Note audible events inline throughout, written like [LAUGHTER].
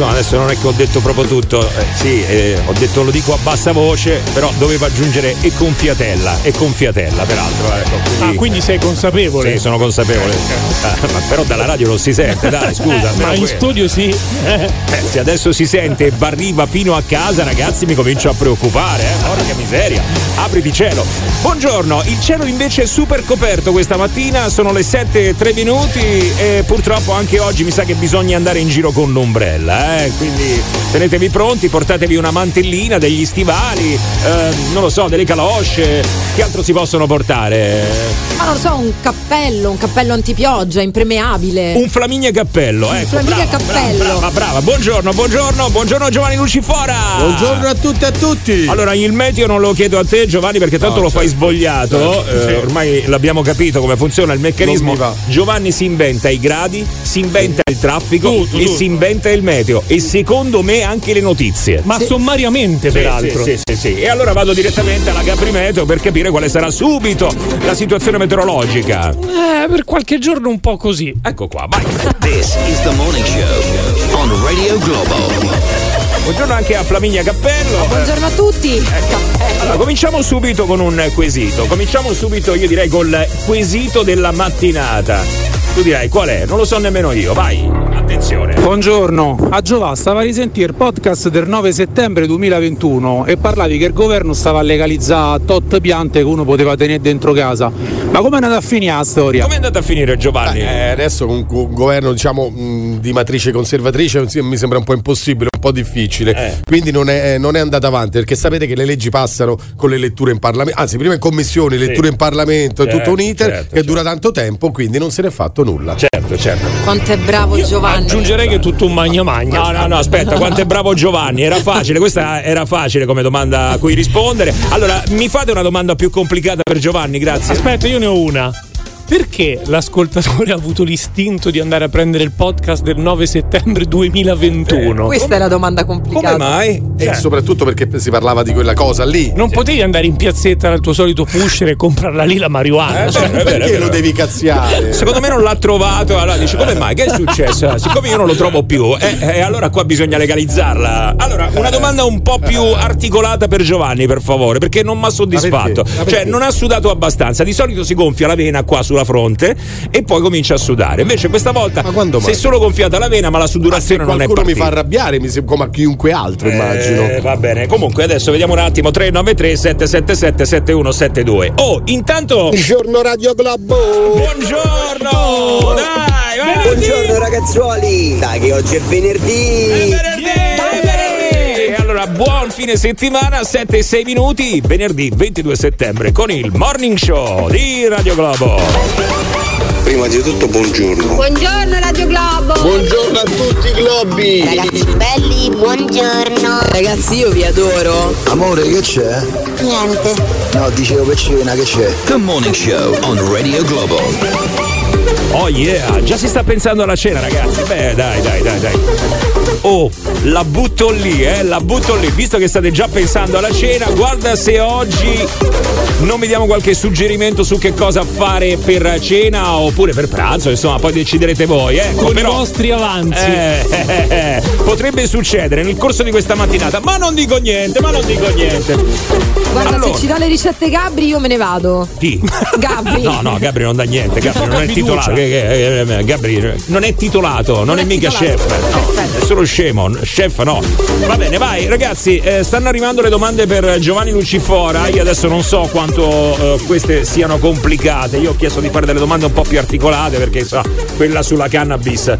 Eh, insomma, adesso non è che ho detto proprio tutto. Eh, sì, eh, ho detto lo dico a bassa voce, però dovevo aggiungere e con fiatella. E con fiatella, peraltro. Ecco, quindi, ah, quindi sei consapevole? Sì, sono consapevole. Ah, ma però dalla radio non si sente, dai, scusa. ma in que- studio sì. Eh, se adesso si sente e arriva fino a casa, ragazzi, mi comincio a preoccupare, eh. Porca miseria. Apriti cielo. Buongiorno, il cielo invece è super coperto questa mattina, sono le 7 e 3 minuti e purtroppo anche oggi mi sa che bisogna andare in giro con l'ombrella, eh? Quindi tenetevi pronti, portatevi una mantellina, degli stivali, eh, non lo so, delle calosce, che altro si possono portare? Ma non lo so, un cappello, un cappello antipioggia, impermeabile. Un Flaminia cappello, ecco. Un Flaminia brava, cappello. Brava, brava, brava, buongiorno, buongiorno, buongiorno Giovanni Lucifora. Buongiorno a tutti e a tutti. Allora, il meteo non lo chiedo a te Giovanni perché tanto no, lo certo, fai svogliato, certo, eh, ormai l'abbiamo capito come funziona il meccanismo. Giovanni si inventa i gradi, si inventa il traffico tutto, e tutto. si inventa il meteo e secondo me anche le notizie. Ma sì. sommariamente sì, peraltro. Sì, sì, sì, E allora vado direttamente alla Gapri Meteo per capire quale sarà subito la situazione meteorologica. Eh, per qualche giorno un po' così. Ecco qua, vai. This is the morning show on Radio Globo. Buongiorno anche a Flaminia Cappello. Buongiorno a tutti. Ecco. Allora, cominciamo subito con un quesito. Cominciamo subito, io direi, col quesito della mattinata. Tu direi qual è? Non lo so nemmeno io, vai attenzione. Buongiorno, a Giovà stava a risentire il podcast del 9 settembre 2021 e parlavi che il governo stava a legalizzare tot piante che uno poteva tenere dentro casa. Ma come è andata a finire la storia? Come è andata a finire Giovanni? Eh, adesso con un governo diciamo di matrice conservatrice mi sembra un po' impossibile, un po' difficile. Eh. Quindi non è, non è, andata avanti perché sapete che le leggi passano con le letture in Parlamento, anzi prima in commissione, letture sì. in Parlamento, certo, è tutto un iter certo, che certo. dura tanto tempo, quindi non se ne è fatto nulla. Certo, certo. Quanto è bravo Io Giovanni. Aggiungerei che è tutto un magna magna. No, no, no, aspetta, quanto è bravo Giovanni. Era facile, questa era facile come domanda a cui rispondere. Allora, mi fate una domanda più complicata per Giovanni, grazie. Aspetta, io ne ho una perché l'ascoltatore [LAUGHS] ha avuto l'istinto di andare a prendere il podcast del 9 settembre 2021? Eh, questa come, è la domanda complicata. Come mai? Cioè, e soprattutto perché si parlava di quella cosa lì. Non cioè. potevi andare in piazzetta dal tuo solito pusher e comprarla lì la marijuana. Eh, cioè, beh, perché lo devi cazziare? Secondo me non l'ha trovato. Allora dice: Come mai? Che è successo? [LAUGHS] Siccome io non lo trovo più, eh, eh, allora qua bisogna legalizzarla. Allora, una domanda un po' più articolata per Giovanni, per favore, perché non mi ha soddisfatto. Cioè, non ha sudato abbastanza. Di solito si gonfia la vena qua sulla sulla fronte e poi comincia a sudare. Invece questa volta si è solo gonfiata la vena, ma la sudorazione ma non è partita. mi fa arrabbiare, mi sembra come a chiunque altro, eh, immagino. Va bene. Comunque adesso vediamo un attimo 393 777 7172. Oh, intanto Buongiorno Radio Globo. Buongiorno! Dai, Buongiorno ragazzuoli. Dai che oggi è venerdì. È venerdì! Allora buon fine settimana, 7 e 6 minuti, venerdì 22 settembre con il Morning Show di Radio Globo. Prima di tutto buongiorno. Buongiorno Radio Globo. Buongiorno a tutti i globi. Ragazzi belli, buongiorno. Ragazzi io vi adoro. Amore che c'è? Niente. No, dicevo per cena che c'è. The Morning Show on Radio Globo. Oh yeah, già si sta pensando alla cena ragazzi. Beh dai dai dai dai. Oh, la butto lì, eh, la butto lì. Visto che state già pensando alla cena, guarda se oggi non mi diamo qualche suggerimento su che cosa fare per cena oppure per pranzo, insomma, poi deciderete voi, eh. Con Però, i vostri avanzi. Eh, eh, eh, potrebbe succedere nel corso di questa mattinata, ma non dico niente, ma non dico niente. Guarda, allora, se ci dà le ricette Gabri, io me ne vado. Chi? Gabri. no, no, Gabri non dà niente, Gabri non è titolato che, Gabri non è titolato, non, non è, è, mica chef. No, è solo scemo, chef no. Va bene, vai, ragazzi, eh, stanno arrivando le domande per Giovanni Lucifora. Io adesso non so quanto eh, queste siano complicate. Io ho chiesto di fare delle domande un po' più articolate perché so, quella sulla cannabis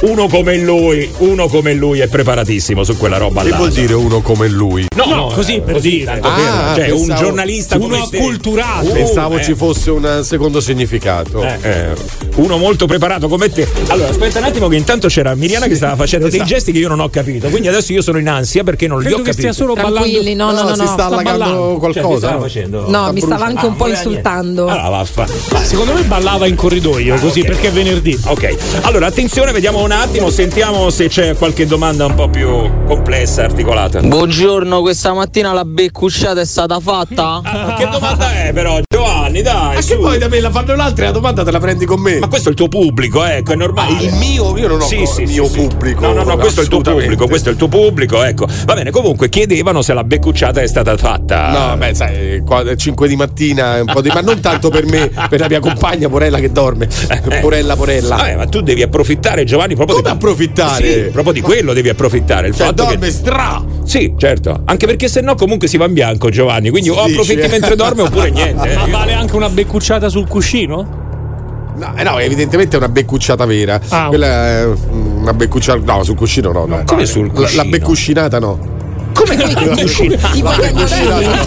uno come lui, uno come lui è preparatissimo su quella roba che là. Che vuol dire uno come lui? No, no così eh, per così, dire. Ah, cioè, pensavo, un giornalista uno acculturato. Uh, pensavo eh. ci fosse un secondo significato. Eh, eh, uno molto preparato come te. Allora, aspetta un attimo che intanto c'era Miriana sì, che stava facendo esatto. dei gesti che io non ho capito. Quindi adesso io sono in ansia perché non Credo li ho capiti. Che stia solo Tranquilli, ballando. no, no, no, no, si sta allagando qualcosa. Cioè, facendo? No, mi stava anche un po' insultando. Allora, vaffa. Secondo me ballava in corridoio ah, così perché è venerdì. Ok. Allora, attenzione, vediamo un attimo, sentiamo se c'è qualche domanda un po' più complessa, articolata. Buongiorno, questa mattina la beccusciata è stata fatta? Ah, che domanda è però, Giovanni? Giovanni, dai. Ma che poi da me la fanno l'altra e la domanda te la prendi con me? Ma questo è il tuo pubblico, ecco, è normale. il mio, io non ho Sì, sì, il mio sì. pubblico. No, no, no, questo è il tuo pubblico, questo è il tuo pubblico, ecco. Va bene, comunque chiedevano se la beccucciata è stata fatta. No, beh, sai, 5 di mattina, un po' di... ma non tanto per me, per la mia compagna Porella che dorme. Porella, Porella. Vabbè, ma tu devi approfittare, Giovanni, proprio Come di approfittare? Sì, proprio di quello devi approfittare. Il Cioè, fatto dorme che stra! Sì, certo. Anche perché se no comunque si va in bianco, Giovanni. Quindi o approfitti dice. mentre dorme oppure niente. eh. Ma vale anche una beccucciata sul cuscino? No, eh no, evidentemente è una beccucciata vera. Ah, Quella è una beccucciata. No, sul cuscino no. dai. come sul La- La, cuscino? beccuscinata no. [LAUGHS] Come la beccuccinata? Tipo i cagnolini.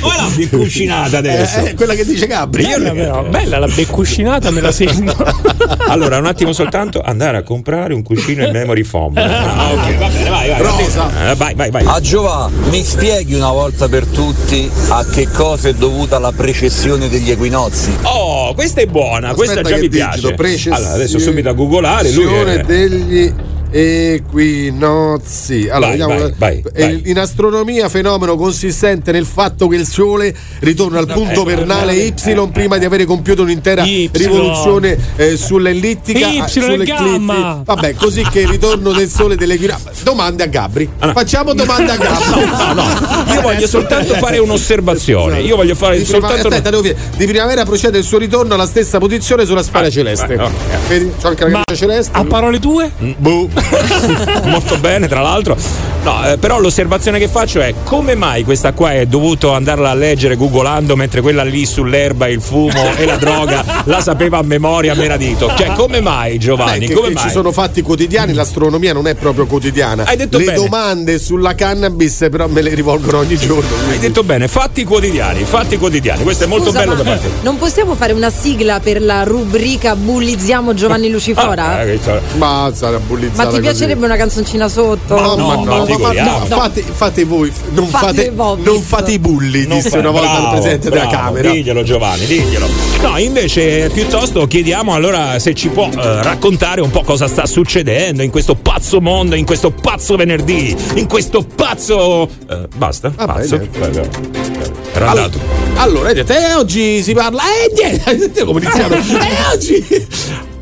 Come la beccuccinata adesso? Eh, eh, quella che dice Gabri. Bella, però, bella la beccuscinata, me la sento. [LAUGHS] Allora, un attimo soltanto andare a comprare un cuscino in memory foam. [LAUGHS] Ah, ok, va bene, vai, vai. Rosa. Eh, vai, vai, vai. A Giova, mi spieghi una volta per tutti a che cosa è dovuta la precessione degli equinozi? Oh, questa è buona, questa Aspetta già che mi digito, piace. precessione- Allora, adesso subito a googolare. Lui Precessione è... degli equinozi. Allora, Vai, vediamo. vai, vai, Eh, vai. In astronomia, fenomeno consistente nel fatto che il Sole ritorna al punto eh, vernale eh, Y eh, prima di avere compiuto un'intera Y. rivoluzione eh, sull'ellittica. Y ah, sulle gamma. Vabbè, così che il ritorno del Sole dell'equinozio. Domande a Gabri. Facciamo domande a Gabri. No, no, io voglio soltanto fare un'osservazione. Io voglio fare Di, prima- soltanto. aspetta, devo dire, di primavera procede il suo ritorno alla stessa posizione sulla sfera Ah, celeste. ok. Vedi? C'ho anche la Ma celeste. a parole tue? Boh. [LAUGHS] Molto bene, tra l'altro. No, eh, però l'osservazione che faccio è come mai questa qua è dovuto andarla a leggere googolando mentre quella lì sull'erba, il fumo [LAUGHS] e la droga la sapeva a memoria a menadito. Cioè, come mai Giovanni? Beh, come mai? ci sono fatti quotidiani, l'astronomia non è proprio quotidiana. Hai detto Le bene. domande sulla cannabis però me le rivolgono ogni giorno. Hai quindi- detto bene, fatti quotidiani, fatti quotidiani. Questo è molto Scusa, bello ma da parte. Non possiamo fare una sigla per la rubrica Bullizziamo Giovanni Lucifora? Ah, eh, questo- Basta la bullizzata ma ti così. piacerebbe una canzoncina sotto? No, No, ma no, ma- figuriamo. no, fate, fate voi, non Fate fate, non fate i bulli, Non disse fa- una volta bravo, il presidente della bravo, Camera. Diglielo Giovanni, diglielo. No, invece piuttosto chiediamo allora se ci può eh, raccontare un po' cosa sta succedendo in questo pazzo mondo, in questo pazzo venerdì, in questo pazzo... eh, basta, Va pazzo. Era Allora, andato. allora, hai detto, eh, oggi si parla. Eh, niente, [LAUGHS] come iniziamo. [LAUGHS] eh, oggi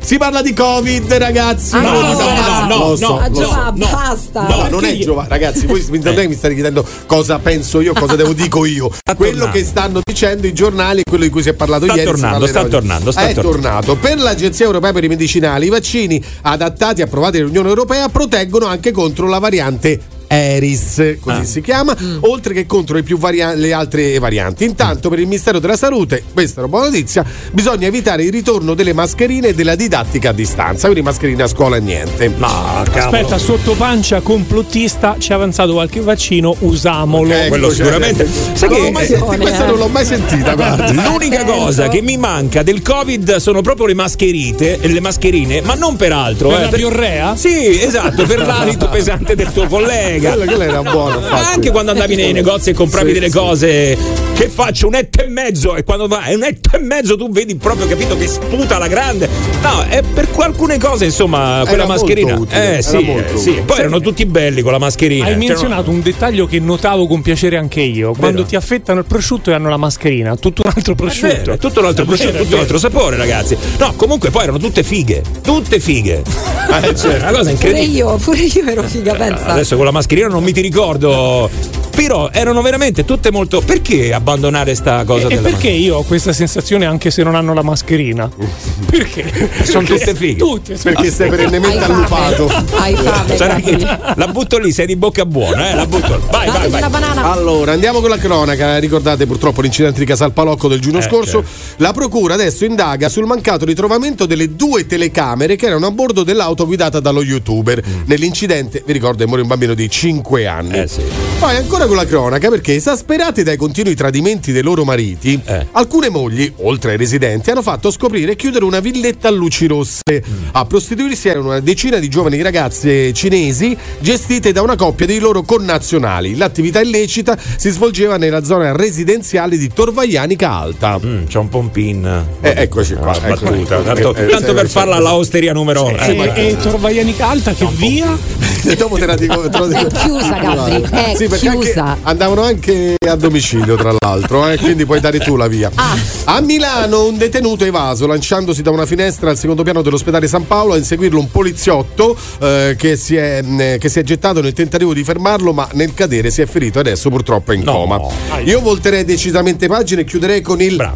si parla di Covid, ragazzi. Ah, No, no, no, no, no, so, no, so. Basta. No, non è io- Giovanni, ragazzi, voi che mi state chiedendo cosa penso io, cosa devo dico io. [LAUGHS] Quello tornando. che stanno dicendo i giornali e quello di cui si è parlato Sta ieri. tornando, sta oggi. tornando, sta è tornando. tornato. Per l'Agenzia Europea per i Medicinali, i vaccini adattati e approvati dall'Unione Europea proteggono anche contro la variante Eris, così Ah. si chiama, Mm. oltre che contro le, più varia- le altre varianti. Intanto, per il Ministero della Salute, questa è una buona notizia, bisogna evitare il ritorno delle mascherine e della didattica a distanza. Quindi mascherine a scuola niente. Ma cavolo. Aspetta, sotto pancia complottista ci ha avanzato qualche vaccino, usamolo. Ecco, quello cioè, sicuramente. Sai non che- l'ho mai sentita, questa non l'ho mai sentita, [LAUGHS] guarda. L'unica cosa che mi manca del Covid sono proprio le mascherite, le mascherine, ma non per altro. Per eh, la biorrea? Sì, esatto, per l'alito [LAUGHS] pesante del tuo collega. Quella, quella era buona. infatti. Anche quando andavi nei negozi e compravi Sì, delle sì. cose che faccio un etto e mezzo e quando va è un etto e mezzo tu vedi proprio capito che sputa la grande no è per alcune cose insomma quella Era molto mascherina utile, eh era sì, molto eh, sì. poi erano tutti belli con la mascherina Hai menzionato un dettaglio che notavo con piacere anche io. Quando ti affettano il prosciutto e hanno la mascherina, tutto un altro È vero, prosciutto. è tutto un altro prosciutto, tutto un altro sapore, ragazzi. No, comunque poi erano tutte fighe. Tutte fighe. [LAUGHS] Eh, certo. Una cosa Pure incredibile. io, pure io ero figa, pensa. Adesso con la mascherina non mi ti ricordo. Però erano veramente tutte molto. Perché abbandonare sta cosa E della perché io ho questa sensazione anche se non hanno la mascherina? [LAUGHS] Perché? Sono Perché tutte fighe. Tutte. Perché sei perennemente Hai fame. allupato. Hai fame. Sarà che la butto lì, sei di bocca buona, eh? La butto. Vai, vai, Datemi vai. banana. Allora, andiamo con la cronaca. Ricordate purtroppo l'incidente di Casalpalocco del giugno Eh, scorso. certo. La procura adesso indaga sul mancato ritrovamento delle due telecamere che erano a bordo dell'auto guidata dallo youtuber. Nell'incidente, vi ricordo, morì un bambino di 5 anni. Mm. Eh, sì. Poi ancora con la cronaca, perché esasperati dai continui tradimenti dei loro mariti, Eh. alcune mogli, oltre ai residenti, hanno fatto scoprire e chiudere una villetta a luci rosse. Mm. A prostituirsi erano una decina di giovani ragazze cinesi gestite da una coppia dei loro connazionali. L'attività illecita si svolgeva nella zona residenziale di Torvaianica Alta. Mm, c'è un pompin. Eh, eccoci qua, Ah, ecco. battuta. Eh, Tanto, eh, tanto sì, per farla alla osteria numero uno. E, e Torvaianica Alta che via? [LAUGHS] dopo te la dico. te lo dico. È chiusa, Gabri, sì, perché anche- chiusa. andavano anche a domicilio, tra l'altro, eh, quindi puoi dare tu la via. Ah. A Milano un detenuto evaso lanciandosi da una finestra al secondo piano dell'ospedale San Paolo a inseguirlo un poliziotto eh, che, si è, mh, che si è gettato nel tentativo di fermarlo, ma nel cadere si è ferito e adesso purtroppo è in No. coma. Io volterei decisamente pagina e chiuderei con il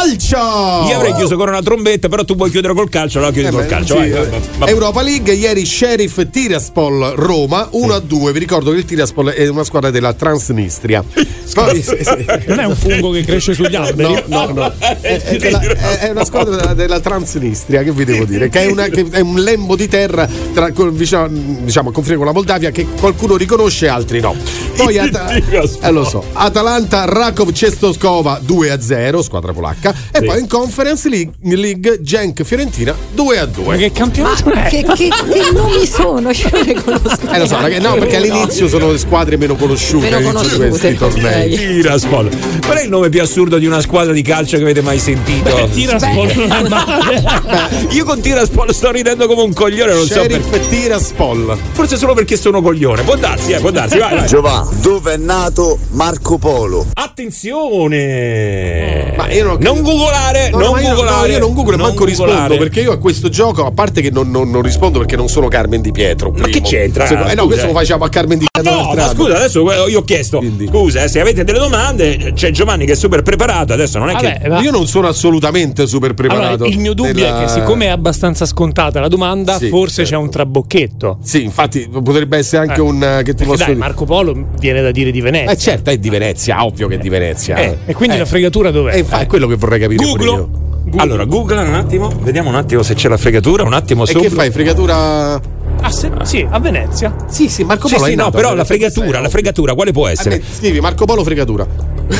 calcio. Io avrei chiuso con una trombetta, però tu vuoi chiudere col calcio, allora chiudi Eh col beh, calcio. sì, vai, eh. vai, vai. Europa League, ieri Sheriff Tiraspol Roma 1 a 2. Vi ricordo che il Tiraspol è una squadra della Transnistria. [LAUGHS] Poi, sì, sì. Non è un fungo che cresce sugli alberi? No, no, no. [LAUGHS] È, è della- è- è una squadra della, della Transnistria, che vi devo dire? Che è, una- che è un lembo di terra tra, diciamo, a confine con la Moldavia che qualcuno riconosce e altri no. Poi Ata- eh, lo so. Atalanta Rakov Cestoskova 2 a 0, squadra polacca. E poi in Conference League, League Genk Fiorentina 2 a 2. Ma che campionato Ma è? che, che- che [LAUGHS] nomi sono? Io non le conosco. Eh lo so, ragazzi, no, perché all'inizio sono le squadre meno conosciute Meno all'inizio di conosciute, questi tornei. Tiraspol. Qual è il nome più assurdo di una squadra di calcio che avete mai sentito? Tiraspol non è male. Io con Tiraspol sto ridendo come un coglione, non so perché. Sheriff Tiraspol. Forse solo perché sono coglione. Può darsi, eh, può darsi. Vai, vai. Giovanni, dove è nato Marco Polo? Attenzione! Ma io non- non googolare, No, no, non io, no, googolare. io non googlo e non manco rispondo googolare. perché io a questo gioco, a parte che non, non- non rispondo perché non sono Carmen Di Pietro. Ma che primo. c'entra? Secondo- eh no, questo eh. lo facciamo a Carmen Di Ah, Pietro. no, ma scusa, adesso eh, io ho chiesto. Quindi. Scusa, eh, se avete delle domande, c'è Giovanni che è super preparato. Adesso non è Vabbè, che. ma- Io non sono assolutamente super preparato. Allora, il mio dubbio nella- è che siccome è abbastanza scontata la domanda, Sì, forse certo. c'è un trabocchetto. Sì, infatti potrebbe essere anche Eh. un. eh, Che ti posso dai, dire? Marco Polo viene da dire di Venezia. Eh certo, è di Venezia, ovvio che è di Venezia. Eh, e quindi Eh. la fregatura dov'è? Eh, infatti, è quello che vorrei capire. pure Googlo. io. Allora, googla un attimo, vediamo un attimo se c'è la fregatura, un attimo E sopra. che fai? Fregatura. Ah, se- sì, a Venezia. Sì, sì, Marco Sì, Polo sì, è no, però la fregatura, la fregatura quale può Eh, essere? beh, Scrivi Marco Polo fregatura.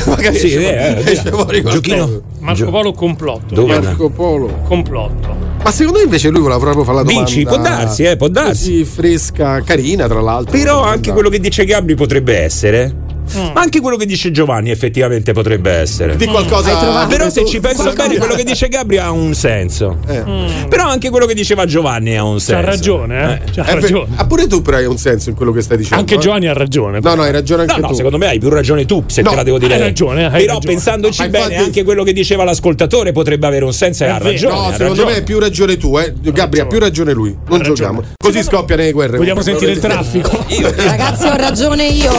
Magari Sì, esce- eh, [LAUGHS] eh, esce fuori qualcosa. giochino. Marco Polo complotto. Dove? Marco Polo. Complotto. Ma secono me invece lui voleva proprio fare la domanda. Dici, può darsi, eh, può darsi. Così fresca, carina, tra l'altro. Però anche quello che dice Gabri potrebbe essere. Ma anche quello che dice Giovanni effettivamente potrebbe essere. Di qualcosa. Però se ci penso Qualcosa- bene, quello che dice Gabri ha un senso. Eh. Però anche quello che diceva Giovanni ha un senso. C'ha ragione, eh? Eh, beh, ragione. ah, pure tu però hai un senso in quello che stai dicendo. Anche eh? Giovanni ha ragione. No, no, hai ragione No, anche no, tu. secondo me hai più ragione tu, se No, te la devo dire. hai ragione, hai Però ragione. pensandoci Ma bene, infatti- anche quello che diceva l'ascoltatore potrebbe avere un senso e ha ragione. No, ha secondo ragione. me hai più ragione tu, eh. Gabri ha più ragione lui. Non giochiamo. Così scoppiano le guerre. Vogliamo sentire il traffico? Ragazzi, ho ragione io.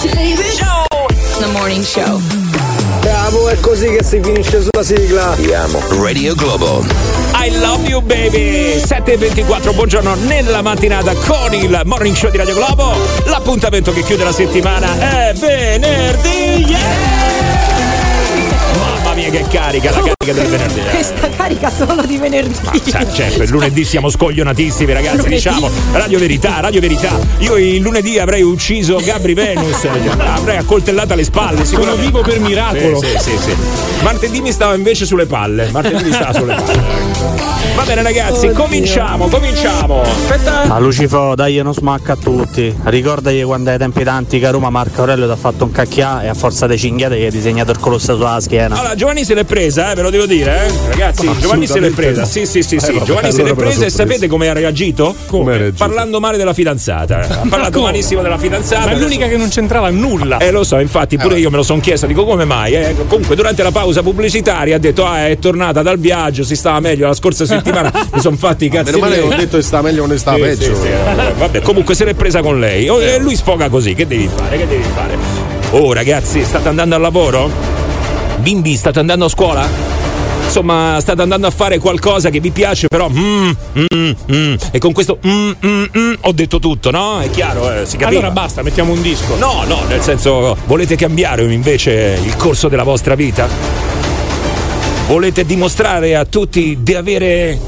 The morning show. Bravo, è così che si finisce sulla sigla. Ti amo. Radio Globo. I love you baby 7.24 buongiorno nella mattinata con il morning show di Radio Globo l'appuntamento che chiude la settimana è venerdì yeah! Che carica la carica del venerdì. Questa carica solo di venerdì. Ma cioè, certo, il lunedì siamo scoglionatissimi, ragazzi. Lunedì. Diciamo, Radio Verità, Radio Verità. Io il lunedì avrei ucciso Gabri Venus, avrei accoltellata le spalle. Sono vivo per miracolo. Sì, sì, sì, sì. Martedì mi stava invece sulle palle. Martedì mi stava sulle palle. Va bene, ragazzi, cominciamo, cominciamo. Aspetta. A Lucifo dai uno smacca a tutti. Ricordagli quando ai tempi d'antica a Roma Marco Aurelio ti ha fatto un cacchià e a forza di cinghiate gli ha disegnato il colosso sulla schiena. Allora, Giovanni se l'è presa, eh, ve lo devo dire, eh? Ragazzi, Giovanni se l'è presa. Sì, sì, sì, sì. vabbè, Giovanni se l'è allora per la presa e sapete come ha reagito? Come reagito? Parlando male della fidanzata. Ha [LAUGHS] parlato come? malissimo della fidanzata. Ma è adesso- l'unica che non c'entrava nulla. Eh lo so, infatti pure io me lo sono chiesto, dico come mai? eh? Comunque durante la pausa pubblicitaria ha detto ah è tornata dal viaggio, si stava meglio la scorsa settimana, [LAUGHS] mi sono fatti i cazzi Meno male che ho detto che stava meglio, non stava Sì, peggio. sì, sì, eh, vabbè, comunque se l'è presa con lei. Oh, e lui sfoga così, che devi fare? Che devi fare? Oh ragazzi, state andando al lavoro? Bimbi, state andando a scuola? Insomma, state andando a fare qualcosa che vi piace, però. mm, mm, mm, e con questo mm, mm, mm, ho detto tutto, no? È chiaro, eh, si capiva. Allora basta, mettiamo un disco. No, no, nel senso, volete cambiare invece il corso della vostra vita? Volete dimostrare a tutti di avere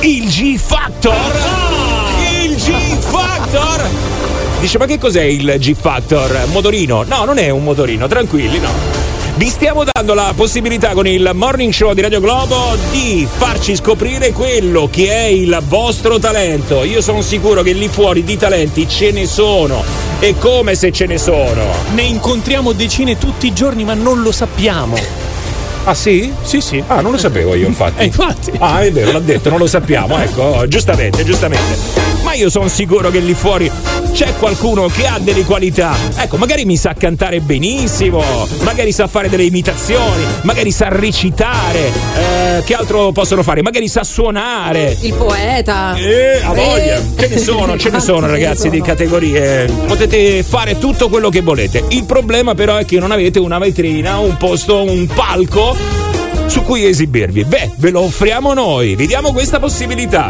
il G Factor? Il G Factor! Dice, ma che cos'è il G Factor? Motorino? No, non è un motorino, tranquilli, no. Vi stiamo dando la possibilità con il morning show di Radio Globo di farci scoprire quello che è il vostro talento. Io sono sicuro che lì fuori di talenti ce ne sono. E come se ce ne sono? Ne incontriamo decine tutti i giorni, ma non lo sappiamo. Ah sì? Sì, sì. Ah, non lo sapevo io, infatti. [LAUGHS] Eh, infatti. Ah, è vero, l'ha detto, non lo sappiamo, ecco, giustamente, giustamente. Ma io sono sicuro che lì fuori c'è qualcuno che ha delle qualità. Ecco, magari mi sa cantare benissimo, magari sa fare delle imitazioni, magari sa recitare. Eh, che altro possono fare? Magari sa suonare. Il poeta. Eh, a voglia. Ce ne sono, ce ne [LAUGHS] sono ragazzi di categorie. Potete fare tutto quello che volete. Il problema però è che non avete una vetrina, un posto, un palco su cui esibirvi. Beh, ve lo offriamo noi, vi diamo questa possibilità.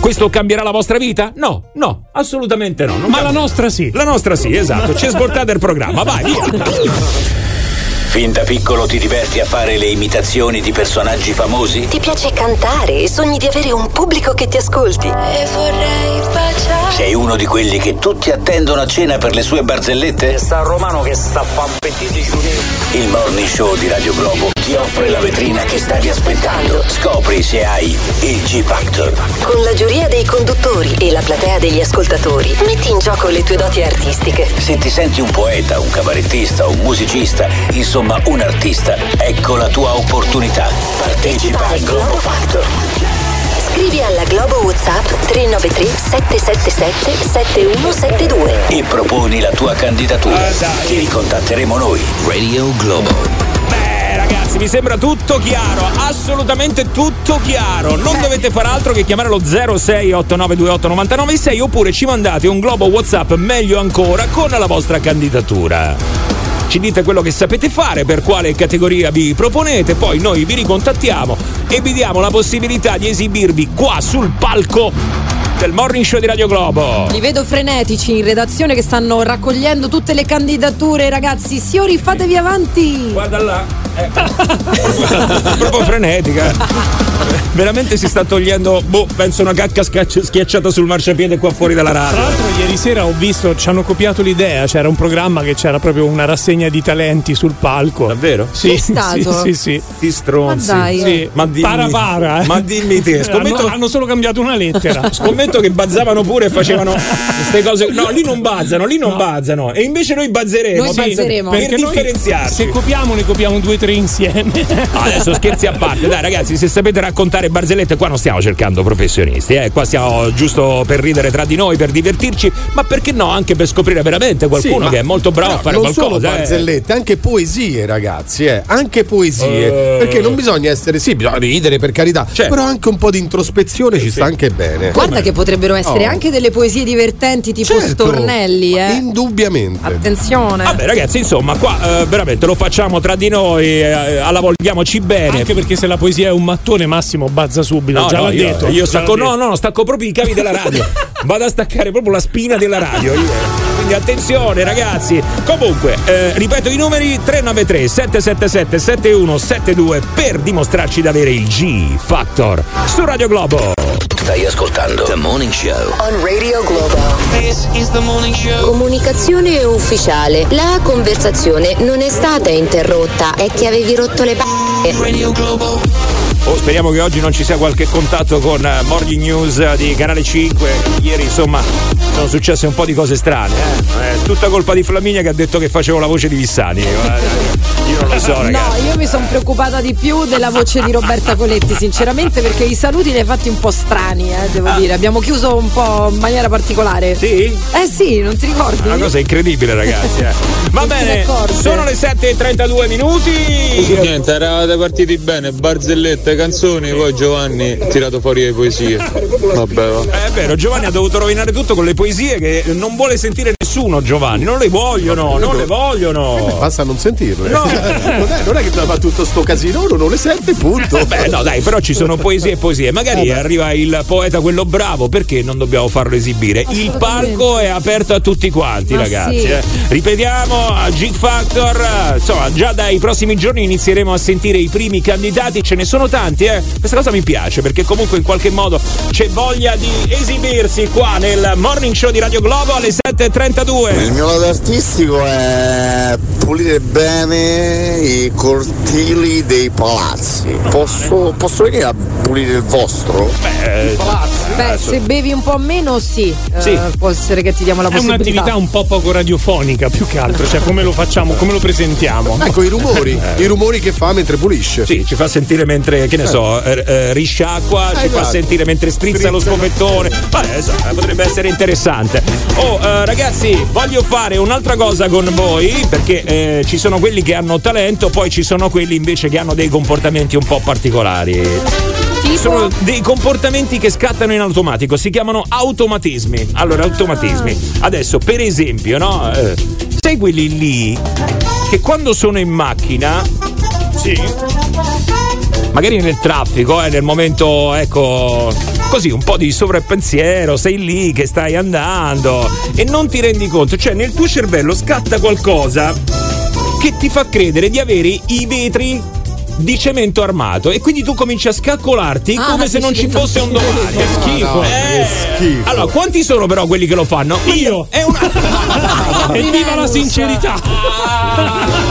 Questo cambierà la vostra vita? No, no, assolutamente no. non Ma la nostra sì. La nostra sì, esatto. Ci è svoltato il programma, vai, via. Fin da piccolo ti diverti a fare le imitazioni di personaggi famosi? Ti piace cantare e sogni di avere un pubblico che ti ascolti. E vorrei baciare. Sei uno di quelli che tutti attendono a cena per le sue barzellette? Sta romano che sta a fa 26 Il morning show di Radio Globo ti offre la vetrina che stavi aspettando. Scopri se hai il G Factor. Con la giuria dei conduttori e la platea degli ascoltatori, metti in gioco le tue doti artistiche. Se ti senti un poeta, un cabarettista, un musicista, insomma un artista, ecco la tua opportunità. Partecipa al Globo Factor. Scrivi alla Globo WhatsApp 393 777 7172. E proponi la tua candidatura. Ti ricontatteremo noi. Radio Globo. Beh, ragazzi, mi sembra tutto chiaro, assolutamente tutto chiaro. Non dovete fare altro che chiamare lo 0689289996 oppure ci mandate un globo WhatsApp meglio ancora con la vostra candidatura. Ci dite quello che sapete fare, per quale categoria vi proponete, poi noi vi ricontattiamo e vi diamo la possibilità di esibirvi qua sul palco del Morning Show di Radio Globo. Li vedo frenetici in redazione che stanno raccogliendo tutte le candidature, ragazzi. Signori, fatevi avanti. Guarda là. Proprio frenetica. Veramente si sta togliendo, boh, penso una cacca schiacciata sul marciapiede qua fuori dalla Tra radio. l'altro ieri sera ho visto, ci hanno copiato l'idea, c'era un programma che c'era proprio una rassegna di talenti sul palco. Davvero? Sì, sì, sì, sì. Ti stronzi. Ma dai. Sì, Ma dimmi- para para. eh. Ma dimmi te, scommetto- hanno, hanno solo cambiato una lettera. [LAUGHS] Scommetto che bazzavano pure e facevano [LAUGHS] queste cose. No, lì non bazzano, lì non bazzano. E invece noi bazzeremo. Noi bazzeremo. Per differenziarci. se copiamo ne copiamo due o tre insieme. No, adesso scherzi a parte, dai ragazzi, se sapete raccontare barzellette, qua non stiamo cercando professionisti, eh? qua stiamo giusto per ridere tra di noi, per divertirci, ma perché no, anche per scoprire veramente qualcuno Sì, che è molto bravo a fare non solo qualcosa. eh. barzellette, anche poesie, ragazzi, eh. anche poesie. Eh. Perché non bisogna essere, sì, bisogna ridere per carità, Certo. però anche un po' di introspezione ci sta anche bene. Guarda che potrebbero essere Oh. anche delle poesie divertenti tipo Certo. stornelli, eh. Indubbiamente. Attenzione. Vabbè ragazzi, insomma, qua eh, veramente lo facciamo tra di noi, eh, alla vogliamoci bene. Anche perché se la poesia è un mattone, Massimo bazza subito. No, già no, l'ha io, detto. Io stacco, no, no, stacco proprio i cavi della radio. [LAUGHS] Vado a staccare proprio la spina della radio. io. Quindi attenzione ragazzi. Comunque, eh, ripeto i numeri 393 777 7172 per dimostrarci di avere il G Factor su Radio Globo. Stai ascoltando The Morning Show. On Radio Globo. This is the morning show. Comunicazione ufficiale. La conversazione non è stata interrotta, è che avevi rotto le palle. Radio Globo. Oh, speriamo che oggi non ci sia qualche contatto con eh, Morning News eh, di Canale 5. Ieri, insomma, sono successe un po' di cose strane. Eh? È tutta colpa di Flaminia che ha detto che facevo la voce di Vissani. Io non lo so, No, ragazzi. io mi sono preoccupata di più della voce di Roberta Coletti, sinceramente, perché i saluti li hai fatti un po' strani, eh, devo dire. Abbiamo chiuso un po' in maniera particolare. Sì? Eh sì, non ti ricordi? Una cosa incredibile, ragazzi. eh. Va bene, sono le 7.32 minuti. Niente, eravate partiti bene, barzellette, canzoni, poi Giovanni ha tirato fuori le poesie. Vabbè, va. È vero, Giovanni ha dovuto rovinare tutto con le poesie che non vuole sentire nessuno, Giovanni. Non le vogliono, non le vogliono. Basta non sentirle. Non, è, non è che fa tutto sto casino, uno non le sente, punto. Beh, no, dai, però ci sono poesie e poesie. Magari arriva il poeta, quello bravo, perché non dobbiamo farlo esibire? Il palco è aperto a tutti quanti, Ma ragazzi. sì. eh. Ripetiamo, a G Factor, eh, insomma, già dai prossimi giorni inizieremo a sentire i primi candidati. Ce ne sono tanti, eh. Questa cosa mi piace perché comunque in qualche modo c'è voglia di esibirsi qua nel morning show di Radio Globo alle 7.32. Il mio lato artistico è pulire bene i cortili dei palazzi. Posso, posso venire a pulire il vostro? Beh, Beh, adesso- se bevi un po' meno, sì. Eh, Sì. può essere che ti diamo la È possibilità. un'attività un po' poco radiofonica più che altro, cioè come lo facciamo, come lo presentiamo. Ecco i rumori, [LAUGHS] Eh. i rumori che fa mentre pulisce. Sì, ci fa sentire mentre, che ne so, eh, eh, risciacqua, ci fa esatto. sentire mentre strizza lo scopettone. Vabbè, esatto, potrebbe essere interessante. Oh, eh, ragazzi, voglio fare un'altra cosa con voi, perché eh, ci sono quelli che hanno talento, poi ci sono quelli invece che hanno dei comportamenti un po' particolari. Sono dei comportamenti che scattano in automatico, si chiamano automatismi. Allora, automatismi. Adesso, per esempio, no? Eh, sai quelli lì che quando sono in macchina. Sì. Magari nel traffico, eh, nel momento, ecco. Così un po' di sovrappensiero, sei lì che stai andando e non ti rendi conto, cioè nel tuo cervello scatta qualcosa che ti fa credere di avere i vetri di cemento armato e quindi tu cominci a scaccolarti Ah, come se non ci fosse un domani. Che schifo. Eh, che schifo. Allora, quanti sono però quelli che lo fanno? Io. È una. [LAUGHS] [LAUGHS] Evviva la sincerità!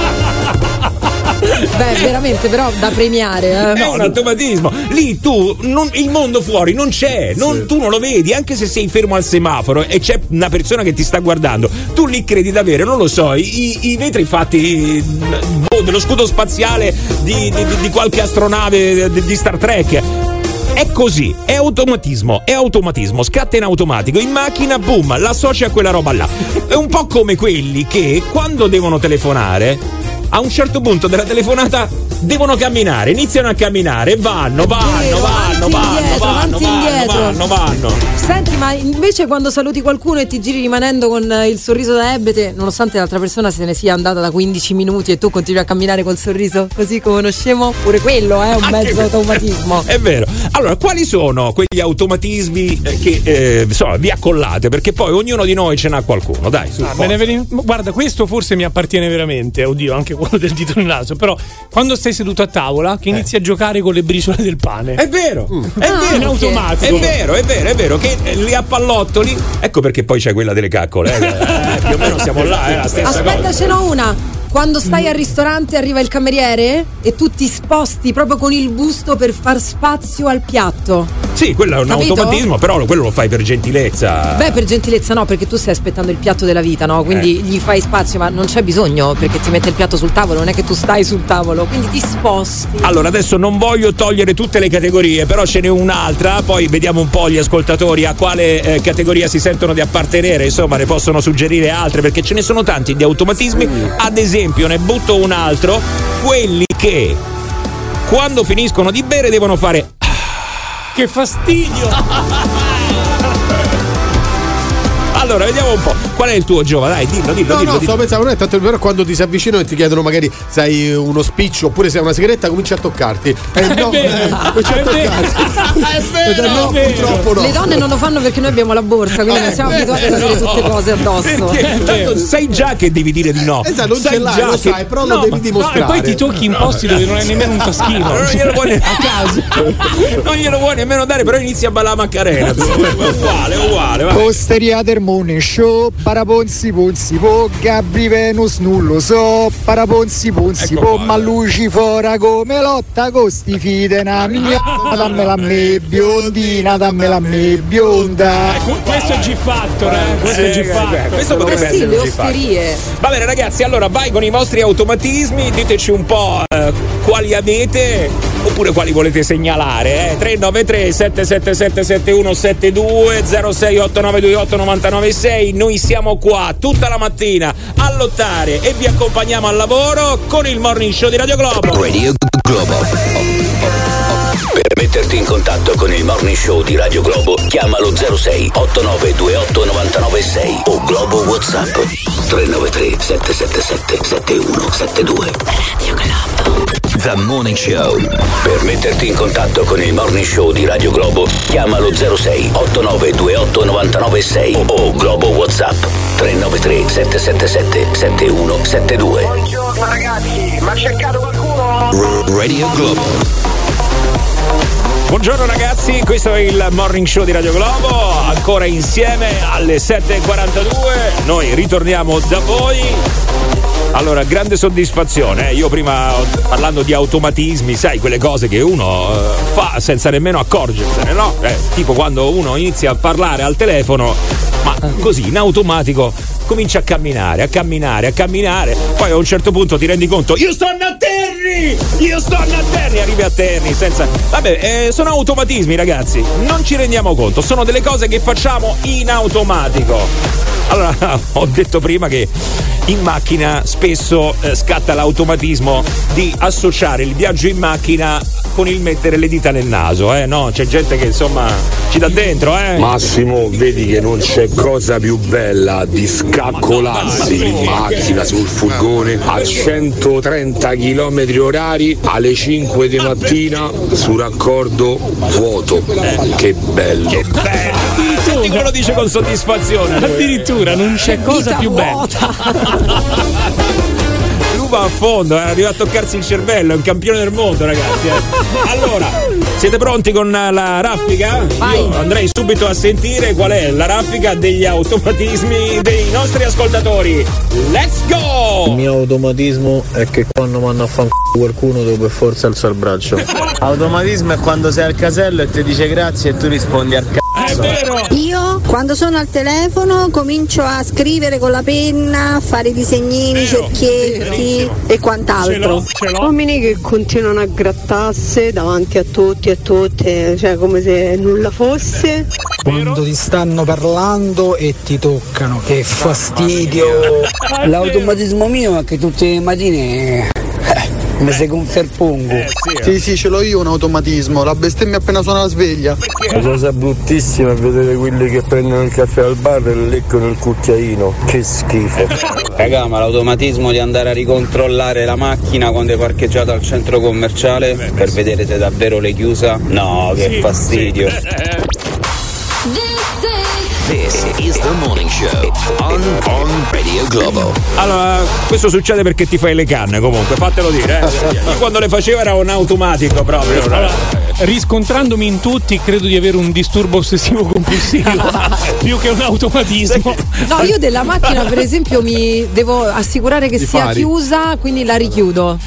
Beh, veramente, però da premiare. Eh. È un automatismo. Lì tu, non- il mondo fuori non c'è, non- tu non lo vedi, anche se sei fermo al semaforo e c'è una persona che ti sta guardando. Tu lì credi di avere, non lo so, i, i vetri fatti boh, dello scudo spaziale di, di- di- di qualche astronave di, di Star Trek. È così, è automatismo, è automatismo, scatta in automatico, in macchina, boom, l'associ a quella roba là. È un po' come quelli che quando devono telefonare, a un certo punto della telefonata devono camminare, iniziano a camminare, vanno, vanno, Vero, vanno, avanti, vanno, indietro, vanno, avanti, vanno, indietro. vanno, vanno. Senti, ma invece quando saluti qualcuno e ti giri rimanendo con eh, il sorriso da ebete, nonostante l'altra persona se ne sia andata da 15 minuti e tu continui a camminare col sorriso così come uno scemo, pure quello è un Anche mezzo automatismo. [LAUGHS] È vero. Allora, quali sono quegli automatismi eh, che eh, insomma, vi accollate? Perché poi ognuno di noi ce n'ha qualcuno, dai, su. Ah, veni- Guarda, questo forse mi appartiene veramente, oddio, anche quello del dito nel naso, però quando stai seduto a tavola che inizi a giocare con le briciole del pane. È vero, è Ah, vero, in automatico. È vero, è vero, è vero che eh, li appallottoli. Ecco perché poi c'è quella delle caccole. eh, eh, [LAUGHS] più o meno siamo là, è la stessa Aspetta, cosa. ce n'ho una. Quando stai al ristorante arriva il cameriere e tu ti sposti proprio con il busto per far spazio al piatto. Sì, quello è un Capito? automatismo, però quello lo fai per gentilezza. Beh, per gentilezza no, perché tu stai aspettando il piatto della vita, no? Quindi Eh. gli fai spazio, ma non c'è bisogno perché ti mette il piatto sul tavolo, non è che tu stai sul tavolo, quindi ti sposti. Allora, adesso non voglio togliere tutte le categorie, però ce n'è un'altra, poi vediamo un po' gli ascoltatori a quale eh, categoria si sentono di appartenere, insomma, ne possono suggerire altre, perché ce ne sono tanti di automatismi. Ad esempio, ne butto un altro, quelli che quando finiscono di bere devono fare Che fastidio! [LAUGHS] Allora, vediamo un po'. Qual è il tuo Giova? Dai, dillo, dillo, No, dillo. no, dillo. stavo pensando, non è tanto vero quando ti si avvicinano e ti chiedono magari se hai uno spiccio oppure se hai una sigaretta, comincia a toccarti. Eh, no, vero, eh, comincia a è vero. toccarti. [LAUGHS] È vero, no, è vero. purtroppo no. Le donne non lo fanno perché noi abbiamo la borsa, quindi non siamo abituati ad avere tutte cose addosso. Perché tanto sai già che devi dire di no. Esatto, non sai ce l'hai, già lo che- sai, però lo No, devi ma- No, dimostrare. e poi ti tocchi in posti dove non hai nemmeno un taschino. [LAUGHS] Non glielo vuoi ne- [LAUGHS] a caso. non glielo vuoi nemmeno dare, però inizi a ballare Macarena. tu. È uguale, uguale. Osteria del Morning Show, paraponzi ponzi po, Gabri Venus non lo so, paraponzi ponzi Ecco po, ma Lucifora come lotta con sti fidena, mia, dammela a me biondina, dammela a me bionda. Questo è G-Factor, eh? Questo è Eh, G-Factor. questo potrebbe Eh sì, essere osterie. Va bene ragazzi, allora vai con i vostri automatismi, diteci un po' eh, quali avete oppure quali volete segnalare. Eh? 393 777 7172 068928 996 Noi siamo qua tutta la mattina a lottare e vi accompagniamo al lavoro con il Morning Show di Radio Globo. Radio Globo. Per metterti in contatto con il Morning Show di Radio Globo, chiamalo 06 8928 996 o Globo WhatsApp 393 777 7172. Radio Globo. The Morning Show. Per metterti in contatto con il Morning Show di Radio Globo, chiamalo 06 8928 996 o Globo WhatsApp 393 777 7172. Buongiorno ragazzi, ma ha cercato qualcuno? Radio Globo. Buongiorno ragazzi, questo è il Morning Show di Radio Globo, ancora insieme alle 7.42, noi ritorniamo da voi Allora, grande soddisfazione. eh. Io prima parlando di automatismi, sai, quelle cose che uno eh, fa senza nemmeno accorgersene, no? Eh, tipo quando uno inizia a parlare al telefono, ma così in automatico comincia a camminare, a camminare, a camminare. Poi a un certo punto ti rendi conto, io sto a Terni! Io sto a Terni! Arrivi a Terni senza. Vabbè, eh, sono automatismi, ragazzi. Non ci rendiamo conto, sono delle cose che facciamo in automatico. Allora, [LAUGHS] ho detto prima che in macchina spesso eh, scatta l'automatismo di associare il viaggio in macchina con il mettere le dita nel naso, eh? No, c'è gente che insomma ci dà dentro, eh? Massimo, vedi che non c'è cosa più bella di scaccolarsi in macchina sul furgone a 130 km orari alle 5 di mattina su raccordo vuoto. Che bello! Che bello! Senti come lo dice con soddisfazione. Addirittura non c'è cosa Vita più bella. Lui va a fondo, eh, arriva a toccarsi il cervello, è un campione del mondo, ragazzi. eh. Allora, siete pronti con la raffica? Io andrei subito a sentire qual è la raffica degli automatismi dei nostri ascoltatori. Let's Il go! mio automatismo è che quando mando a fanculo qualcuno devo per forza alzare il braccio. [LAUGHS] Automatismo è quando sei al casello e ti dice grazie e tu rispondi al cazzo. Io quando sono al telefono comincio a scrivere con la penna, a fare disegnini, cerchietti e quant'altro. Uomini che continuano a grattarsi davanti a tutti e tutte, cioè come se nulla fosse. Quando ti stanno parlando e ti toccano, che fastidio! L'automatismo mio è che tutte le mattine mi seguo un ferpongo. Sì, sì, ce l'ho io un automatismo. La bestemmia appena suona la sveglia. La cosa bruttissima è vedere quelli che prendono il caffè al bar e leccono il cucchiaino. Che schifo. [LAUGHS] Raga, ma l'automatismo di andare a ricontrollare la macchina quando è parcheggiata al centro commerciale per vedere se davvero l'hai chiusa? No, che fastidio. This [LAUGHS] on, on Radio Globo. Allora, questo succede perché ti fai le canne comunque, fatelo dire. Eh. [LAUGHS] Io quando le facevo era un automatico proprio. Allora, riscontrandomi in tutti, credo di avere un disturbo ossessivo compulsivo [LAUGHS] più che un automatismo. No, io della macchina, per esempio, mi devo assicurare che I sia fari. chiusa, quindi la richiudo.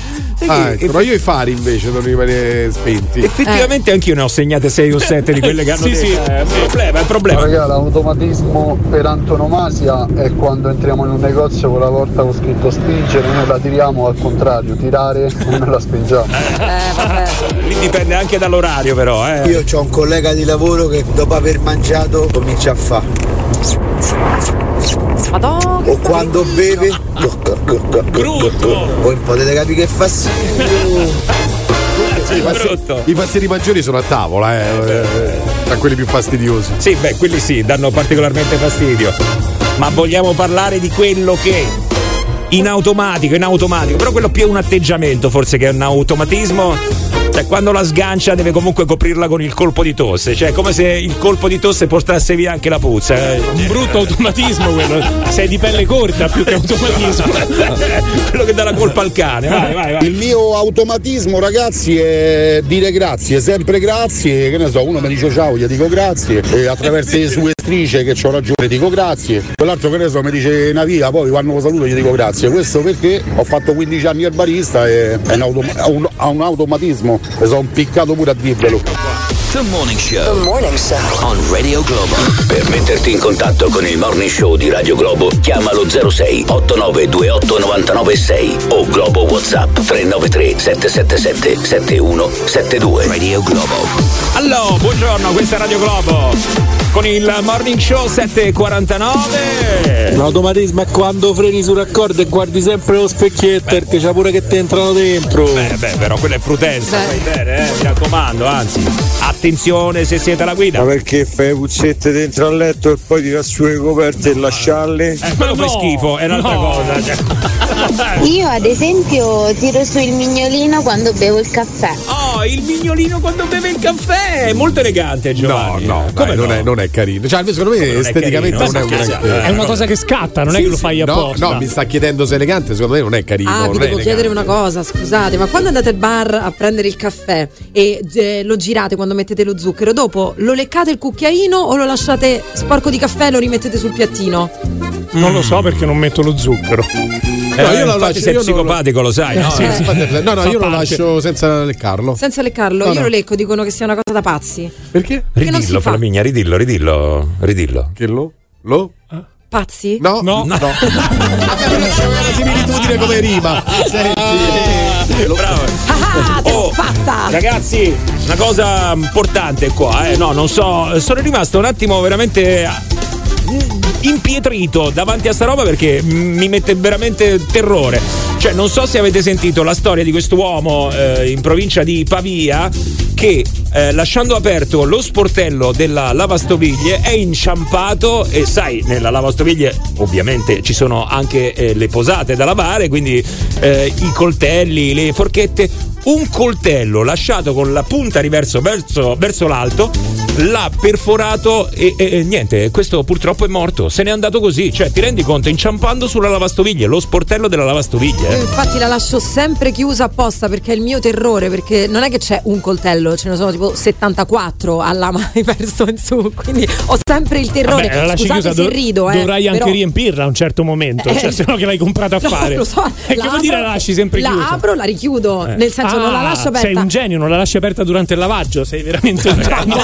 Ah, ecco, ma io i fari invece devono rimanere spenti. Effettivamente anch'io ne ho segnate 6 o 7 di quelle [LAUGHS] che hanno Sì, detto. sì. Eh, È un problema, è un problema. Raga, l'automatismo per antonomasia è quando entriamo in un negozio con la porta con scritto spingere, noi la tiriamo al contrario, tirare e noi la spingiamo. Lì dipende anche dall'orario, però. Eh. Io ho un collega di lavoro che dopo aver mangiato comincia a fare. Madonna, o quando beve. Voi potete capire che fa schifo. Sì, i, fasti- i pastieri maggiori sono a tavola, eh, eh, tra quelli più fastidiosi. Sì, beh, quelli sì, danno particolarmente fastidio. Ma vogliamo parlare di quello che in automatico, in automatico, però quello più è un atteggiamento forse che è un automatismo. Cioè, quando la sgancia deve comunque coprirla con il colpo di tosse, cioè come se il colpo di tosse portasse via anche la puzza. Un brutto automatismo quello. Sei di pelle corta più che automatismo. [LAUGHS] quello che dà la colpa al cane. Vai, vai, vai. Il mio automatismo, ragazzi, è dire grazie, sempre grazie. Che ne so, uno mi dice ciao, gli dico grazie. E attraverso le sue strisce che ho ragione dico grazie. Quell'altro che ne so mi dice una via, poi quando lo saluto gli dico grazie. Questo perché ho fatto 15 anni al barista e è un, autom- un- ha un automatismo. E sono impiccato pure a dirvelo. The Morning Show. On Radio Globo. Per metterti in contatto con il Morning Show di Radio Globo, chiamalo 06 8928 996 o Globo WhatsApp 393 777 7172. Radio Globo. Allora, buongiorno, questa è Radio Globo. Con il morning show 749. L'automatismo è quando freni sul raccordo e guardi sempre lo specchietto perché c'è pure che ti entrano dentro. Beh, beh, però quella è prudenza, fai bene, eh, mi raccomando, anzi, attenzione se siete alla guida. Ma perché fai puzzette dentro al letto e poi tira su le coperte e lasciarle? Eh, quello fa schifo, è un'altra cosa. cioè. Io ad esempio tiro su il mignolino quando bevo il caffè. Oh, il mignolino quando beve il caffè! È molto elegante, Giovanni. No, no, Come dai, non, no? È, non è carino. Cioè, secondo me non è esteticamente carino, non è ma un scherziamo, granché. È una cosa che scatta, non è Sì, che lo sì, fai no, apposta. No, mi sta chiedendo se è elegante, secondo me non è carino. Ah, non vi è devo chiedere una cosa, scusate, ma quando andate al bar a prendere il caffè e eh, lo girate quando mettete lo zucchero, dopo lo leccate il cucchiaino o lo lasciate sporco di caffè e lo rimettete sul piattino? Non lo so perché non metto lo zucchero. Eh, No, io lo lascio- sei io non lo- psicopatico, lo sai, no? Sì, Eh. sì, no, no, io lo lascio senza leccarlo. Senza leccarlo, No, io no. lo lecco, dicono che sia una cosa da pazzi. Perché? Si Ridillo, fa. Flaminia, ridillo, ridillo, ridillo. Che lo? Lo? Pazzi? No, No. no. C'è [LAUGHS] una similitudine come rima. Senti. Bravo. Ah, te l'ho Oh, fatta! Ragazzi, una cosa importante qua, eh. No, non so, sono rimasto un attimo veramente impietrito davanti a sta roba perché mi mette veramente terrore. Cioè, non so se avete sentito la storia di quest'uomo eh, in provincia di Pavia che eh, lasciando aperto lo sportello della lavastoviglie è inciampato e sai nella lavastoviglie ovviamente ci sono anche eh, le posate da lavare quindi eh, i coltelli le forchette. Un coltello lasciato con la punta riverso verso, verso l'alto l'ha perforato e, e- e niente questo purtroppo è morto. Se n'è andato così. Cioè ti rendi conto? Inciampando sulla lavastoviglie lo sportello della lavastoviglie Io eh. infatti la lascio sempre chiusa apposta perché è il mio terrore, perché non è che c'è un coltello, ce ne sono tipo 74 a lama verso in su, quindi ho sempre il terrore. Vabbè, la Scusate chiusa, se do- rido, eh, dovrai anche però- riempirla a un certo momento, Eh, cioè se no che l'hai comprata a [LAUGHS] No, fare. lo so, E che la vuol dire la lasci sempre la chiusa? apro, la richiudo, Eh. nel senso non la Ah, lascio aperta. Sei un genio, non la lasci aperta durante il lavaggio, sei veramente un [LAUGHS] genio.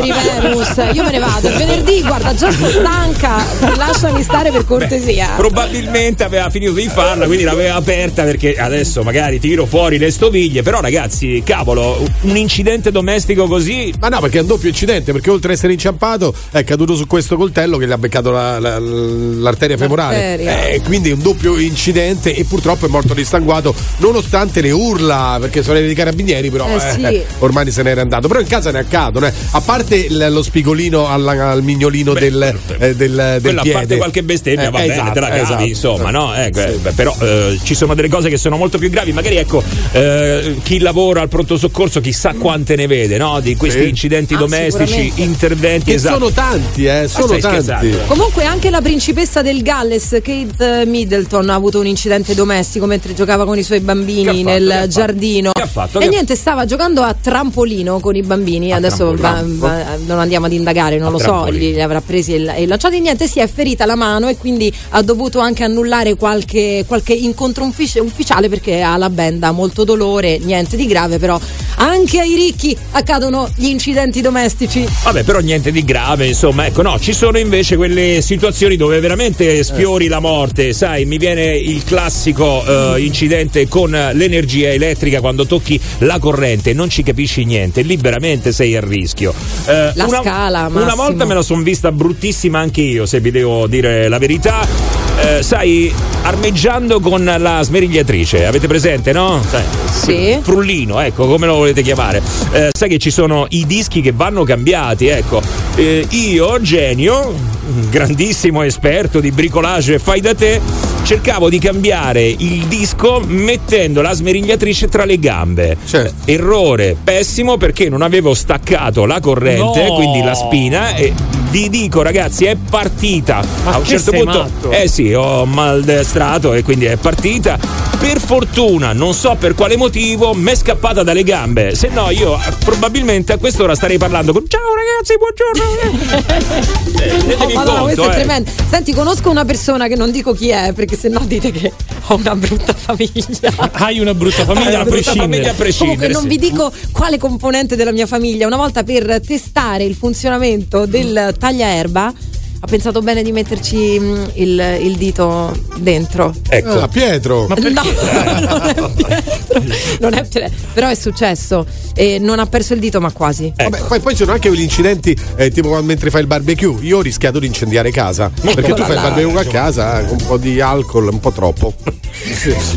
Riverus, io me ne vado. [LAUGHS] È venerdì, guarda, già sto stanca. Lasciami stare per cortesia. Probabilmente aveva finito di farla, quindi l'aveva aperta perché adesso magari tiro fuori le stoviglie. Però, ragazzi, cavolo, un incidente domestico così. Ma no, perché è un doppio incidente, perché oltre ad essere inciampato è caduto su questo coltello che gli ha beccato la- la- l'arteria femorale. L'arteria. Eh, quindi un doppio incidente e purtroppo è morto distanguato nonostante le urla, perché sono dei carabinieri, però Eh, sì. ormai se n'era andato. Però in casa ne accadono, eh. a parte il- lo spigolino alla- al mignolino del, eh, del, del Quella a piede. parte qualche bestemmia, Eh, va bene, esatto, te la cavi, esatto. insomma, no? Eh, beh, però eh, ci sono delle cose che sono molto più gravi. Magari ecco, eh, chi lavora al pronto soccorso chissà quante ne vede, no? Di questi Sì. incidenti Ah, domestici, interventi Che esatto. sono tanti, eh, sono tanti. scherzando? Comunque anche la principessa del Galles, Kate Middleton, ha avuto un incidente domestico mentre giocava con i suoi bambini fatto? nel Che ha fatto? giardino. Che ha fatto? E Che- niente, stava giocando a trampolino con i bambini. Adesso va- va- non andiamo ad indagare, non A lo so, trampolino. li, li avrà presi e, e lanciati. Niente, si è ferita la mano e quindi ha dovuto anche annullare qualche, qualche incontro uffici- ufficiale perché ha la benda molto dolore. Niente di grave, però anche ai ricchi accadono gli incidenti domestici. Vabbè, però niente di grave, insomma, ecco, no, ci sono invece quelle situazioni dove veramente sfiori la morte, sai, mi viene il classico eh, incidente con l'energia elettrica quando tocchi la corrente, non ci capisci niente, liberamente sei a rischio. Eh, La una, scala, Una Massimo. volta me la sono vista bruttissima anche io, se vi devo dire la verità. Eh, sai, armeggiando con la smerigliatrice, avete presente, no? Sì. frullino, ecco, come lo volete chiamare. Eh, sai che ci sono i dischi che vanno cambiati, ecco. Eh, io, genio, un grandissimo esperto di bricolage fai da te, cercavo di cambiare il disco mettendo la smerigliatrice tra le gambe. Certo. Errore pessimo perché non avevo staccato la corrente, No. quindi la spina e vi dico ragazzi è partita. Ma A un certo punto matto? eh sì, ho maldestrato e quindi è partita. Per fortuna, non so per quale motivo, mi è scappata dalle gambe. Se no, io eh, probabilmente a quest'ora starei parlando con Ciao ragazzi, buongiorno. [LAUGHS] Eh, Oh, Madonna, questo conto, è eh. tremendo. Senti, conosco una persona che non dico chi è, perché sennò dite che ho una brutta famiglia. Hai una brutta famiglia una a brutta prescindere. famiglia a prescindere. Comunque non sì. vi dico quale componente della mia famiglia. Una volta per testare il funzionamento del tagliaerba ha pensato bene di metterci mm, il, il dito dentro. Ecco. Ah, Pietro. [LAUGHS] No, non è Pietro. Non è Pietro. Però è successo. E non ha perso il dito, ma quasi. Vabbè, poi, poi ci sono anche quegli incidenti eh, tipo mentre fai il barbecue. Io ho rischiato di incendiare casa. perché tu fai il barbecue a casa eh, con un po' di alcol, un po' troppo. [LAUGHS]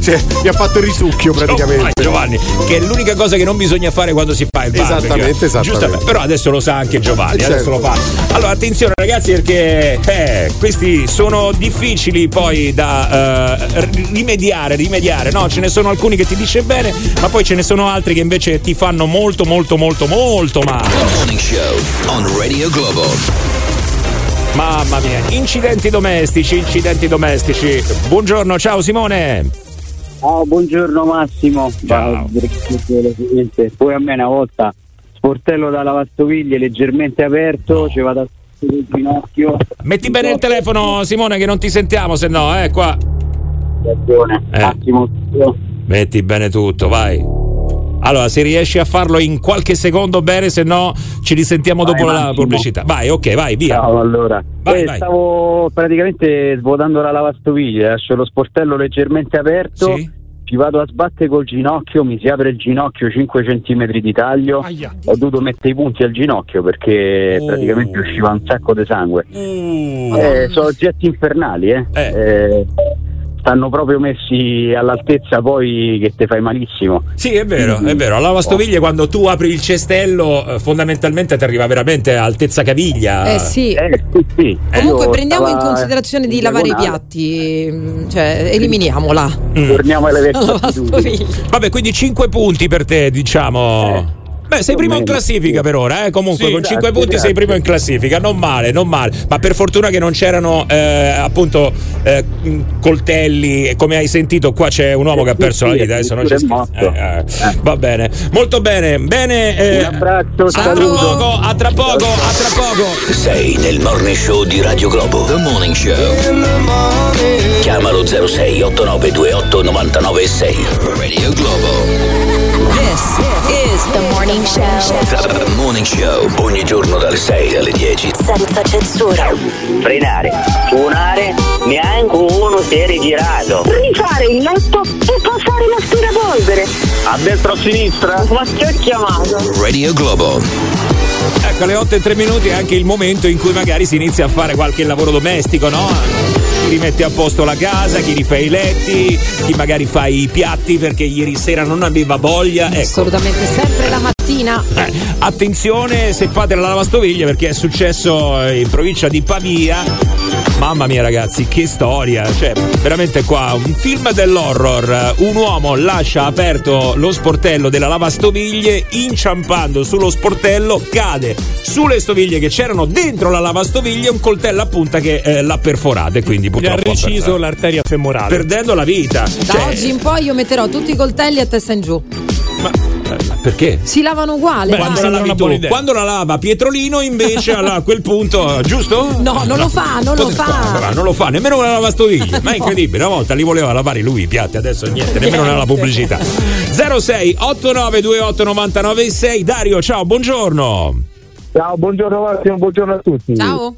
cioè, mi ha fatto il risucchio praticamente. Giovanni, che è l'unica cosa che non bisogna fare quando si fa il barbecue. Esattamente, esattamente. Giustamente, però adesso lo sa anche Giovanni, Eh, adesso certo. lo fa. Allora, attenzione ragazzi perché eh, questi sono difficili poi da eh, rimediare, rimediare. No, ce ne sono alcuni che ti dice bene, ma poi ce ne sono altri che invece ti fanno molto molto molto molto male. Morning Show on Radio Globo. Mamma mia, incidenti domestici, incidenti domestici. Buongiorno, ciao Simone. Ciao, buongiorno Massimo. Ciao. Poi a me una volta sportello da lavastoviglie leggermente aperto, ci vado a del ginocchio. Metti bene il telefono, Simone, che non ti sentiamo, se no, eh, qua. Ragione. Eh. Attimo. Metti bene tutto, vai. Allora, se riesci a farlo in qualche secondo bene, se no ci risentiamo Vai, dopo la pubblicità. Vai, ok, vai, via. Ciao, allora. Vai, Eh, vai. Stavo praticamente svuotando la lavastoviglie, lascio lo sportello leggermente aperto. Ci vado a sbattere col ginocchio, mi si apre il ginocchio 5 cm di taglio. Ho dovuto mettere i punti al ginocchio perché Oh. praticamente usciva un sacco di sangue. Eh, sono oggetti infernali, eh. Eh, stanno proprio messi all'altezza poi che te fai malissimo. Sì, è vero, è vero. Alla lavastoviglie, quando tu apri il cestello, eh, fondamentalmente ti arriva veramente a altezza caviglia. Eh sì. sì. Comunque Io prendiamo in considerazione di lavare i piatti, mm, cioè eliminiamola. Torniamo alle vecchie [LAUGHS] La. Vabbè, quindi 5 punti per te, diciamo. Beh, sei primo in classifica per ora, eh? Comunque Sì, con 5 grazie, punti sei grazie. primo in classifica, non male, non male. Ma per fortuna che non c'erano eh, appunto eh, coltelli, come hai sentito qua c'è un uomo che ha perso la vita, adesso non c'è scritto. Eh, eh, Va bene, molto bene, bene. eh, Un abbraccio, a tra saluto. poco, a tra poco, a tra poco. Sei nel morning show di Radio Globo. The Morning Show. Chiamalo 06 8928 996. Radio Globo. This is the morning show. The Morning Show. Ogni giorno dalle 6 alle 10. Senza censura. frenare, suonare, neanche uno si è rigirato. Rifare il letto e passare l'aspirapolvere. A destra o a sinistra? Ma che ho chiamato? Radio Globo. Ecco, alle 8 e 3 minuti è anche il momento in cui magari si inizia a fare qualche lavoro domestico, no? Chi rimette a posto la casa, chi rifà i letti, chi magari fa i piatti perché ieri sera non aveva voglia. Ecco. Assolutamente sempre la mattina. Eh, attenzione se fate la lavastoviglie perché è successo eh, in provincia di Pavia. Mamma mia ragazzi, che storia! Cioè, veramente qua un film dell'horror. Un uomo lascia aperto lo sportello della lavastoviglie, inciampando sullo sportello, cade sulle stoviglie che c'erano dentro la lavastoviglie, un coltello a punta che eh, l'ha perforata e quindi Gli ha purtroppo reciso l'arteria femorale. perdendo la vita. Da Cioè, oggi in poi io metterò tutti i coltelli a testa in giù. Perché? Si lavano uguale. quando, la lavi tu, quando la lava Pietrolino invece a [LAUGHS] quel punto, giusto? No, non lo fa, non lo fa. no, non lo fa, nemmeno con la lavastoviglie. Ma è incredibile, una volta li voleva lavare lui i piatti, adesso niente, nemmeno nella pubblicità. 06 89 28 99 6 Dario, ciao, buongiorno. Ciao, buongiorno Massimo, buongiorno a tutti. Ciao.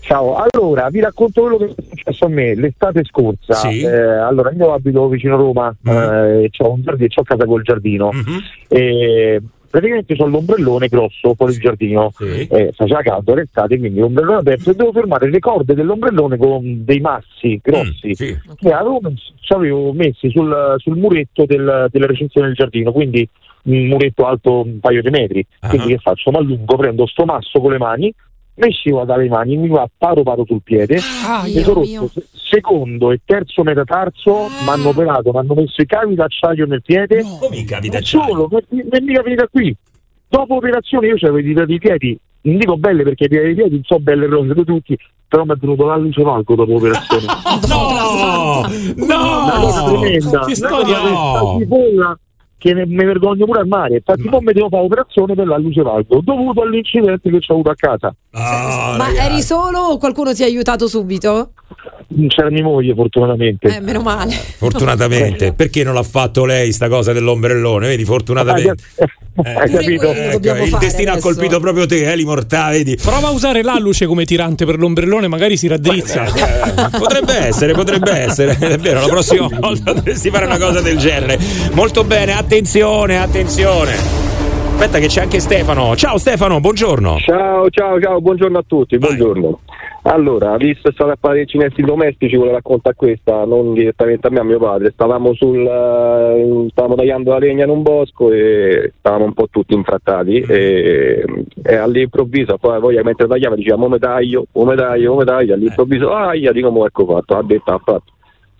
Ciao, allora vi racconto quello che è successo a me l'estate scorsa. Sì. Eh, allora, io abito vicino Roma, eh, e ho un giardino, ho casa col giardino. E praticamente ho l'ombrellone grosso fuori il giardino. Eh, faceva caldo, era estate, quindi l'ombrellone aperto e devo fermare le corde dell'ombrellone con dei massi grossi che avevo, ci avevo messi sul, sul muretto del- della recinzione del giardino, quindi un muretto alto un paio di metri. Quindi che faccio? Ma allungo, prendo sto masso con le mani, mi scivola dalle mani, mi va paro paro sul piede, Ah, mi sono rotto se- secondo e terzo metatarso, mi hanno operato, mi hanno messo i cavi d'acciaio nel piede. Come i cavi Non solo, non mica finita qui. Dopo operazione io avevo i dei piedi, non dico belle perché i dei piedi non so belle rose di tutti, però mi è venuto la luce valco dopo l'operazione. [LAUGHS] No! Una cosa tremenda, Che una storia! cosa di cipolla che ne- mi vergogno pure al mare. Infatti, poi mi devo fare operazione per la luce valco, dovuto all'incidente che ho avuto a casa. Ma eri solo o qualcuno ti ha aiutato subito? Non c'era mia moglie, fortunatamente. Eh, meno male. [LAUGHS] Fortunatamente, perché non l'ha fatto lei sta cosa dell'ombrellone? Vedi, fortunatamente. [LAUGHS] Hai capito? Ecco, il destino ha colpito proprio te, eh, Limortà, vedi? Prova a usare l'alluce come tirante per l'ombrellone, magari si raddrizza. Eh, potrebbe essere, potrebbe essere. È vero, la prossima [LAUGHS] volta dovresti fare una cosa del genere. Molto bene, attenzione, attenzione. Aspetta che c'è anche Stefano. Ciao Stefano, buongiorno. Ciao, ciao, ciao, buongiorno a tutti, buongiorno. Allora, visto che state a fare i cinesi domestici, ve la racconta questa, non direttamente a me, a mio padre. Stavamo sul eh, stavamo tagliando la legna in un bosco e stavamo un po' tutti infrattati e, e all'improvviso, poi voi mentre tagliamo dicevamo come taglio, come taglio, come taglio, all'improvviso, aia, dico mo ecco fatto, ha detto, ha fatto.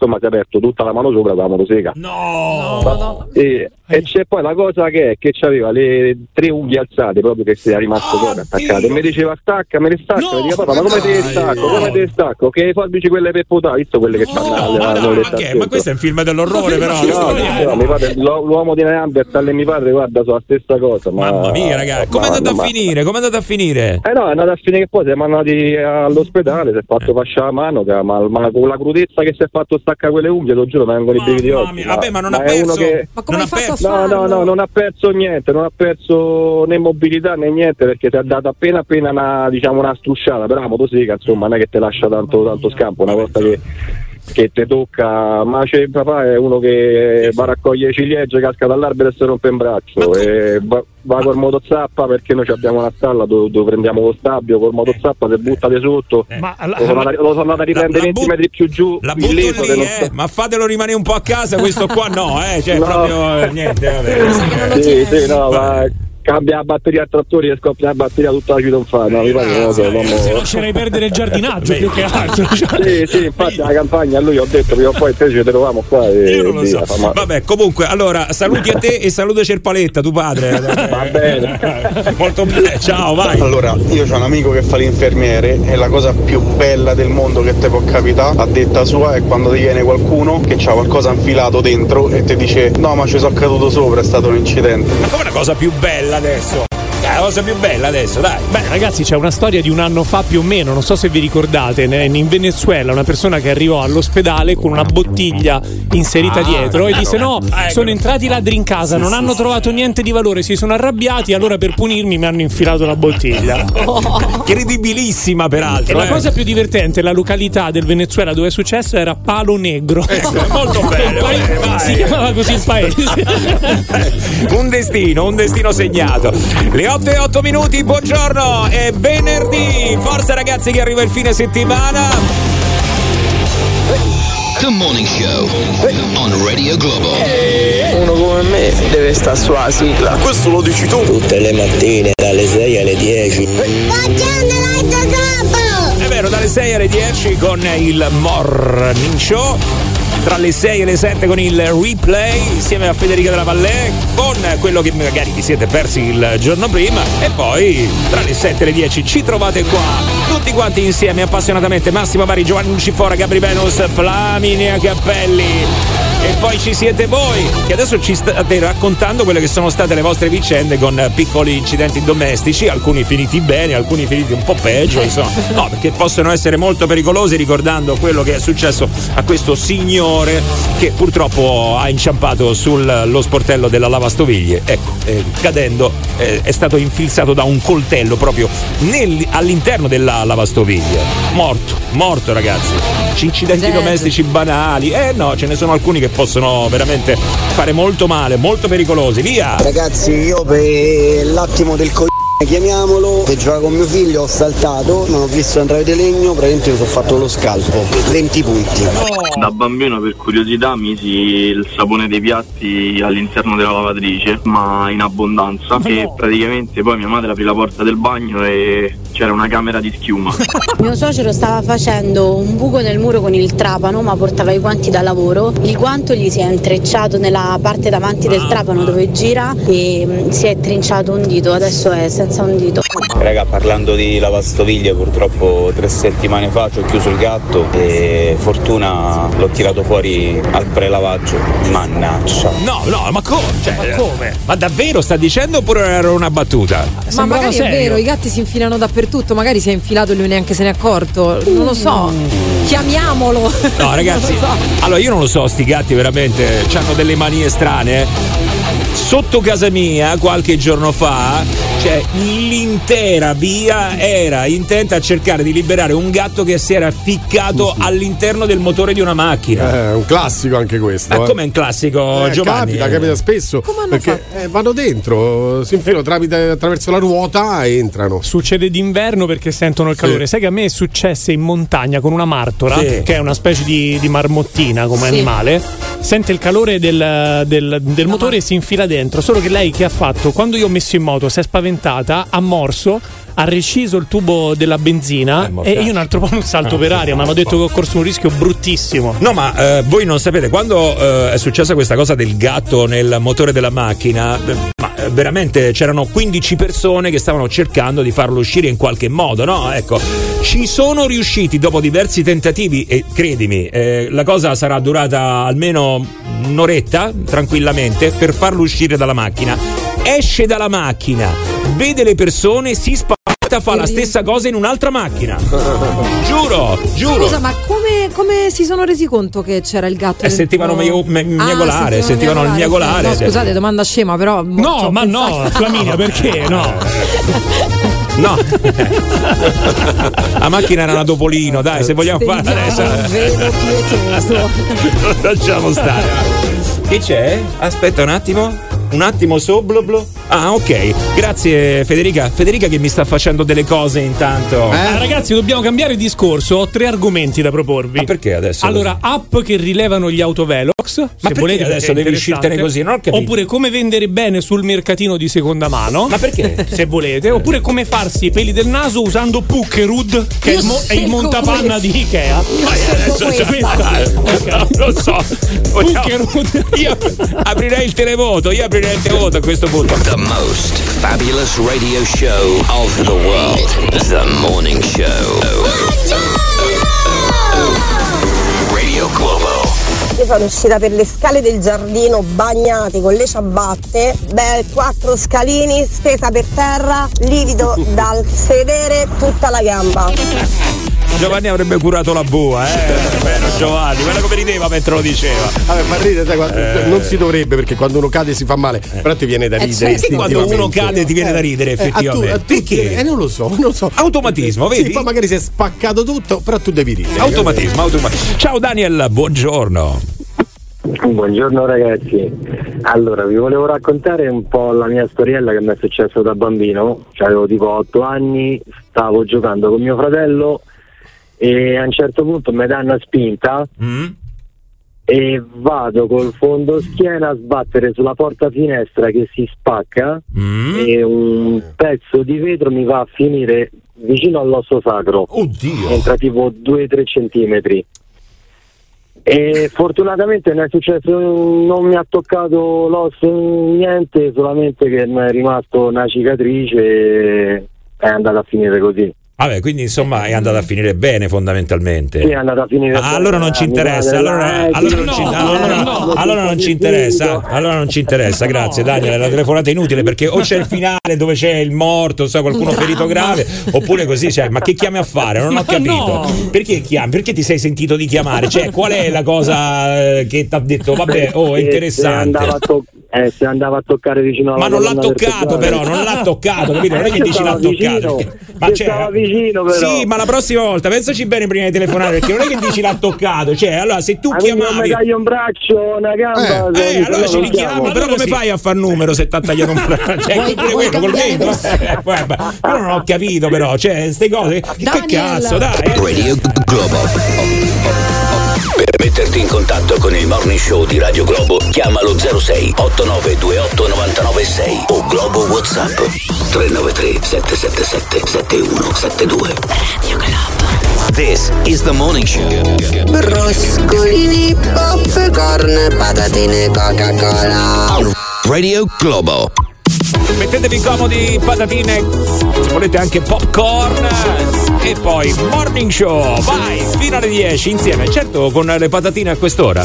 Insomma si è aperto tutta la mano sopra, la motosega. No! E, E c'è poi la cosa che è che c'aveva le tre unghie alzate proprio che si era rimasto poco attaccate. E mi diceva stacca, me le stacca. mi diceva papà, ma come te le stacco? Come te le stacco? Che le forbici quelle per potare, visto quelle che c'hanno le- Ma, le no, molette ma questo è un film dell'orrore, però. No, no, mi pare- l'u- l'uomo di Neanderthal e mi padre guarda sono la stessa cosa ma, Mamma mia, ragazzi, come è ma- andato ma- a finire? Come è andato a finire? eh no, è andato a finire che poi siamo andati all'ospedale, si è Eh. fatto fasciare la mano, che- ma, ma con la crudezza che si è fatto staccare quelle unghie, lo giuro, mi vengono i brividi oggi. Vabbè, ma non ha è uno perso. che- Ma come hai ha fatto a No, farlo? no, no, non ha perso niente, non ha perso né mobilità né niente perché ti ha dato appena appena una, diciamo, una strusciata, però la motosega insomma non è che ti lascia tanto, tanto scampo, una volta che, che ti tocca, ma c'è papà è uno che va a raccogliere ciliegie, casca dall'albero e si rompe un braccio. E va, va col motozappa perché noi abbiamo una stalla dove, dove prendiamo lo stabbio, col motozappa si butta di sotto, Ma lo, sono andati, lo sono andato a riprendere la 20 but- metri più giù, La butto illeso lì, non eh, ma fatelo rimanere un po' a casa, questo qua. No, eh, cioè No. proprio eh, niente, vabbè. Sì, sì, no, ma cambia la batteria al trattore e scoppia la batteria tutta la città. No, mi pare che non lo so, non- Se no lascerei perdere il giardinaggio più che altro. cioè. Sì, sì, infatti la campagna a lui ho detto prima o poi te ci troviamo qua e Io non lo via, so. Vabbè, comunque, allora, saluti a te e saluto Cerpaletta, tu padre. [LAUGHS] Va bene. [LAUGHS] Molto bene, ciao, vai. Allora, io ho un amico che fa l'infermiere e la cosa più bella del mondo che ti può capitare, a detta sua, è quando ti viene qualcuno che ha qualcosa infilato dentro e ti dice no ma ci sono caduto sopra, è stato un incidente. Ma come una cosa più bella adesso? È la cosa più bella adesso, dai. Beh, ragazzi, c'è una storia di un anno fa più o meno, non so se vi ricordate, in Venezuela una persona che arrivò all'ospedale con una bottiglia inserita Ah, dietro e disse no, Ah, ecco. sono entrati ladri in casa, non hanno trovato niente di valore, si sono arrabbiati, allora per punirmi mi hanno infilato la bottiglia. [LAUGHS] Credibilissima, E peraltro. la eh. cosa più divertente, la località del Venezuela dove è successo era Palo Negro. Ecco, molto [LAUGHS] bello, Poi bene, vai. si chiamava così il paese. [LAUGHS] un destino, un destino segnato. Le 8 e 8 minuti, buongiorno, è venerdì. Forza ragazzi che arriva il fine settimana. The Morning Show on Radio Globo. Uno come me deve stare sulla sigla. Questo lo dici tu. Tutte le mattine dalle 6 alle 10. È vero, dalle 6 alle 10 con il Morning Show. Tra le 6 e le 7 con il replay insieme a Federica della Vallée con quello che magari vi siete persi il giorno prima e poi tra le 7 e le 10 ci trovate qua tutti quanti insieme appassionatamente Massimo Vari, Giovanni Lucifora, Gabri Venus, Flaminia Cappelli e poi ci siete voi che adesso ci state raccontando quelle che sono state le vostre vicende con piccoli incidenti domestici, alcuni finiti bene, alcuni finiti un po' peggio, insomma. No, perché possono essere molto pericolosi ricordando quello che è successo a questo signore che purtroppo ha inciampato sullo sportello della lavastoviglie. Ecco, eh, cadendo eh, è stato infilzato da un coltello proprio nel- all'interno della lavastoviglie. Morto, morto ragazzi. Incidenti domestici banali. Eh no, ce ne sono alcuni che possono veramente fare molto male, molto pericolosi. Via! Ragazzi, io per l'attimo del coglione, chiamiamolo, che gioca con mio figlio, ho saltato, non ho visto entrare di legno, praticamente mi sono fatto lo scalpo. 20 punti. Da bambino per curiosità misi il sapone dei piatti all'interno della lavatrice, ma in abbondanza, che praticamente poi mia madre aprì la porta del bagno e c'era una camera di schiuma. [LAUGHS] Mio suocero stava facendo un buco nel muro con il trapano, ma portava i guanti da lavoro. Il guanto gli si è intrecciato nella parte davanti del trapano dove gira e mm, si è trinciato un dito, adesso è senza un dito. Raga, parlando di lavastoviglie, purtroppo tre settimane fa ci ho chiuso il gatto e fortuna l'ho tirato fuori al prelavaggio. Mannaggia. No, no, ma come? Cioè, ma come? Ma davvero sta dicendo oppure era una battuta? Ma magari è vero, i gatti si infilano dappertutto, magari si è infilato e lui neanche se ne è accorto. Non lo so. Chiamiamolo. No, [LAUGHS] ragazzi, so. allora io non lo so, sti gatti veramente hanno delle manie strane. Sotto casa mia, qualche giorno fa, cioè l'intera via era intenta a cercare di liberare un gatto che si era ficcato all'interno del motore di una macchina. È Eh, un classico anche questo. Ma eh. come è un classico, Eh, Giovanni? Capita, capita spesso. perché eh, vanno dentro, si infilano tramite- attraverso la ruota e entrano. Succede d'inverno perché sentono il calore. Sai che a me è successo in montagna con una martora, Sì. che è una specie di, di marmottina come Sì. animale. Sente il calore del, del- del motore e si infila dentro. Solo che lei che ha fatto? Quando io ho messo in moto si è spaventata, ha morso, ha reciso il tubo della benzina e io un altro po' non salto per aria, mi hanno detto che ho corso un rischio bruttissimo. No, ma eh, voi non sapete, quando eh, è successa questa cosa del gatto nel motore della macchina, eh, ma eh, veramente c'erano 15 persone che stavano cercando di farlo uscire in qualche modo, no? Ecco, ci sono riusciti dopo diversi tentativi e credimi, eh, la cosa sarà durata almeno un'oretta tranquillamente per farlo uscire dalla macchina. Esce dalla macchina, vede le persone, si spaventa, fa la stessa cosa in un'altra macchina. [LAUGHS] Giuro, giuro. Scusa, ma come, come si sono resi conto che c'era il gatto? E sentivano mio- me- miagolare, Ah, sentivano il miagolare. No, scusate, domanda scema, però. No, ma no, Flaminia, perché? No. No, la macchina era una Topolino, dai, se vogliamo fare adesso. Lasciamo stare. Che c'è? Aspetta un attimo. Un attimo sobloblo. Ah, ok. Grazie Federica. Federica che mi sta facendo delle cose intanto. Ah, ragazzi, dobbiamo cambiare discorso. Ho tre argomenti da proporvi. Ma perché adesso? Allora, app che rilevano gli autovelox. se perché volete, adesso devi uscirtene così? Non ho capito. Oppure come vendere bene sul mercatino di seconda mano. Ma perché? [LAUGHS] Se volete. Oppure come farsi i peli del naso usando Puckerud, che è il, mo- è il montapanna questo. di Ikea. Ma io adesso Questa. non lo so. Vogliamo- Io aprirei il televoto, io aprirei il televoto a questo punto. The most fabulous radio show of the world. The morning show. Radio Globo. Io sono uscita per le scale del giardino bagnati con le ciabatte, beh, quattro scalini, stesa per terra, livido [LAUGHS] dal sedere tutta la gamba. Giovanni avrebbe curato la bua, eh. Vero Giovanni, guarda come rideva mentre lo diceva. Vabbè, ma ride, sai, quando- Eh. non si dovrebbe perché quando uno cade si fa male, però ti viene da Eh, ridere. certo. Quando uno cade ti viene da ridere, Eh, a tu- effettivamente. a tutti Perché? Eh, non lo so, non lo so. Automatismo, Sì, vedi? poi magari si è spaccato tutto, però tu devi ridere. Automatismo, automatismo. Ciao Daniel, buongiorno. Buongiorno ragazzi, allora vi volevo raccontare un po' la mia storiella che mi è successo da bambino, cioè, avevo tipo 8 anni, stavo giocando con mio fratello e a un certo punto mi danno spinta e vado col fondo schiena a sbattere sulla porta finestra che si spacca e un pezzo di vetro mi va a finire vicino all'osso sacro. Oddio! Entra tipo 2-3 centimetri. E fortunatamente non è successo, non mi ha toccato l'osso niente, solamente che mi è rimasto una cicatrice e è andata a finire così. Vabbè, quindi insomma è andata a finire bene fondamentalmente. Sì, è andata a finire Ah, bene. allora non ci interessa, allora, non ci, interessa, allora non ci interessa, grazie Daniele, la telefonata è inutile perché o c'è il finale dove c'è il morto, so, qualcuno Un ferito grave, oppure così, cioè, ma che chiami a fare? Non ho capito. no. Perché chiami? Perché ti sei sentito di chiamare? Cioè, qual è la cosa eh, che ti ha detto, vabbè, oh, è Se andava, a interessante. Eh, se andava a toccare vicino alla Ma non l'ha toccato però, non l'ha toccato, capito? Non è che Eh, dici l'ha stava vicino, toccato. Ma stava vicino però. Sì, ma la prossima volta pensaci bene prima di telefonare, perché non è che dici l'ha toccato, cioè, allora se tu Ah, non mi chiamavi tagli un braccio, una gamba. eh, se- eh, allora ci siamo. però come fai a far numero se ti ha tagliato un braccio? Cioè, Vuoi- pure vuoi quello col cambiare dito? Eh, vabbè, Io non ho capito però, cioè, queste cose, che Daniel. cazzo, dai. eh. Radio Globo. Per metterti in contatto con il morning show di Radio Globo, chiamalo 06 8928 996 o Globo WhatsApp 393 777 7172. Radio Globo. This is the morning show. Broscolini, popcorn, patatine, Coca-Cola. Radio Globo. Mettetevi comodi, patatine, se volete anche popcorn e poi morning show, vai, fino alle 10 insieme, certo con le patatine a quest'ora.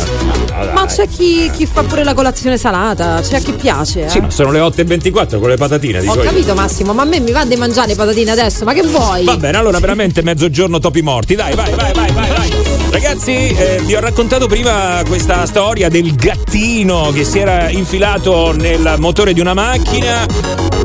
Ma c'è chi, chi fa pure la colazione salata, c'è chi piace. Eh? Sì, ma sono le 8.24 con le patatine, dico Ho io. capito Massimo, ma a me mi va di mangiare le patatine adesso, ma che vuoi? Va bene, allora veramente mezzogiorno topi morti. Dai, vai, vai, vai, vai, vai. Ragazzi, eh, vi ho raccontato prima questa storia del gattino che si era infilato nel motore di una macchina.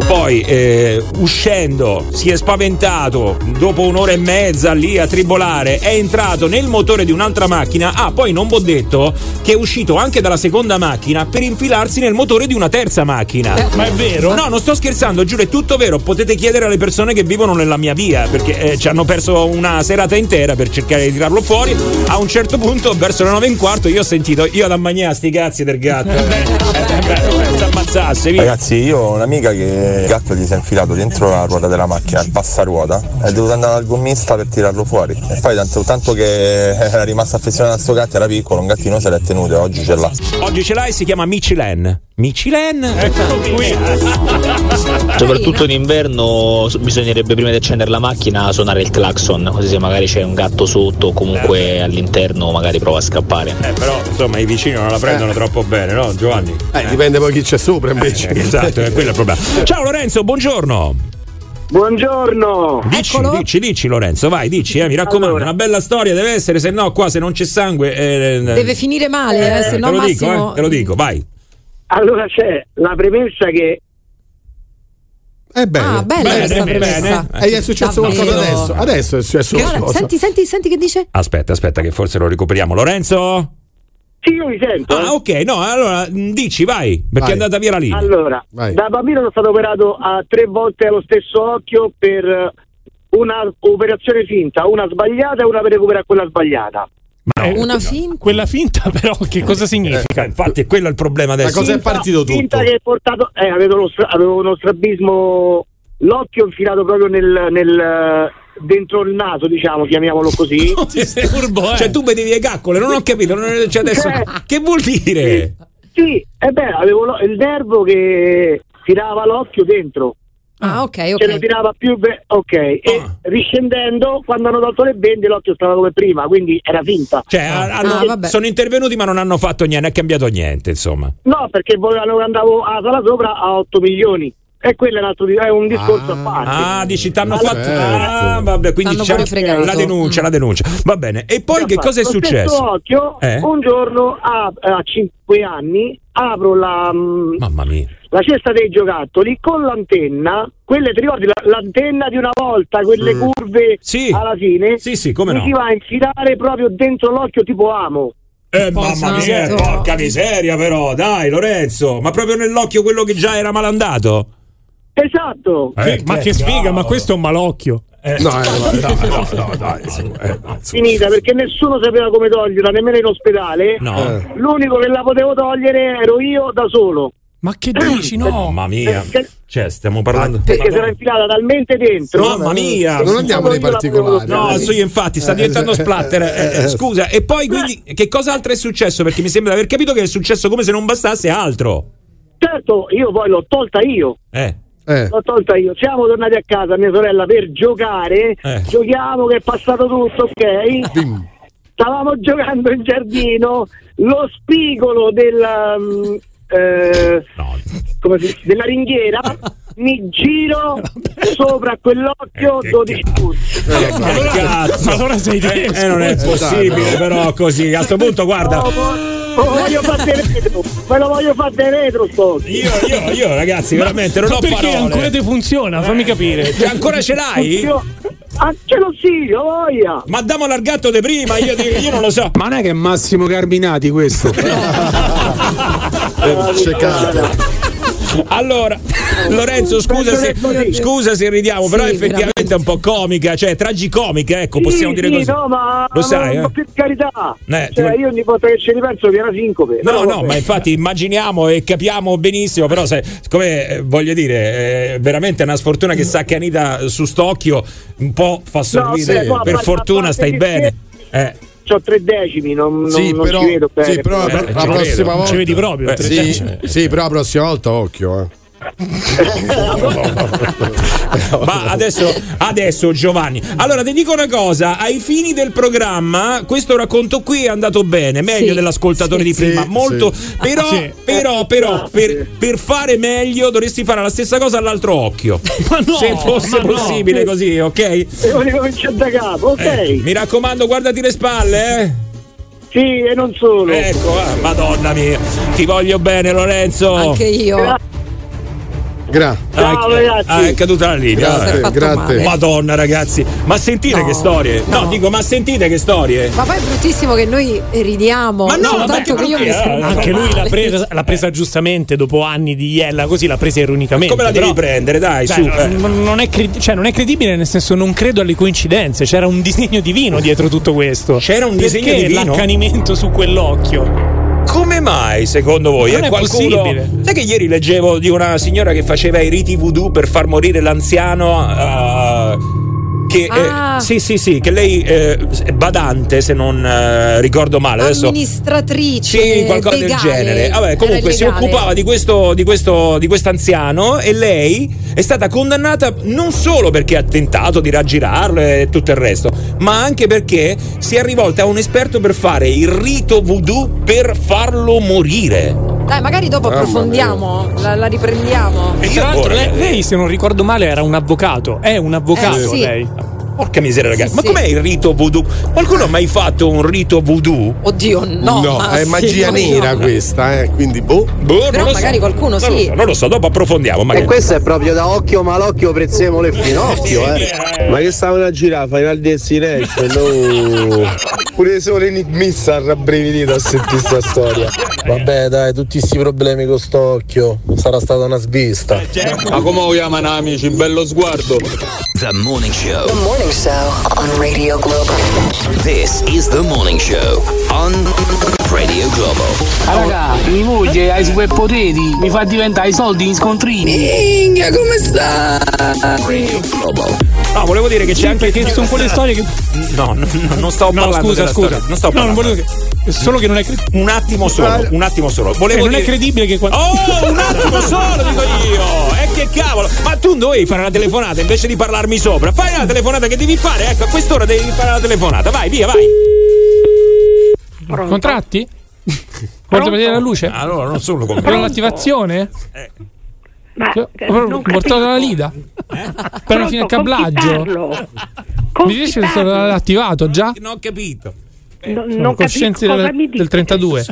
Poi eh, uscendo si è spaventato dopo un'ora e mezza lì a tribolare, è entrato nel motore di un'altra macchina. Ah, poi non vi ho detto che è uscito anche dalla seconda macchina per infilarsi nel motore di una terza macchina. ma è vero? No, non sto scherzando, giuro, è tutto vero. Potete chiedere alle persone che vivono nella mia via, perché eh, ci hanno perso una serata intera per cercare di tirarlo fuori. A un certo punto, verso le nove e un quarto, io ho sentito, io da mangiare sti cazzi del gatto. [LAUGHS] Eh. Ragazzi, io ho un'amica che il gatto gli si è infilato dentro la ruota della macchina, il passaruota, e è dovuto andare al gommista per tirarlo fuori. E poi tanto, tanto che [LAUGHS] era rimasto affezionato a sto gatto, era piccolo, un gattino se l'è tenuto e oggi ce l'ha. Oggi ce l'hai, si chiama Michelin. Michelin? Eccolo qui. [LAUGHS] Soprattutto in inverno bisognerebbe prima di accendere la macchina suonare il clacson, così se magari c'è un gatto sotto o comunque all'interno magari prova a scappare. Eh, però insomma i vicini non la prendono troppo bene, no Giovanni? Eh, dipende poi chi c'è sopra invece. Eh, esatto, è quello il problema. Ciao Lorenzo, buongiorno. Buongiorno. Dici, dici, dici Lorenzo, vai, dici, eh, mi raccomando, Allora. una bella storia deve essere, se no qua se non c'è sangue... eh, Deve finire male, eh, se te no lo dico, Massimo. eh, te lo dico, vai. Allora c'è la premessa che È bene. Ah, bella Bene, questa bene. premessa. E gli è successo Davvero? qualcosa adesso? Adesso è successo Guarda, qualcosa. senti, senti, senti che dice? Aspetta, aspetta che forse lo recuperiamo. Lorenzo? Sì, io mi sento. Ah, ok, no, allora mh, dici, vai, perché è andata via la linea. Allora, da bambino sono stato operato a tre volte allo stesso occhio per eh, una operazione finta, una sbagliata e una per recuperare quella sbagliata. Una finta. Quella finta, [LAUGHS] però, che cosa significa? Eh, infatti, è quello il problema adesso. Finta- Finta che è portato, eh, avevo, lo stra- avevo uno strabismo, l'occhio infilato proprio nel, nel, dentro il naso, diciamo, chiamiamolo così. [LAUGHS] Cioè, tu vedevi le caccole, non ho capito. non- cioè, adesso, Eh. che vuol dire? Sì, e beh, avevo lo- il nervo che tirava l'occhio dentro. Ah, ok, Che ok. lo tirava più be- ok e Ah. riscendendo quando hanno tolto le bende l'occhio stava come prima quindi era finta Cioè, hanno- sono intervenuti, ma non hanno fatto niente, non è cambiato niente, insomma. no perché volevano che andavo a sala sopra a 8 milioni e quello è, un altro è un discorso a parte Ah, dici, t'hanno Allora- fatto. Ah, vabbè, quindi fregato. la denuncia, la denuncia. Va bene. E poi che cosa è successo? occhio Eh? un giorno a, a 5 anni apro la, mm, Mamma mia. la cesta dei giocattoli con l'antenna quelle ti ricordi la- l'antenna di una volta quelle Mm. curve Sì. alla fine Sì, sì, come mi no. si va a infilare proprio dentro l'occhio tipo amo Eh, mamma mia, porca miseria, però, dai, Lorenzo, ma proprio nell'occhio quello che già era malandato? Esatto Eh, ma che sfiga, ma questo è un malocchio. No, no, no, dai, [LAUGHS] su, eh, finita perché nessuno sapeva come toglierla nemmeno in ospedale No. l'unico che la potevo togliere ero io da solo Ma che dici, no? Mamma mia. Perché- Cioè, stiamo parlando. perché si era infilata talmente dentro Mamma mia! Non andiamo nei particolari. No, sì, infatti, sta diventando splatter. Eh, eh, scusa, e poi quindi che cosa altro è successo? Perché mi sembra di aver capito che è successo come se non bastasse altro. certo io poi l'ho tolta io Eh. L'ho tolta io. Siamo tornati a casa, mia sorella, per giocare. Eh. Giochiamo che è passato tutto, ok? Stavamo giocando in giardino. Lo spigolo della, mm, eh, come si- della ringhiera. [LAUGHS] Mi giro sopra quell'occhio 12 punti. Cazzo. ma allora sei eh, eh, non è scusa. possibile, però così. A sto punto, guarda. Lo voglio fare retro, me lo voglio fare retro sto. Io, io, io, ragazzi, veramente non Ma ho perché parole. ancora ti funziona? Fammi capire. Cioè, ancora ce l'hai? Ah, ce l'ho sì, ho voglia. Ma dammo l'argato di prima, io, io non lo so. Ma non è che è Massimo Carminati questo? [LAUGHS] Allora, Lorenzo, scusa se, scusa se ridiamo, però Sì, effettivamente è un po' comica, cioè tragicomica, ecco, possiamo Sì, dire sì, così. No, ma Lo sai, ma eh? per carità. Eh, ti cioè, voglio- io ogni volta che ci ripenso mi era sincope. No, Però no, vabbè. ma infatti immaginiamo e capiamo benissimo, però se, siccome eh, voglio dire, è veramente una sfortuna che sa che Anita su st'occhio un po' fa sorridere, sì, no, per ma- fortuna ma- stai bene. Eh. C'ho tre decimi, non, non, Sì, non però, ci vedo bene. sì, però Eh, la, la credo. prossima volta Ci vedi proprio, Eh, tre sì, sì, però la prossima volta occhio, eh. [LAUGHS] Ma adesso, adesso Giovanni, allora ti dico una cosa, ai fini del programma questo racconto qui è andato bene, meglio Sì, dell'ascoltatore sì, di prima, sì, molto, sì. però, Sì. però, però per, per fare meglio dovresti fare la stessa cosa all'altro occhio. [LAUGHS] no, Se fosse ma no. possibile così, ok? Devo ricominciare da capo, ok? Eh, mi raccomando, guardati le spalle, eh. Sì, e non solo. Ecco, ah, madonna mia, ti voglio bene Lorenzo. Anche io. Gra. Ciao, Ah, è- ragazzi. ah, è caduta la linea. Grazie, grazie. Madonna, ragazzi, ma sentite No, che storie? No, no. dico, ma sentite che storie? Ma poi è bruttissimo che noi ridiamo. Ma no, ma perché che io mi brutti, eh? Anche lui l'ha presa, l'ha presa giustamente dopo anni di iella, così l'ha presa ironicamente. Come la devi però- prendere, dai, Beh, su. non, non è cred- cioè, non è credibile, nel senso non credo alle coincidenze. C'era un disegno divino dietro tutto questo. C'era un disegno Perché divino? l'accanimento su quell'occhio. Mai, secondo voi? Non è qualcuno... possibile. Sai che ieri leggevo di una signora che faceva i riti voodoo per far morire l'anziano? eh, che, eh, Ah. sì, sì, sì, che lei eh, è badante, se non eh, ricordo male. Adesso Amministratrice. sì, qualcosa del legale. genere. Vabbè, comunque si occupava di questo, di questo di quest'anziano e lei è stata condannata non solo perché ha tentato di raggirarlo e tutto il resto, ma anche perché si è rivolta a un esperto per fare il rito voodoo per farlo morire. Dai, magari dopo Mamma approfondiamo, la, la riprendiamo. E tra l'altro lei, lei, se non ricordo male, era un avvocato. È un avvocato Eh, sì. lei. Porca miseria, ragazzi. Sì, ma sì. com'è il rito voodoo? Qualcuno ha mai fatto un rito voodoo? Oddio, no. ma è magia no, nera no. questa, eh, quindi boh. Boh, Però magari so. qualcuno Non sì. lo so, non lo so, dopo approfondiamo. E Magari. questo è proprio da occhio malocchio prezzemolo e finocchio, eh. Ma che stavano a girare, Final Destination, no. Pure solo enigmista ha rabbrividito a sentire sta storia. Vabbè dai, tutti questi problemi con st'occhio. Sarà stata una svista. Ma come lo chiamano amici? Bello sguardo. The Morning Show. The Morning Show on Radio Global. This is The Morning Show on Radio Globo. Raga, mia moglie ha i superpoteri, mi fa diventare i soldi in scontrini. Minchia, come sta? No, volevo dire che c'è anche. perché sono quelle storie che. No, no, no, non sto No, parlando. scusa, della scusa. storia, Non No, non parlando. volevo che. Solo che non è credibile. Un attimo solo, un attimo solo. Volevo non è dire- credibile che quando. Oh, un attimo [LAUGHS] solo, dico io! E che cavolo! Ma tu dovevi fare una telefonata invece di parlarmi sopra. Fai una telefonata che devi fare, ecco, a quest'ora devi fare una telefonata. Vai, via, vai! Contratti? Volete vedere la luce? Allora, non solo con Per l'attivazione? Ma Cioè, eh, per- non portato capisco. la lida? Per una fine Pronto, con chi cablaggio? parlo? Con Mi dice che parlo? attivato già? Non ho capito. No- Sono non cosa del, mi dici. del 32.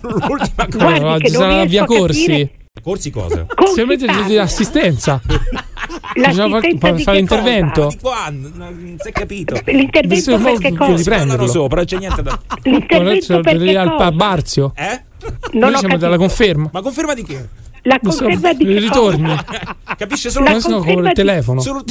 Guardi sarà la via corsi. Corsi cosa? Con Se chi mette di assistenza. [LAUGHS] L'assistenza fare l'intervento. Di quando? Non si è capito. L'intervento per che cosa? riprenderlo. sopra, c'è niente da. L'intervento per che cosa? Barzio. Eh? Non Noi siamo capito. conferma. Ma conferma di che? La Non so, conferma di che ritorni. cosa? Capisce solo La Non so come conferma il di- telefono. Solo... [LAUGHS]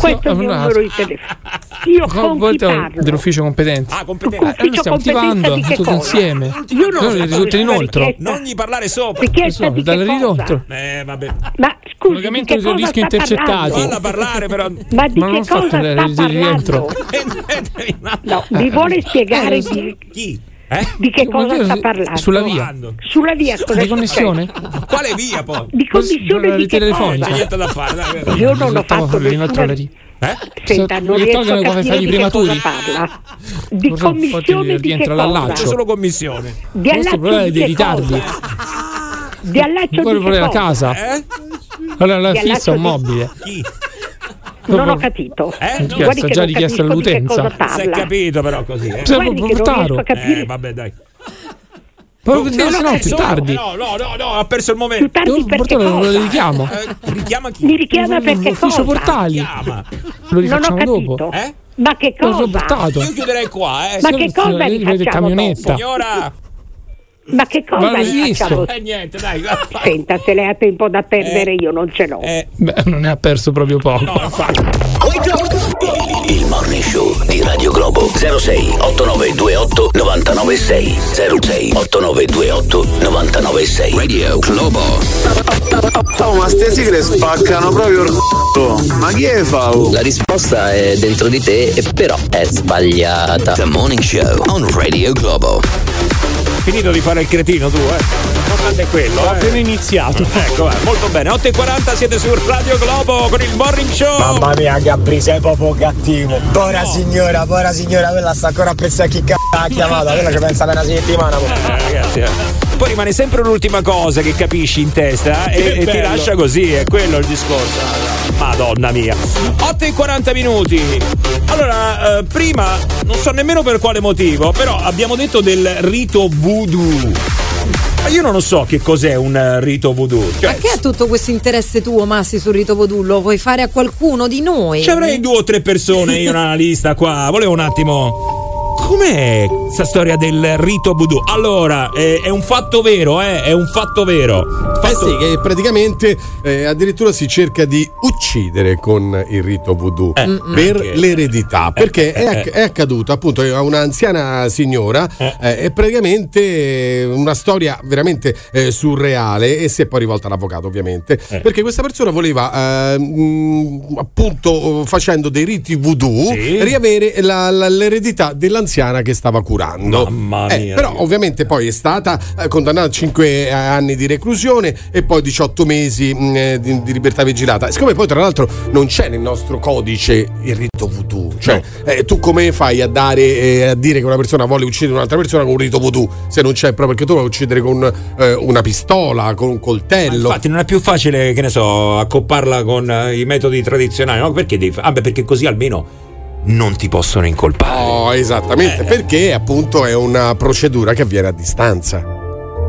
Questo è il mio allora- numero di telefono. Io con chi volte parlo? dell'ufficio competente. Ah, competente. Eh, noi stiamo attivando di tutto cosa? insieme. Io non so li risulta inoltre. Non gli parlare sopra. Richiesta di che Dal cosa? ridotto. Eh, vabbè. Ma scusi, di Collegamento sta intercettati. parlando? Falla parlare, però. Ma di Ma non che ho fatto cosa sta di parlando? [LAUGHS] No, mi vuole spiegare Eh, di, Chi? Eh? di che cosa io- sta parlando? Sulla via. Sulla via cosa Di connessione? Quale via poi? Di commissione La di che telefonica. C'è cosa? niente da fare, dai. Io non ho fatto nessuna... Eh? Senta, non riesco a capire di che cosa prematuri. parla. Di Forse commissione di che rientra cosa? l'allaccio. Solo commissione. Di Questo allaccio problema di dei che ritardi. cosa? Di allaccio di vuole che la cosa? casa. Eh? Allora la Di fissa un di- mobile. Chi? Non ho capito. Eh? Richiesto, che già che all'utenza. Si è capito però così, eh? Guardi che non riesco a capire. Eh, vabbè, dai. Poi Oh, se no più tardi. No, no, no, no, ha perso il momento. Più tardi per che portare lo richiamo. Eh, richiama chi? Mi richiama per che Ufficio cosa? portali. Lo Non ho rifacciamo dopo. capito. Eh? Ma che L'ho cosa? portato. Io chiuderei qua, eh. Ma che cosa rifacciamo camionetta. Signora! Ma che cosa Ma visto. Eh, niente, dai. Senta, se lei ha tempo da perdere io non ce l'ho. Eh, Beh, non ne ha perso proprio poco. no. Il Morning Show di Radio Globo 06 8928 996 06 8928 996 Radio Globo Oh, ma ste sigle spaccano proprio il c***o. Ma chi è Fau? La risposta è dentro di te, e però è sbagliata. The Morning Show on Radio Globo Finito di fare il cretino tu, eh. L'importante è quello, Ho eh. appena iniziato. Ecco, eh, molto bene. 8.40 siete su Radio Globo con il Morning Show. Mamma mia, Gabri, sei proprio cattivo. Povera signora, povera signora, quella sta ancora a pensare a chi c***o ha chiamata, quella ci pensa per una settimana. Eh, ragazzi, eh. Poi rimane sempre l'ultima cosa che capisci in testa eh, e, e ti lascia così, è quello il discorso. Madonna mia. 8 e 40 minuti. Allora, eh, prima, non so nemmeno per quale motivo, però abbiamo detto del rito voodoo. Io non lo so che cos'è un eh, rito voodoo. Cioè, è tutto questo interesse tuo, Massi, sul rito vodù? Lo vuoi fare a qualcuno di noi? ci avrei due o tre persone io [LAUGHS] nella lista qua. Volevo un attimo com'è questa storia del rito voodoo? Allora, eh, è un fatto vero, eh? È un fatto vero. Eh sì, che praticamente eh, addirittura si cerca di uccidere con il rito voodoo Eh, per anche- l'eredità, perché è, eh, acc- è accaduto appunto a un'anziana signora, eh, è praticamente eh, una storia veramente eh, surreale e si è poi rivolta all'avvocato ovviamente, Eh. perché questa persona voleva eh, mh, appunto facendo dei riti voodoo Sì. riavere la- la- l'eredità dell'anziana che stava curando. Mamma Eh, mia. però ovviamente poi è stata eh, condannata a 5 anni di reclusione e poi 18 mesi mh, eh, di, di libertà vigilata. Siccome poi tra l'altro non c'è nel nostro codice il rito voodoo, cioè eh, tu come fai a dare eh, a dire che una persona vuole uccidere un'altra persona con un rito voodoo se non c'è proprio perché tu vuoi uccidere con eh, una pistola, con un coltello. Infatti non è più facile, che ne so, accopparla con eh, i metodi tradizionali, no? Perché devi ah, beh, perché così almeno non ti possono incolpare. No, esattamente, perché appunto è una procedura che avviene a distanza.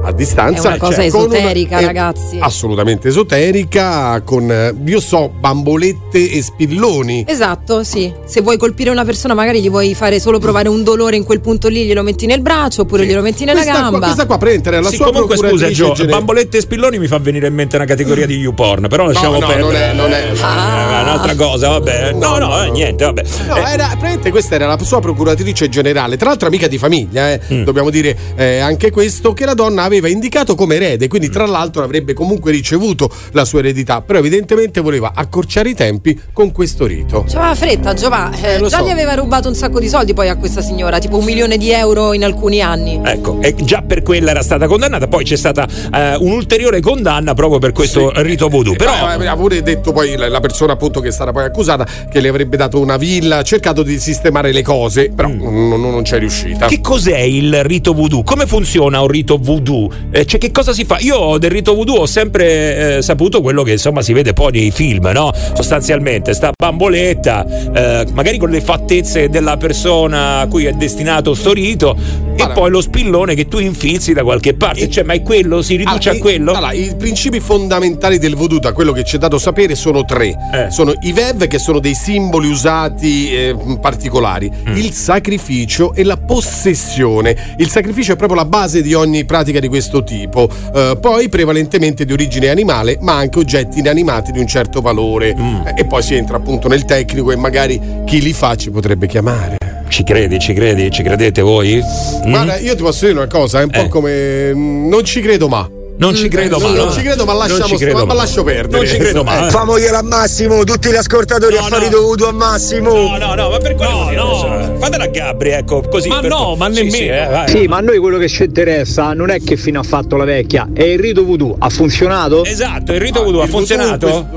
A distanza È una cosa cioè, una- esoterica, è ragazzi. Assolutamente esoterica, con io so, bambolette e spilloni. Esatto, sì. Se vuoi colpire una persona, magari gli vuoi fare solo provare un dolore in quel punto lì, glielo metti nel braccio oppure glielo metti nella Questa qua, gamba. questa qua prende la Sì, sua comunque scusa Gio, generale. bambolette e spilloni mi fa venire in mente una categoria di YouPorn, però lasciamo no, perdere. non è- non è- è un'altra cosa, vabbè. No, no, eh, niente, vabbè. No, Eh, era, praticamente questa era la sua procuratrice generale, tra l'altro amica di famiglia, eh. Mm. dobbiamo dire eh, anche questo, che la donna aveva indicato come erede, quindi Mm. tra l'altro avrebbe comunque ricevuto la sua eredità, però evidentemente voleva accorciare i tempi con questo rito. C'aveva fretta, Giova. Eh, lo già so. gli aveva rubato un sacco di soldi poi a questa signora, tipo un milione di euro in alcuni anni. Ecco, e già per quella era stata condannata, poi c'è stata eh, un'ulteriore condanna proprio per questo rito voodoo. Però Eh, aveva pure detto poi la, la persona appunto che è stata poi accusata che le avrebbe dato una villa, cercato di sistemare le cose, però non, non- non c'è riuscita. Mm. Che cos'è il rito voodoo? Come funziona un rito voodoo? Eh, cioè, che cosa si fa? Io del rito voodoo ho sempre eh, saputo quello che insomma si vede poi nei film, no? Sostanzialmente, sta bamboletta, eh, magari con le fattezze della persona a cui è destinato sto rito, e poi lo spillone che tu infilzi da qualche parte. Cioè, ma è quello? Si riduce Allora, a quello? i- allora, i principi fondamentali del voodoo, da quello che ci è dato sapere, sono tre. Eh. Sono i vev, che sono dei simboli usati eh, particolari, Mm. il sacrificio e la possessione. Il sacrificio è proprio la base di ogni pratica di questo tipo. Eh, poi prevalentemente di origine animale, ma anche oggetti inanimati di un certo valore. Mm. E poi si entra appunto nel tecnico e magari chi li fa ci potrebbe chiamare. Ci credi, ci credi, ci credete voi? Mm? Guarda, io ti posso dire una cosa, è un po' Eh. come. mm, Non ci credo ma. Non ci credo non, ma. non ci credo, ma lasciamo credo ma, lascio perdere. Non ci credo ma. Eh. Famogliela a Massimo, tutti gli ascoltatori a fare dovuto a Massimo. No, no, no, ma per quello no, Fatela a Gabri, ecco, così. Ma per- no, ma Sì, nemmeno. sì, eh, vai. Sì, ma a noi quello che ci interessa non è che fine ha fatto la vecchia, è il rito voodoo. Ha funzionato? Esatto, il rito voodoo ha funzionato?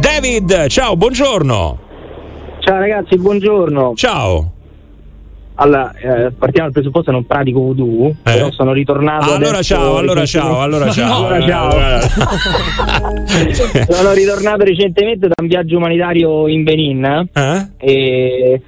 David, ciao, buongiorno. Ciao ragazzi, buongiorno. Ciao. Allora, eh, partiamo dal presupposto che non pratico voodoo, però sono ritornato. Ah, allora ciao, allora ciao, allora ciao. Allora ciao. [LAUGHS] sono ritornato recentemente da un viaggio umanitario in Benin Eh? e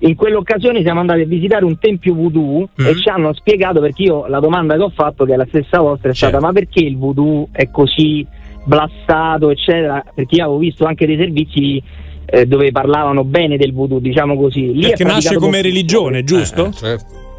in quell'occasione siamo andati a visitare un tempio voodoo Mm. e ci hanno spiegato perché io la domanda che ho fatto, che è la stessa vostra, è stata ma perché il voodoo è così blassato, eccetera? Perché io avevo visto anche dei servizi eh, dove parlavano bene del voodoo, diciamo così. Lì Perché nasce come religione, giusto?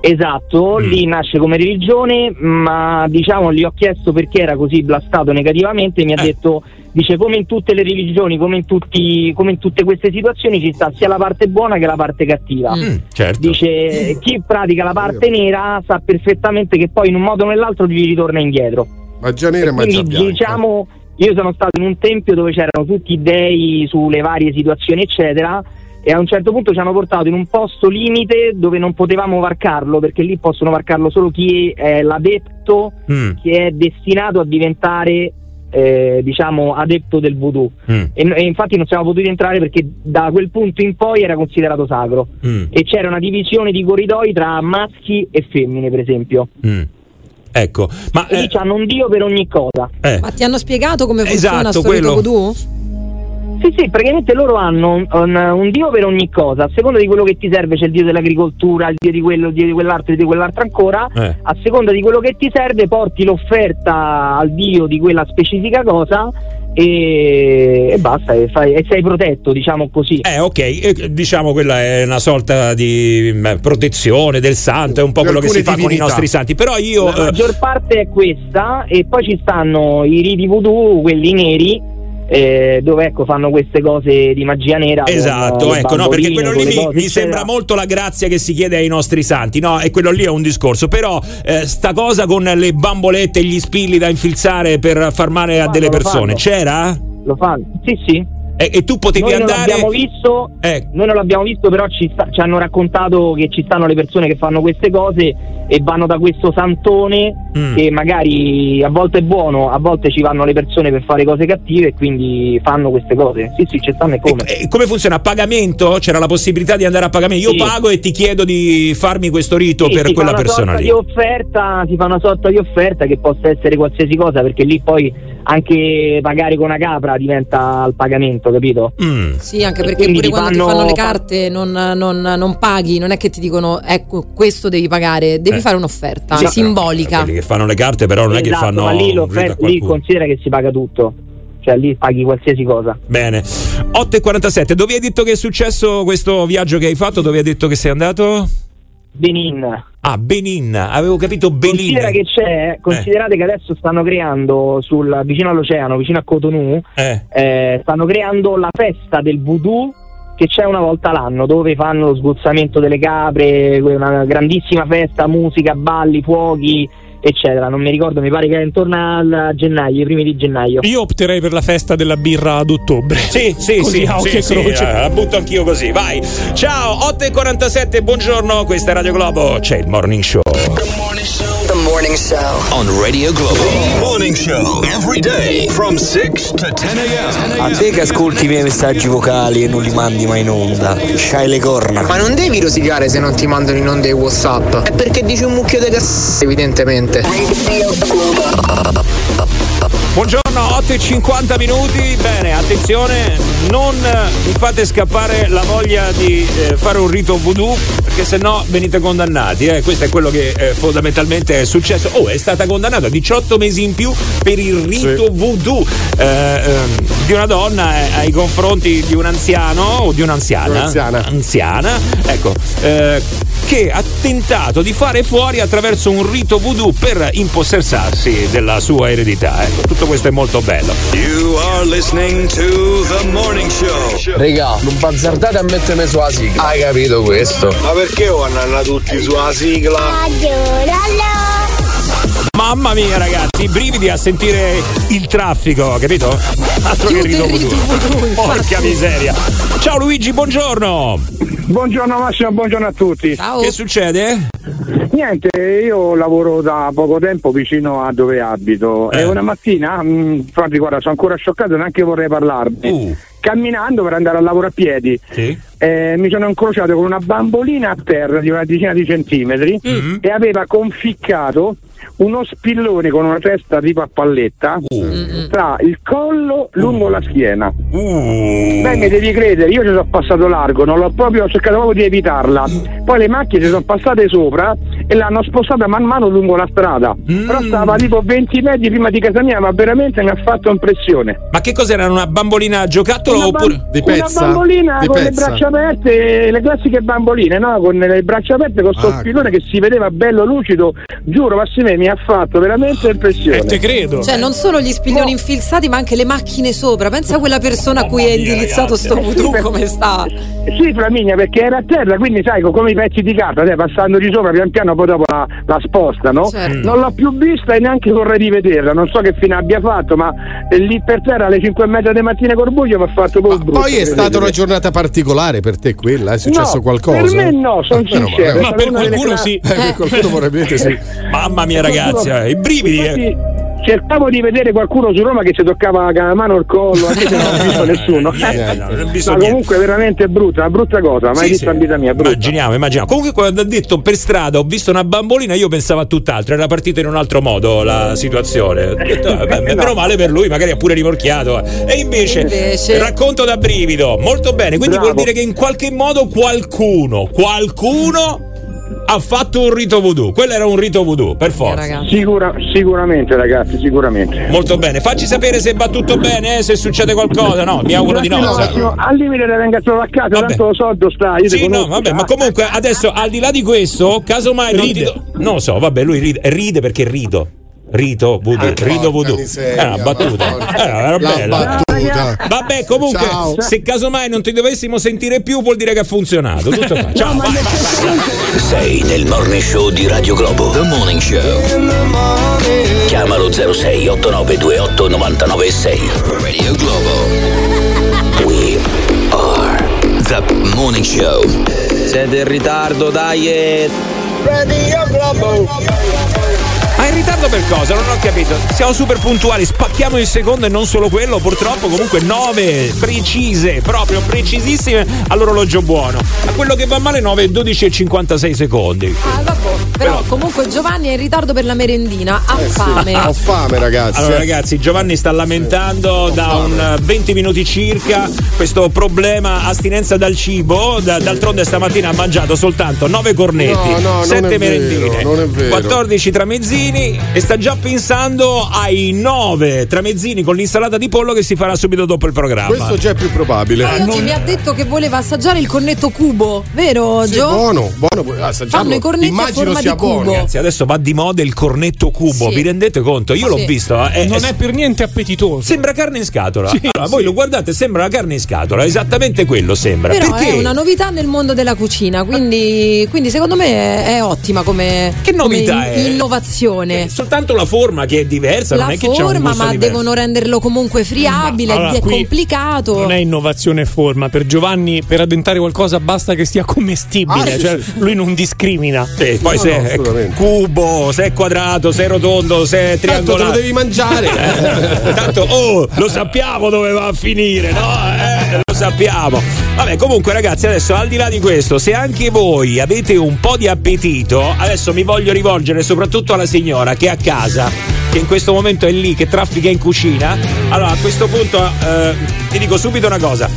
Esatto, lì nasce come religione, ma diciamo gli ho chiesto perché era così blastato negativamente, mi ha detto, dice come in tutte le religioni, come in, tutti, come in tutte queste situazioni ci sta sia la parte buona che la parte cattiva. Mm, certo. Dice chi pratica la parte nera sa perfettamente che poi in un modo o nell'altro gli ritorna indietro. Magia nera e magia Quindi bianca. diciamo, io sono stato in un tempio dove c'erano tutti i dei sulle varie situazioni, eccetera. E a un certo punto ci hanno portato in un posto limite dove non potevamo varcarlo, perché lì possono varcarlo solo chi è l'adepto Mm, che è destinato a diventare eh, diciamo adepto del voodoo. mm, E, e infatti non siamo potuti entrare perché da quel punto in poi era considerato sacro. mm, E c'era una divisione di corridoi tra maschi e femmine, per esempio. mm. Ecco, ma E lì c'hanno un dio per ogni cosa. eh, Ma ti hanno spiegato come funziona Esatto, quello. Voodoo? Sì, sì, praticamente loro hanno un, un- un dio per ogni cosa, a seconda di quello che ti serve c'è il dio dell'agricoltura, il dio di quello, il dio di quell'altro, il dio di quell'altro ancora, Eh. a seconda di quello che ti serve porti l'offerta al dio di quella specifica cosa e, e basta, e, fai- e sei protetto, diciamo così. Eh, ok, e, diciamo quella è una sorta di beh, protezione del santo, è un po' quello che si alcune fa con i divinità. nostri santi. Però io. La eh, maggior parte è questa e poi ci stanno i riti voodoo, quelli neri, eh, dove ecco fanno queste cose di magia nera. con, Esatto, eh, ecco, no, perché quello lì con mi, mi sembra molto la grazia che si chiede ai nostri santi, no? E quello lì è un discorso. Però eh, sta cosa con le bambolette e gli spilli da infilzare per far male a Fanno, delle persone, fanno. c'era? Lo fanno, sì, sì. E, e tu potevi noi non andare. l'abbiamo visto, noi non l'abbiamo visto, però ci, sta- ci hanno raccontato che ci stanno le persone che fanno queste cose e vanno da questo santone Mm. che magari a volte è buono, a volte ci vanno le persone per fare cose cattive e quindi fanno queste cose. Sì, sì, ci stanno e come. E come funziona? A pagamento? C'era la possibilità di andare a pagamento? Io Sì. pago e ti chiedo di farmi questo rito Sì, per quella persona lì. Offerta, si fa una sorta di offerta che possa essere qualsiasi cosa, perché lì poi anche pagare con una capra diventa il pagamento, capito? Mm. Sì, anche perché pure quando ti fanno- fanno le carte non, non- non paghi, non è che ti dicono ecco questo devi pagare, devi Eh. fare un'offerta Sì, simbolica. Quelli che fanno le carte, però non è che Esatto, fanno. ma lì l'offerta lì considera che si paga tutto. Cioè lì paghi qualsiasi cosa. Bene, 8.47. Dove hai detto che è successo questo viaggio che hai fatto? Dove hai detto che sei andato? Benin. Ah, Benin, avevo capito Benin. Considera che c'è, considerate che adesso stanno creando sul, vicino all'oceano, vicino a Cotonou, Eh. eh, stanno creando la festa del voodoo che c'è una volta l'anno dove fanno lo sgozzamento delle capre, una grandissima festa, musica, balli, fuochi, eccetera. Non mi ricordo, mi pare che è intorno al gennaio, i primi di gennaio. Io opterei per la festa della birra ad ottobre. Sì, sì, Così sì, a occhio sì, e sì, croce. eh, la butto anch'io così, vai. Ciao, 8.47, buongiorno, questa è Radio Globo, c'è il Morning Show. Morning show. On Radio Globo. Morning show every day from 6 to 10 a.m. A te che ascolti i miei messaggi vocali e non li mandi mai in onda, c'hai le corna. Ma non devi rosicare se non ti mandano in onda i WhatsApp. È perché dici un mucchio di cazzo, evidentemente. Buongiorno, 8 e 50 minuti. Bene, attenzione, non eh, mi fate scappare la voglia di eh, fare un rito voodoo, perché sennò venite condannati. eh. Questo è quello che eh, fondamentalmente è successo. Oh, è stata condannata a 18 mesi in più per il rito voodoo eh, ehm, di una donna eh, ai confronti di un anziano o di un'anziana. Un'anziana. Anziana, ecco, eh, che ha tentato di fare fuori attraverso un rito voodoo per impossessarsi della sua eredità. Ecco, tutto questo è molto bello. You are listening to the morning show. Regà, non bazzardate a mettermi sulla sigla. Hai capito questo? Ma perché vanno tutti sulla sigla? Mamma mia, ragazzi, i brividi a sentire il traffico, capito? Altro che rito voodoo. Porca miseria. Ciao Luigi, buongiorno. Buongiorno Massimo, buongiorno a tutti. Che succede? Niente, io lavoro da poco tempo vicino a dove abito Eh. e una mattina, mh, infatti guarda, sono ancora scioccato, neanche vorrei parlarne. Uh. Camminando per andare al lavoro a piedi, eh, mi sono incrociato con una bambolina a terra di una decina di centimetri Mm. e aveva conficcato uno spillone con una testa tipo a palletta Uh. tra il collo lungo la schiena. Uh. Beh, mi devi credere, io ci sono passato largo, non l'ho proprio, ho cercato proprio di evitarla. Poi le macchine ci sono passate sopra e l'hanno spostata man mano lungo la strada. Mm. Però stava tipo 20 metri prima di casa mia, ma veramente mi ha fatto impressione. Ma che cos'era? Una bambolina a giocattolo Una, oppure. bam- una bambolina con le braccia aperte, le classiche bamboline, no? Con le braccia aperte con sto Ah. spillone che si vedeva bello lucido. Giuro, Massimè, mi ha fatto veramente impressione. te credo. Cioè, non solo gli spiglioni infilzati, ma anche le macchine sopra. Pensa a quella persona a cui è indirizzato sto voodoo come sta. Sì, Flaminia, perché era a terra, quindi sai, co- come i pezzi di carta, dai, passando di sopra, pian piano poi dopo la, la spostano. Certo. Non l'ho più vista e neanche vorrei rivederla, non so che fine abbia fatto, ma eh, lì per terra alle 5 e mezza di mattina Corbuglio mi ha fatto proprio brutto. Poi è stata una giornata particolare per te quella? È successo No, qualcosa? per me no, sono Ah, sincero, stata una delle cla- Eh, per qualcuno probabilmente sì. Mamma mia, ragazzi, eh, i brividi. eh. Infatti, cercavo di vedere qualcuno su Roma che si toccava la mano al collo, anche se non ho visto [LAUGHS] nessuno. Niente, no, non ho visto Ma niente. comunque veramente brutta, una brutta cosa, mai Sì, vista sì. in vita mia, brutta. Immaginiamo, immaginiamo. Comunque, quando ha detto per strada ho visto una bambolina, io pensavo a tutt'altro. Era partita in un altro modo la situazione. Ho detto, Eh, vabbè, meno male per lui, magari ha pure rimorchiato. E invece, Invece- racconto da brivido. Molto bene. Quindi Bravo. vuol dire che in qualche modo qualcuno, qualcuno ha fatto un rito voodoo. Quello era un rito voodoo, per forza. Sicura- sicuramente ragazzi, sicuramente. Molto bene. Facci sapere se va tutto bene, eh, se succede qualcosa. No, mi auguro di no. No, sai. no, al limite le venga solo a casa, tanto lo soldo sta. Io Sì, no, conosco, vabbè, già. ma comunque adesso al di là di questo, casomai non ti Ride. do- Non lo so, vabbè, lui ride, ride perché rido. Rito voodoo, rido voodoo. È una battuta. Eh, era La bella. battuta. Vabbè, comunque, Ciao. se casomai non ti dovessimo sentire più, vuol dire che ha funzionato. Tutto qua. Ciao, vai, vai, vai. Sei nel morning show di Radio Globo. The Morning Show. Chiamalo 06 8928 996. Radio Globo. We are the morning show. Siete in ritardo, dai! Radio Globo. In ritardo per cosa? Non ho capito. Siamo super puntuali, spacchiamo il secondo e non solo quello. Purtroppo, comunque, 9 precise, proprio precisissime all'orologio buono. A quello che va male, 9, 12 e 56 secondi. Ah, vabbè. Però comunque Giovanni è in ritardo per la merendina, ha fame. Ho fame, ragazzi. Allora eh. ragazzi, Giovanni sta lamentando da un eh, 20 minuti circa questo problema astinenza dal cibo. Da- d'altronde stamattina ha mangiato soltanto 9 cornetti, No, no, non 7 è vero, merendine, vero. 14 tramezzini e sta già pensando ai 9 tramezzini con l'insalata di pollo che si farà subito dopo il programma. Questo già è più probabile. Poi oggi mi ha detto che voleva assaggiare il cornetto cubo, vero Sì, Gio? buono, buono, puoi assaggiarlo. Fanno i cornetti a Immagino forma sia di cubo. buono. Ragazzi, adesso va di moda il cornetto cubo, Sì. vi rendete conto? Io l'ho Sì. visto, eh, Non è- è per niente appetitoso. Sembra carne in scatola. Sì, allora, sì. voi lo guardate, sembra la carne in scatola, esattamente quello sembra. Però Perché? è una novità nel mondo della cucina, quindi, quindi secondo me è, è ottima come, Che novità come è? innovazione. Soltanto la forma che è diversa, La non è che c'è un forma, gusto ma diverso. devono renderlo comunque friabile, Allora, è complicato. Non è innovazione e forma. Per Giovanni, per addentare qualcosa, basta che sia commestibile. Ah, sì, cioè, sì. lui non discrimina. Sì, poi No, se no, è cubo, se è quadrato, se è rotondo, se è Tanto te lo triangolare. devi mangiare. Eh, [LAUGHS] Tanto, oh, lo sappiamo dove va a finire, no? Eh, sappiamo. Vabbè, comunque, ragazzi, adesso al di là di questo, se anche voi avete un po' di appetito, adesso mi voglio rivolgere soprattutto alla signora che è a casa, che in questo momento è lì, che traffica in cucina. Allora, a questo punto, eh, ti dico subito una cosa.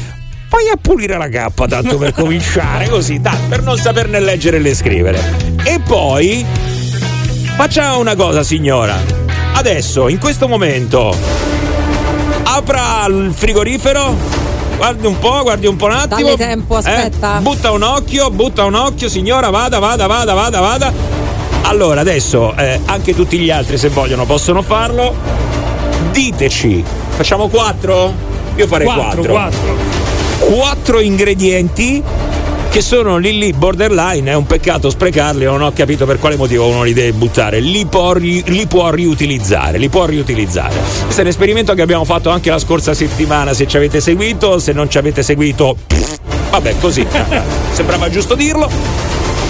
Vai a pulire la cappa, tanto per [LAUGHS] cominciare, così, dai, per non saperne leggere e scrivere. E poi, facciamo una cosa, signora. Adesso, in questo momento, apra il frigorifero. Guardi un po', guardi un po' un attimo. Dalle tempo, aspetta. Eh, butta un occhio, butta un occhio, signora, vada, vada, vada, vada, vada. Allora, adesso eh, anche tutti gli altri, se vogliono, possono farlo. Diteci, facciamo quattro? Io farei Quattro, quattro. quattro. Quattro ingredienti che sono lì lì borderline, è un peccato sprecarli, non ho capito per quale motivo uno li deve buttare, li può, ri- li può riutilizzare, li può riutilizzare. Questo è un esperimento che abbiamo fatto anche la scorsa settimana, se ci avete seguito, se non ci avete seguito, vabbè così, [LAUGHS] sembrava giusto dirlo.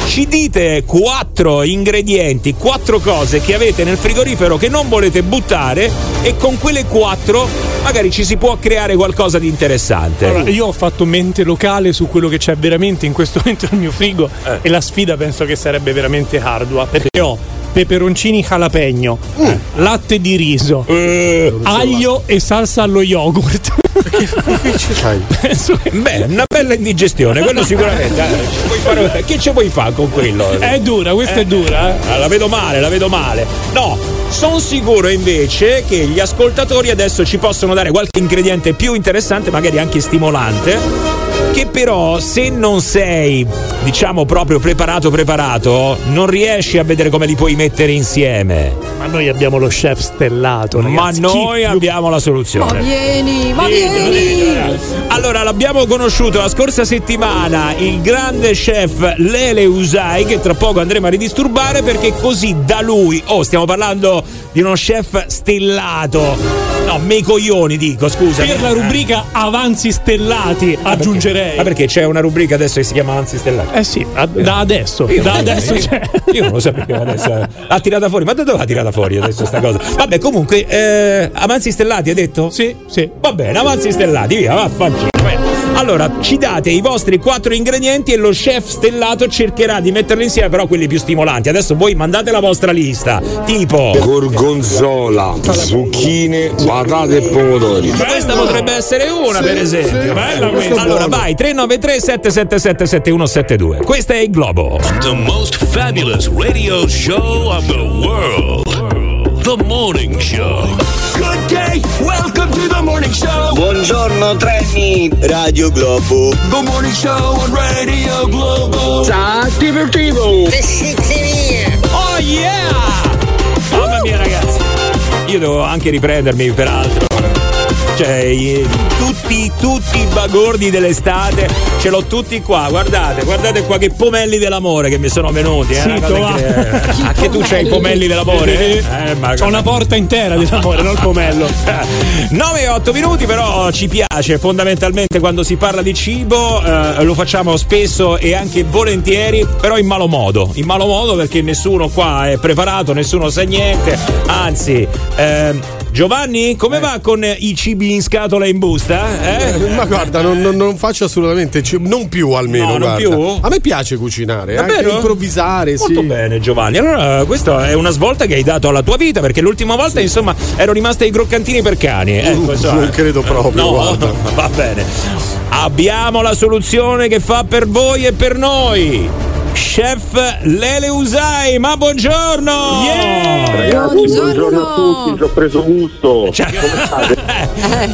Ci dite quattro ingredienti, quattro cose che avete nel frigorifero che non volete buttare e con quelle quattro magari ci si può creare qualcosa di interessante. Allora, io ho fatto mente locale su quello che c'è veramente in questo momento nel mio frigo Eh. e la sfida penso che sarebbe veramente ardua perché ho peperoncini jalapeno, latte di riso, aglio e salsa allo yogurt. Che- Beh, una bella indigestione, quello sicuramente. eh. Fare- che ci puoi fare con quello? È dura, questa è dura. eh. Ah, La vedo male, la vedo male. No, sono sicuro invece che gli ascoltatori adesso ci possono dare qualche ingrediente più interessante, magari anche stimolante. Che però se non sei, diciamo proprio preparato preparato, non riesci a vedere come li puoi mettere insieme. Ma noi abbiamo lo chef stellato, ragazzi. Ma Chi noi più- abbiamo la Ma soluzione. vieni, ma vieni! ditelo. Allora, l'abbiamo conosciuto la scorsa settimana, il grande chef Lele Usai, che tra poco andremo a ridisturbare perché così da lui, oh, stiamo parlando di uno chef stellato. No, mei coglioni dico, scusa. Per la rubrica avanzi stellati aggiungerei. Ma perché c'è una rubrica adesso che si chiama Avanzi Stellati? Eh sì, a- da adesso. Io- Da adesso io- c'è. Io non lo sapevo adesso. Ha tirata fuori, ma da dove ha tirata fuori adesso sta cosa? Vabbè, comunque, eh, avanzi stellati, hai detto? Sì, sì. Va bene, avanzi stellati, via, vaffanculo. Allora, ci date i vostri quattro ingredienti e lo chef stellato cercherà di metterli insieme, però quelli più stimolanti. Adesso voi mandate la vostra lista. Tipo. Gorgonzola, zucchine, patate e pomodori. Questa potrebbe essere una, Sì, per esempio. sì. Bella questa. Allora, vai, 393 777 7172. Questo è il Globo. The most fabulous radio show of the world. The Morning Show. Good day. Welcome to the Morning Show. Buongiorno treni, Radio Globo. The Morning Show on Radio Globo. Ciao, divertivo. Oh yeah! Mamma mia ragazzi, io devo anche riprendermi peraltro. Cioè, tutti, tutti i bagordi dell'estate ce l'ho tutti qua. Guardate, guardate qua che pomelli dell'amore che mi sono venuti. Eh, Sì, va. incredibile. Anche tu c'hai i pomelli dell'amore? Eh, ma C'ho una porta intera dell'amore, non il pomello. [LAUGHS] 9 e 8 minuti però ci piace fondamentalmente quando si parla di cibo eh, lo facciamo spesso e anche volentieri però in malo modo in malo modo perché nessuno qua è preparato nessuno sa niente anzi ehm, Giovanni come va con i cibi in scatola e in busta? Eh? Ma guarda, non, non- non faccio assolutamente, non più almeno. No, non più? A me piace cucinare, anche Davvero? improvvisare. Molto sì. bene Giovanni, allora questa è una svolta che hai dato alla tua vita perché l'ultima volta insomma ero rimasta ai croccantini per cani. Ecco, Uh, non credo proprio, No, guarda. [LAUGHS] va bene. Abbiamo la soluzione che fa per voi e per noi. Chef Lele Usai, ma buongiorno! Ragazzi, buongiorno a tutti, ci ho preso gusto. [LAUGHS]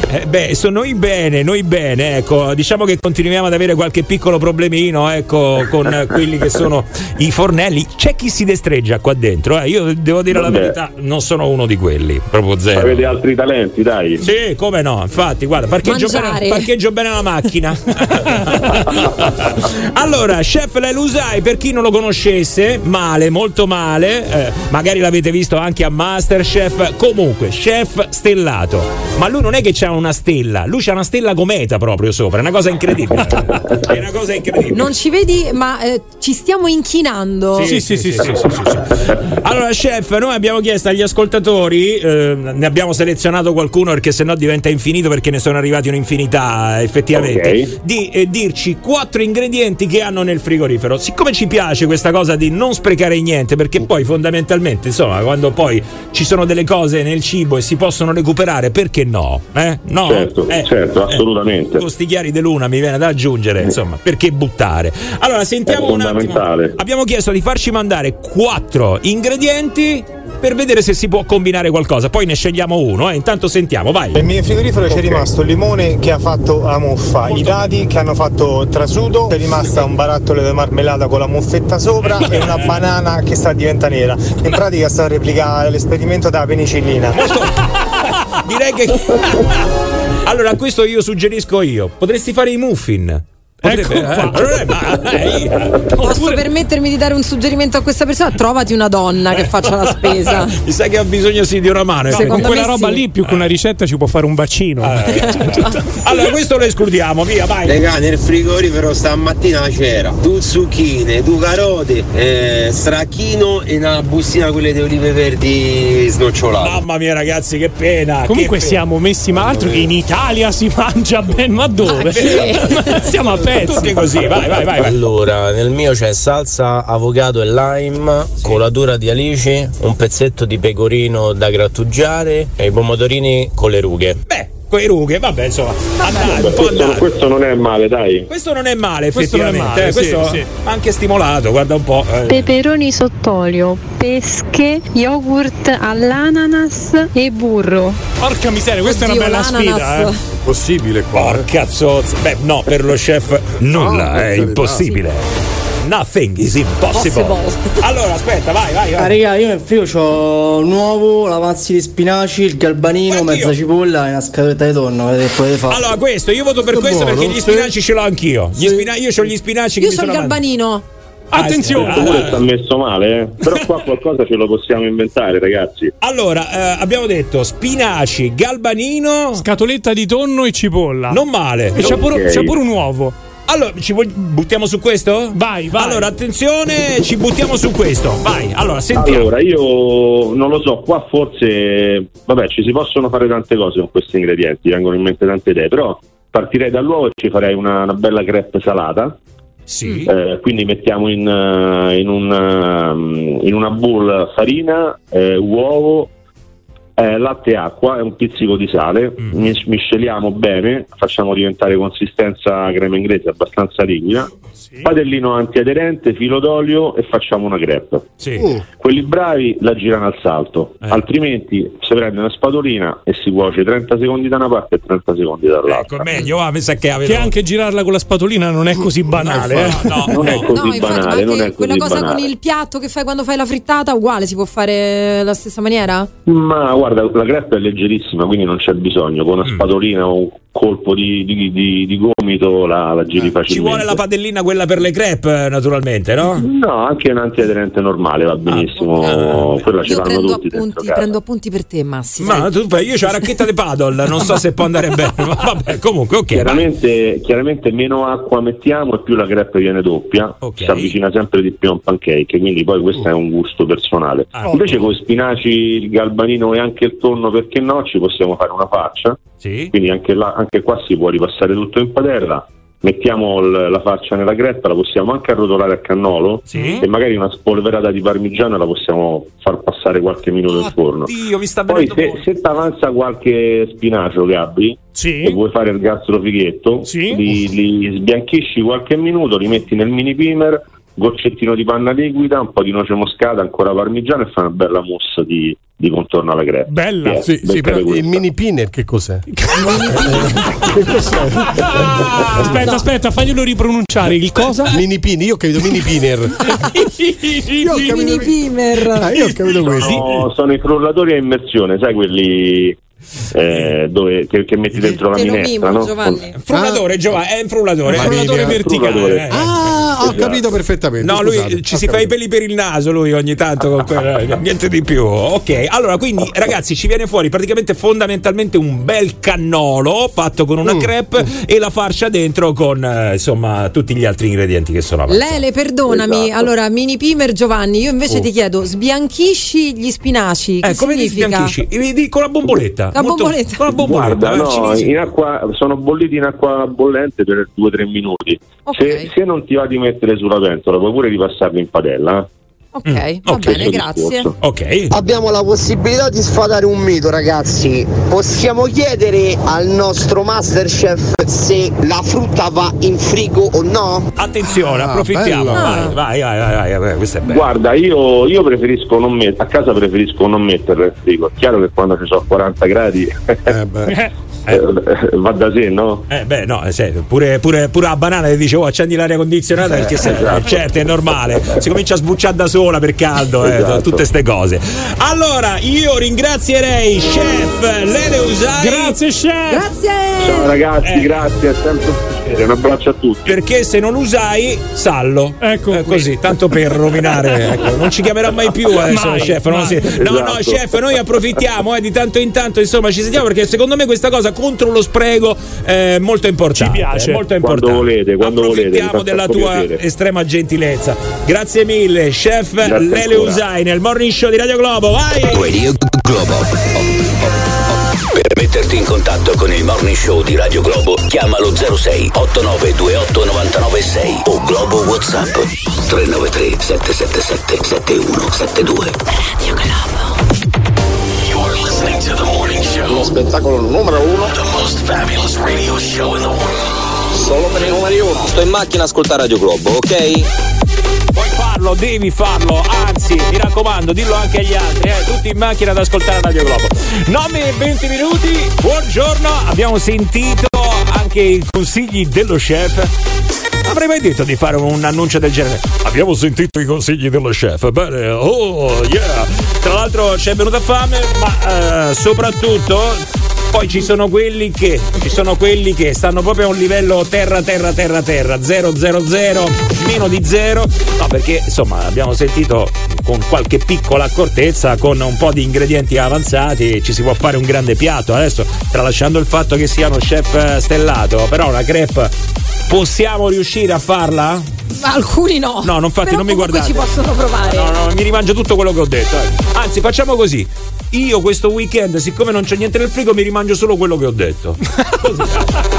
Eh, beh, so noi bene, noi bene, ecco, diciamo che continuiamo ad avere qualche piccolo problemino, ecco, con quelli che sono i fornelli. C'è chi si destreggia qua dentro, eh. io devo dire la Vabbè. verità, non sono uno di quelli, proprio zero. Avete altri talenti, dai. Sì, come no, infatti, guarda, parcheggio bene, parcheggio bene la macchina. [LAUGHS] allora, chef Lelusai, per chi non lo conoscesse, male, molto male, eh, magari l'avete visto anche a Masterchef, comunque, chef stellato. Ma lui non è che c'ha una stella, lui c'ha una stella cometa proprio sopra, è una cosa incredibile. [LAUGHS] è una cosa incredibile. Non ci vedi, ma eh, ci stiamo inchinando. Sì, sì, sì, sì, sì, sì, sì. Allora, chef, noi abbiamo chiesto agli ascoltatori, eh, ne abbiamo selezionato qualcuno perché sennò diventa infinito perché ne sono arrivati un'infinità effettivamente, Ok. di eh, dirci quattro ingredienti che hanno nel frigorifero. Siccome ci piace questa cosa di non sprecare niente, perché poi fondamentalmente, insomma, quando poi ci sono delle cose nel cibo e si possono recuperare, perché no? Eh? No? Certo, Eh, certo, eh, assolutamente. con sti chiari di luna mi viene da aggiungere, insomma, perché buttare? Allora, sentiamo un attimo. Abbiamo chiesto di farci mandare quattro ingredienti per vedere se si può combinare qualcosa. Poi ne scegliamo uno, eh. Intanto sentiamo, vai. Nel mio frigorifero c'è rimasto il limone che ha fatto la muffa, i dadi che hanno fatto il trasudo, è rimasta un barattolo di marmellata con la muffetta sopra e una [LAUGHS] banana che sta diventa nera. In pratica sta a replicare l'esperimento della penicillina. [LAUGHS] Direi che. [LAUGHS] allora, a questo io suggerisco io. Potresti fare i muffin. Potrebbe, Ecco eh, ma- eh, Posso permettermi di dare un suggerimento a questa persona? Trovati una donna che faccia la spesa. [LAUGHS] Mi sa che ha bisogno sì di una mano. No, con Secondo quella roba sì. lì più che una ricetta ci può fare un bacino. [LAUGHS] Allora, questo lo escludiamo, via, vai. Regà, nel frigorifero stamattina c'era due zucchine, due carote, eh, stracchino e una bustina quelle di olive verdi snocciolate. Mamma mia, ragazzi, che pena. Comunque che pena. siamo messi ma altro che in Italia si mangia ben, ma dove? [LAUGHS] Siamo a pezzi. Tutti così, vai, vai, vai. vai. Allora, nel mio c'è salsa, avocado e lime, colatura di alici, un pezzetto di pecorino da grattugiare e i pomodorini con le rughe. Beh, coi rughe, vabbè, insomma, andate, Beh, può questo, andare. questo non è male, dai. Questo non è male, Questo effettivamente. male, eh, sì, questo sì. anche stimolato, guarda un po'. eh. Peperoni sott'olio, pesche, yogurt all'ananas e burro. Porca miseria, questa è una Oddio, bella sfida. l'ananas. Eh. Possibile qua. Porca zozza. Beh, no, per lo chef nulla No, è impossibile. Nothing is impossible. Possible. [LAUGHS] Allora, aspetta, vai, vai, Ah, vai. raga, io nel frigo c'ho l'uovo, la pazzi di spinaci, il galbanino, Anch'io. mezza cipolla e una scaletta di tonno. Vedete, potete fare. Allora, questo, io voto per Questo questo buono, perché gli sì. spinaci ce l'ho anch'io. Gli Sì. spina- io ho gli spinaci che Io sono sono il galbanino. Attenzione! Pure sta messo male, eh. Però qua qualcosa ce lo possiamo inventare, ragazzi. Allora, eh, abbiamo detto spinaci, galbanino, scatoletta di tonno e cipolla. Non male. E c'è pure, c'è pure un uovo. Allora, ci vuoi- buttiamo su questo? Vai, vai. Allora, attenzione, ci buttiamo su questo. Vai, allora, sentiamo. Allora, io non lo so, qua forse, vabbè, ci si possono fare tante cose con questi ingredienti, vengono in mente tante idee, però partirei dall'uovo e ci farei una, una bella crepe salata. Sì. Eh, quindi mettiamo in, eh, in, un, ehm, in una bowl farina, eh, uovo, eh, latte e acqua e un pizzico di sale, Mm. Mis- misceliamo bene, facciamo diventare consistenza crema inglese abbastanza liquida, padellino antiaderente, filo d'olio e facciamo una crepe. Sì. Quelli bravi la girano al salto, Eh. altrimenti si prende una spatolina e si cuoce 30 secondi da una parte e 30 secondi dall'altra. Ecco, meglio, va, mi sa che. Che anche girarla con la spatolina non è così banale. eh. non è così No, banale, non è quella così cosa banale. con il piatto che fai quando fai la frittata, uguale, si può fare alla stessa maniera? Ma guarda, la crepe è leggerissima, quindi non c'è bisogno. Con Mm. una spatolina o un colpo di, di- di- di gomito la, la giri Eh, Ci facilmente. vuole la padellina quella per le crepe, naturalmente, no? No, anche un antiaderente normale va benissimo. Quella ci prendo tutti dentro appunti, casa. prendo appunti per te, Massi. Ma tu, io ho la racchetta di paddle, non so se può andare bene, ma [LAUGHS] vabbè, comunque, ok. Chiaramente, chiaramente meno acqua mettiamo e più la crepe viene doppia, si avvicina sempre di più a un pancake, quindi poi questo è un gusto personale. Ah, Invece con i spinaci, il galbanino e anche il tonno, perché no, ci possiamo fare una faccia. Sì. Quindi anche, là- anche qua si può ripassare tutto in padella. Mettiamo l- la faccia nella creppa, la possiamo anche arrotolare a cannolo Sì. e magari una spolverata di parmigiano la possiamo far passare qualche minuto in forno. Poi se, se ti avanza qualche spinacio, Gabri, e vuoi fare il gastrofighetto, li, li sbianchisci qualche minuto, li metti nel mini primer, goccettino di panna liquida, un po' di noce moscata, ancora parmigiano e fai una bella mousse di, di contorno alla crepe. Bella. Sì, sì, però il mini pinner che cos'è? [LAUGHS] Aspetta, aspetta, faglielo ripronunciare. Il cosa? Mini pini, io ho capito mini pinner. [LAUGHS] io ho capito Mini Pimer. Ah, io ho capito questo. Sono, sono i frullatori a immersione, sai quelli eh, dove, che, che metti dentro la minestra, mimo, no? Giovanni. Frullatore, Giovanni, è un frullatore. Frullatore verticale. frullatore. eh. Ah, ho Esatto. capito perfettamente. No, lui scusate, ci ho si fa i capito. peli per il naso, lui ogni tanto con quel- [LAUGHS] niente di più. Ok, allora quindi ragazzi ci viene fuori praticamente fondamentalmente un bel cannolo fatto con una Mm. crepe e la farcia dentro con eh, insomma tutti gli altri ingredienti che sono avanti. Lele, perdonami. Esatto. Allora, mini Pimer Giovanni, io invece Oh. ti chiedo, sbianchisci gli spinaci. Eh, che come li sbianchisci? Con la bomboletta. La Molto- bomboletta. Con la bomboletta. Guarda, no, acqua, sono bolliti in acqua bollente per 2-3 minuti. Ok. Se, se non ti va di mettere sulla pentola, puoi pure ripassarli in padella. eh. Ok, va Mm, ok, bene, questo grazie. discorso. Ok. Abbiamo la possibilità di sfatare un mito, ragazzi. Possiamo chiedere al nostro Masterchef se la frutta va in frigo o no? Attenzione, Ah, approfittiamo. bello. Vai, vai, vai, vai, vai, questo è bello. Guarda, io, io preferisco non mettere, a casa preferisco non metterlo in frigo. È chiaro che quando ci sono 40 gradi eh, [LAUGHS] [LAUGHS] va da sé, no? Eh beh no, eh, pure, pure, pure la banana ti dice oh accendi l'aria condizionata perché se, Esatto. certo è normale, si comincia a sbucciare da sola per caldo, eh, Esatto. tutte ste cose. Allora io ringrazierei chef Lele Usai. Grazie chef. Grazie. Ciao ragazzi, Eh. grazie, è sempre un piacere, un abbraccio a tutti. Perché se non usai, sallo. Ecco così, tanto per rovinare. ecco, non ci chiamerà mai più adesso Mai, chef. non mai. No, no, Esatto. chef, noi approfittiamo eh, di tanto in tanto, insomma, ci sentiamo perché secondo me questa cosa contro lo spreco è molto importante. Ci piace. Molto Quando importante. volete, quando volete, mi Approfittiamo fa della tua piacere. estrema gentilezza. Grazie mille, chef Grazie Lele ancora. Usai nel morning show di Radio Globo. Vai! Radio Globo. Per metterti in contatto con il morning show di Radio Globo, chiamalo 06 8928 996 o Globo WhatsApp 393 777 7172. Radio Globo. Spettacolo numero uno. The most fabulous radio show in the world. Solo per i numeri uno. Sto in macchina a ascoltare Radio Globo, ok? Puoi farlo, devi farlo, anzi, mi raccomando, dillo anche agli altri, eh, tutti in macchina ad ascoltare Radio Globo. 9 e 20 minuti, buongiorno, abbiamo sentito anche i consigli dello chef. Avrei mai detto di fare un annuncio del genere? Abbiamo sentito i consigli dello chef. Bene, oh yeah. Tra l'altro ci è venuta fame, ma eh, soprattutto Poi ci sono quelli che ci sono quelli che stanno proprio a un livello terra terra terra terra 000 meno di zero. No, perché insomma abbiamo sentito con qualche piccola accortezza, con un po' di ingredienti avanzati, ci si può fare un grande piatto. Adesso, tralasciando il fatto che sia uno chef stellato, però una crepe possiamo riuscire a farla? Alcuni no. No, non Però non mi guardate. ci possono provare. No, no, mi rimangio tutto quello che ho detto. eh. Anzi, facciamo così. Io questo weekend, siccome non c'è niente nel frigo, mi rimangio solo quello che ho detto. [LAUGHS] Così.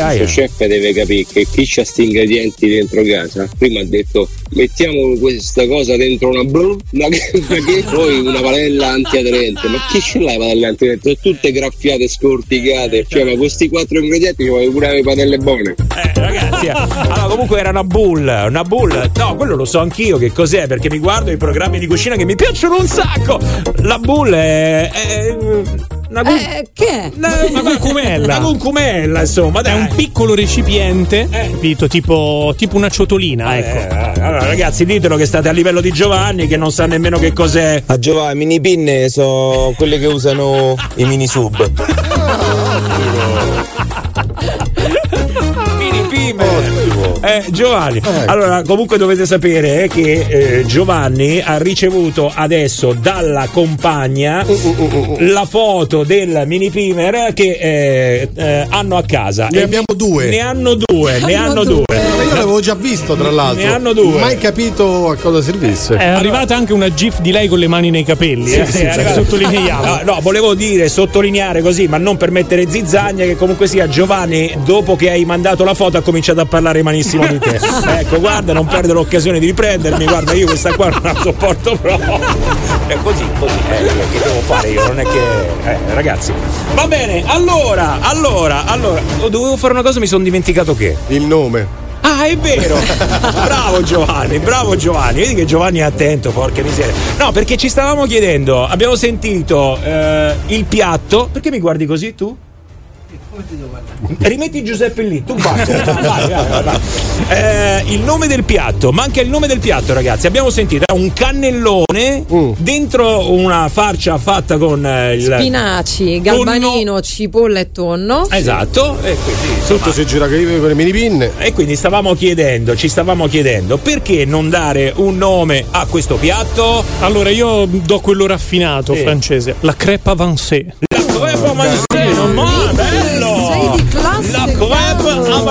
Vai. Il chef deve capire che chi c'ha sti ingredienti dentro casa, prima ha detto mettiamo questa cosa dentro una blu, una che, [LAUGHS] poi una padella antiaderente. Ma chi ce l'ha le padelle antiaderenti? Sono tutte graffiate, scorticate. Cioè, ma questi quattro ingredienti ci vuole pure le padelle buone. Eh, ragazzi, eh. allora comunque era una bull, una bull. No, quello lo so anch'io che cos'è, perché mi guardo i programmi di cucina che mi piacciono un sacco. La bull è. è una, gun- Eh, che è? Una concumella. una concumella, insomma, È dai. un piccolo recipiente, capito? Tipo, tipo una ciotolina, ecco. Eh, allora, ragazzi, ditelo che state a livello di Giovanni, che non sa nemmeno che cos'è. A Giovanni, mini pinne sono quelle che usano i mini sub. [LAUGHS] Mini pime. Eh, Giovanni, allora comunque dovete sapere eh, che eh, Giovanni ha ricevuto adesso dalla compagna la foto del mini pimer che eh, eh, hanno a casa. Ne E abbiamo due. Ne hanno due, ne Hanno hanno due. due. Ma io l'avevo già visto, tra l'altro. Ne hanno due. Mai capito a cosa servisse. È arrivata anche una gif di lei con le mani nei capelli, eh? Sì, ragazzi. sottolineiamo. No, no, volevo dire, sottolineare così, ma non per mettere zizzagna, che comunque sia Giovanni, dopo che hai mandato la foto, ha cominciato a parlare malissimo di te. ecco, guarda, non perdere l'occasione di riprendermi, guarda, io questa qua non la sopporto proprio. È così, così, eh, che devo fare io? Non è che. Eh, ragazzi. Va bene, allora, allora, allora, oh, dovevo fare una cosa, mi sono dimenticato che. Il nome. Ah, è vero! bravo Giovanni, bravo Giovanni. Vedi che Giovanni è attento, porca miseria. No, perché ci stavamo chiedendo, abbiamo sentito eh, il piatto. Perché mi guardi così tu? Rimetti Giuseppe lì, tu vai, vai, vai, vai, vai. Eh, il nome del piatto, manca il nome del piatto, ragazzi. Abbiamo sentito eh, un cannellone dentro una farcia fatta con eh, il Spinaci, galbanino, cipolla e tonno. Esatto, e quindi Tutto si gira con le mini pinne. e quindi stavamo chiedendo, ci stavamo chiedendo perché non dare un nome a questo piatto? Allora io do quello raffinato Sì. francese, la crepe avancée. La crepe avancée, ma bello!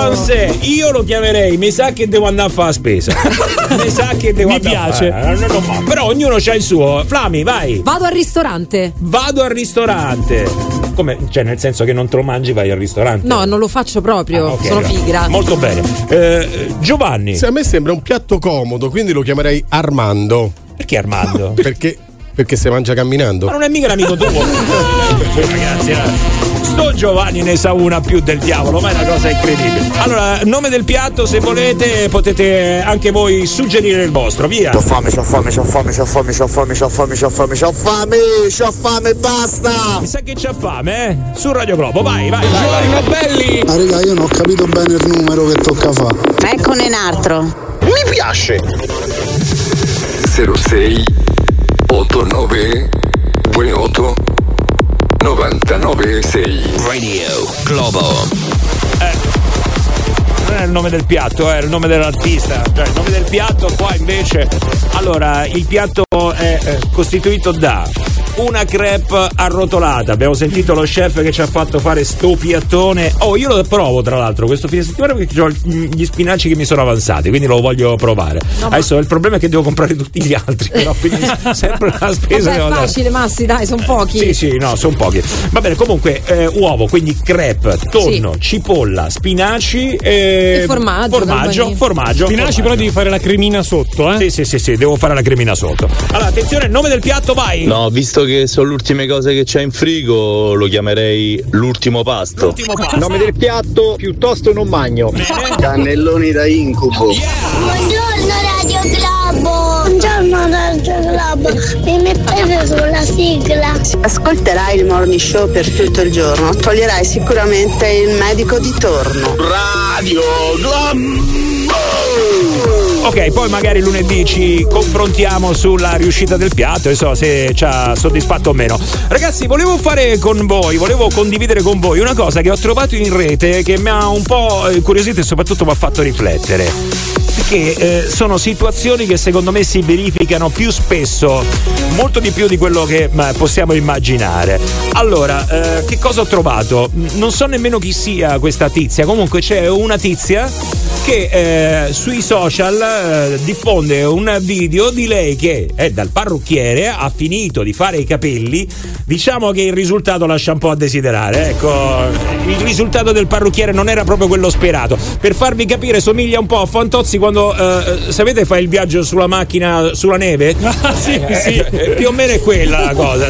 Avancée, io lo chiamerei, mi sa che devo andare a fare la spesa. [LAUGHS] mi sa che devo Mi andare piace. a fare. No, no, no, però ognuno ha il suo. Flami, vai. Vado al ristorante. Vado al ristorante. Come? Cioè, nel senso che non te lo mangi, vai al ristorante. No, non lo faccio proprio. Ah, ok, Sono no. pigra. Molto bene. Eh, Giovanni. Se a me sembra un piatto comodo, quindi lo chiamerei Armando. Perché Armando? [LAUGHS] Perché? Perché si mangia camminando. Ma non è mica l'amico tuo. [LAUGHS] Ragazzi, eh. Sto Giovanni ne sa una più del diavolo, ma è una cosa incredibile. Allora, nome del piatto, se volete, potete anche voi suggerire il vostro, via. C'ho fame, c'ho fame, c'ho fame, c'ho fame, c'ho fame, c'ho fame, c'ho fame, c'ho fame, c'ho fame, basta! Mi sa che c'ha fame, eh? Su Radio Globo, vai, vai, vai. vai. belli! Ah, raga, io non ho capito bene il numero che tocca fare. Eccone un altro. Mi piace! 06 89 28 99 6 Radio Globo Non è il nome del piatto, è il nome dell'artista. Cioè, il nome del piatto qua invece. Allora, il piatto è eh, costituito da una crepe arrotolata. Abbiamo sentito lo chef che ci ha fatto fare sto piattone. Oh, io lo provo tra l'altro questo fine settimana perché ho gli spinaci che mi sono avanzati, quindi lo voglio provare. Adesso il problema è che devo comprare tutti gli altri, [LAUGHS] però quindi sempre la spesa Vabbè, devo è facile, Massi, dai, sono pochi. Sì, sì, no, sono pochi. Va bene, comunque, eh, uovo, quindi crepe, tonno, cipolla, spinaci e, E formaggio, Formaggio, formaggio. Spinaci però devi fare la cremina sotto, eh? Sì, sì, sì, sì, devo fare la cremina sotto. Allora, attenzione, nome del piatto, vai. No, visto che sono le ultime cose che c'è in frigo, lo chiamerei l'ultimo pasto. L'ultimo passo. Nome del piatto, piuttosto non magno. Cannelloni da incubo. Buongiorno Radio Globo! Globo! Mi mettete sulla sigla? Ascolterai il morning show per tutto il giorno, toglierai sicuramente il medico di torno. Radio Globo! Ok, poi magari lunedì ci confrontiamo sulla riuscita del piatto e so se ci ha soddisfatto o meno. Ragazzi, volevo fare con voi, volevo condividere con voi una cosa che ho trovato in rete che mi ha un po' incuriosito e soprattutto mi ha fatto riflettere perché eh, sono situazioni che secondo me si verificano più spesso, molto di più di quello che ma, possiamo immaginare. Allora, eh, che cosa ho trovato? Non so nemmeno chi sia questa tizia, comunque c'è una tizia che eh, sui social eh, diffonde un video di lei che è dal parrucchiere, ha finito di fare i capelli, diciamo che il risultato lascia un po' a desiderare. Ecco, il risultato del parrucchiere non era proprio quello sperato. Per farvi capire, somiglia un po' a Fantozzi quando, eh, sapete, fa il viaggio sulla macchina sulla neve? [LAUGHS] Ah, sì, sì. Eh, più o meno è quella la cosa.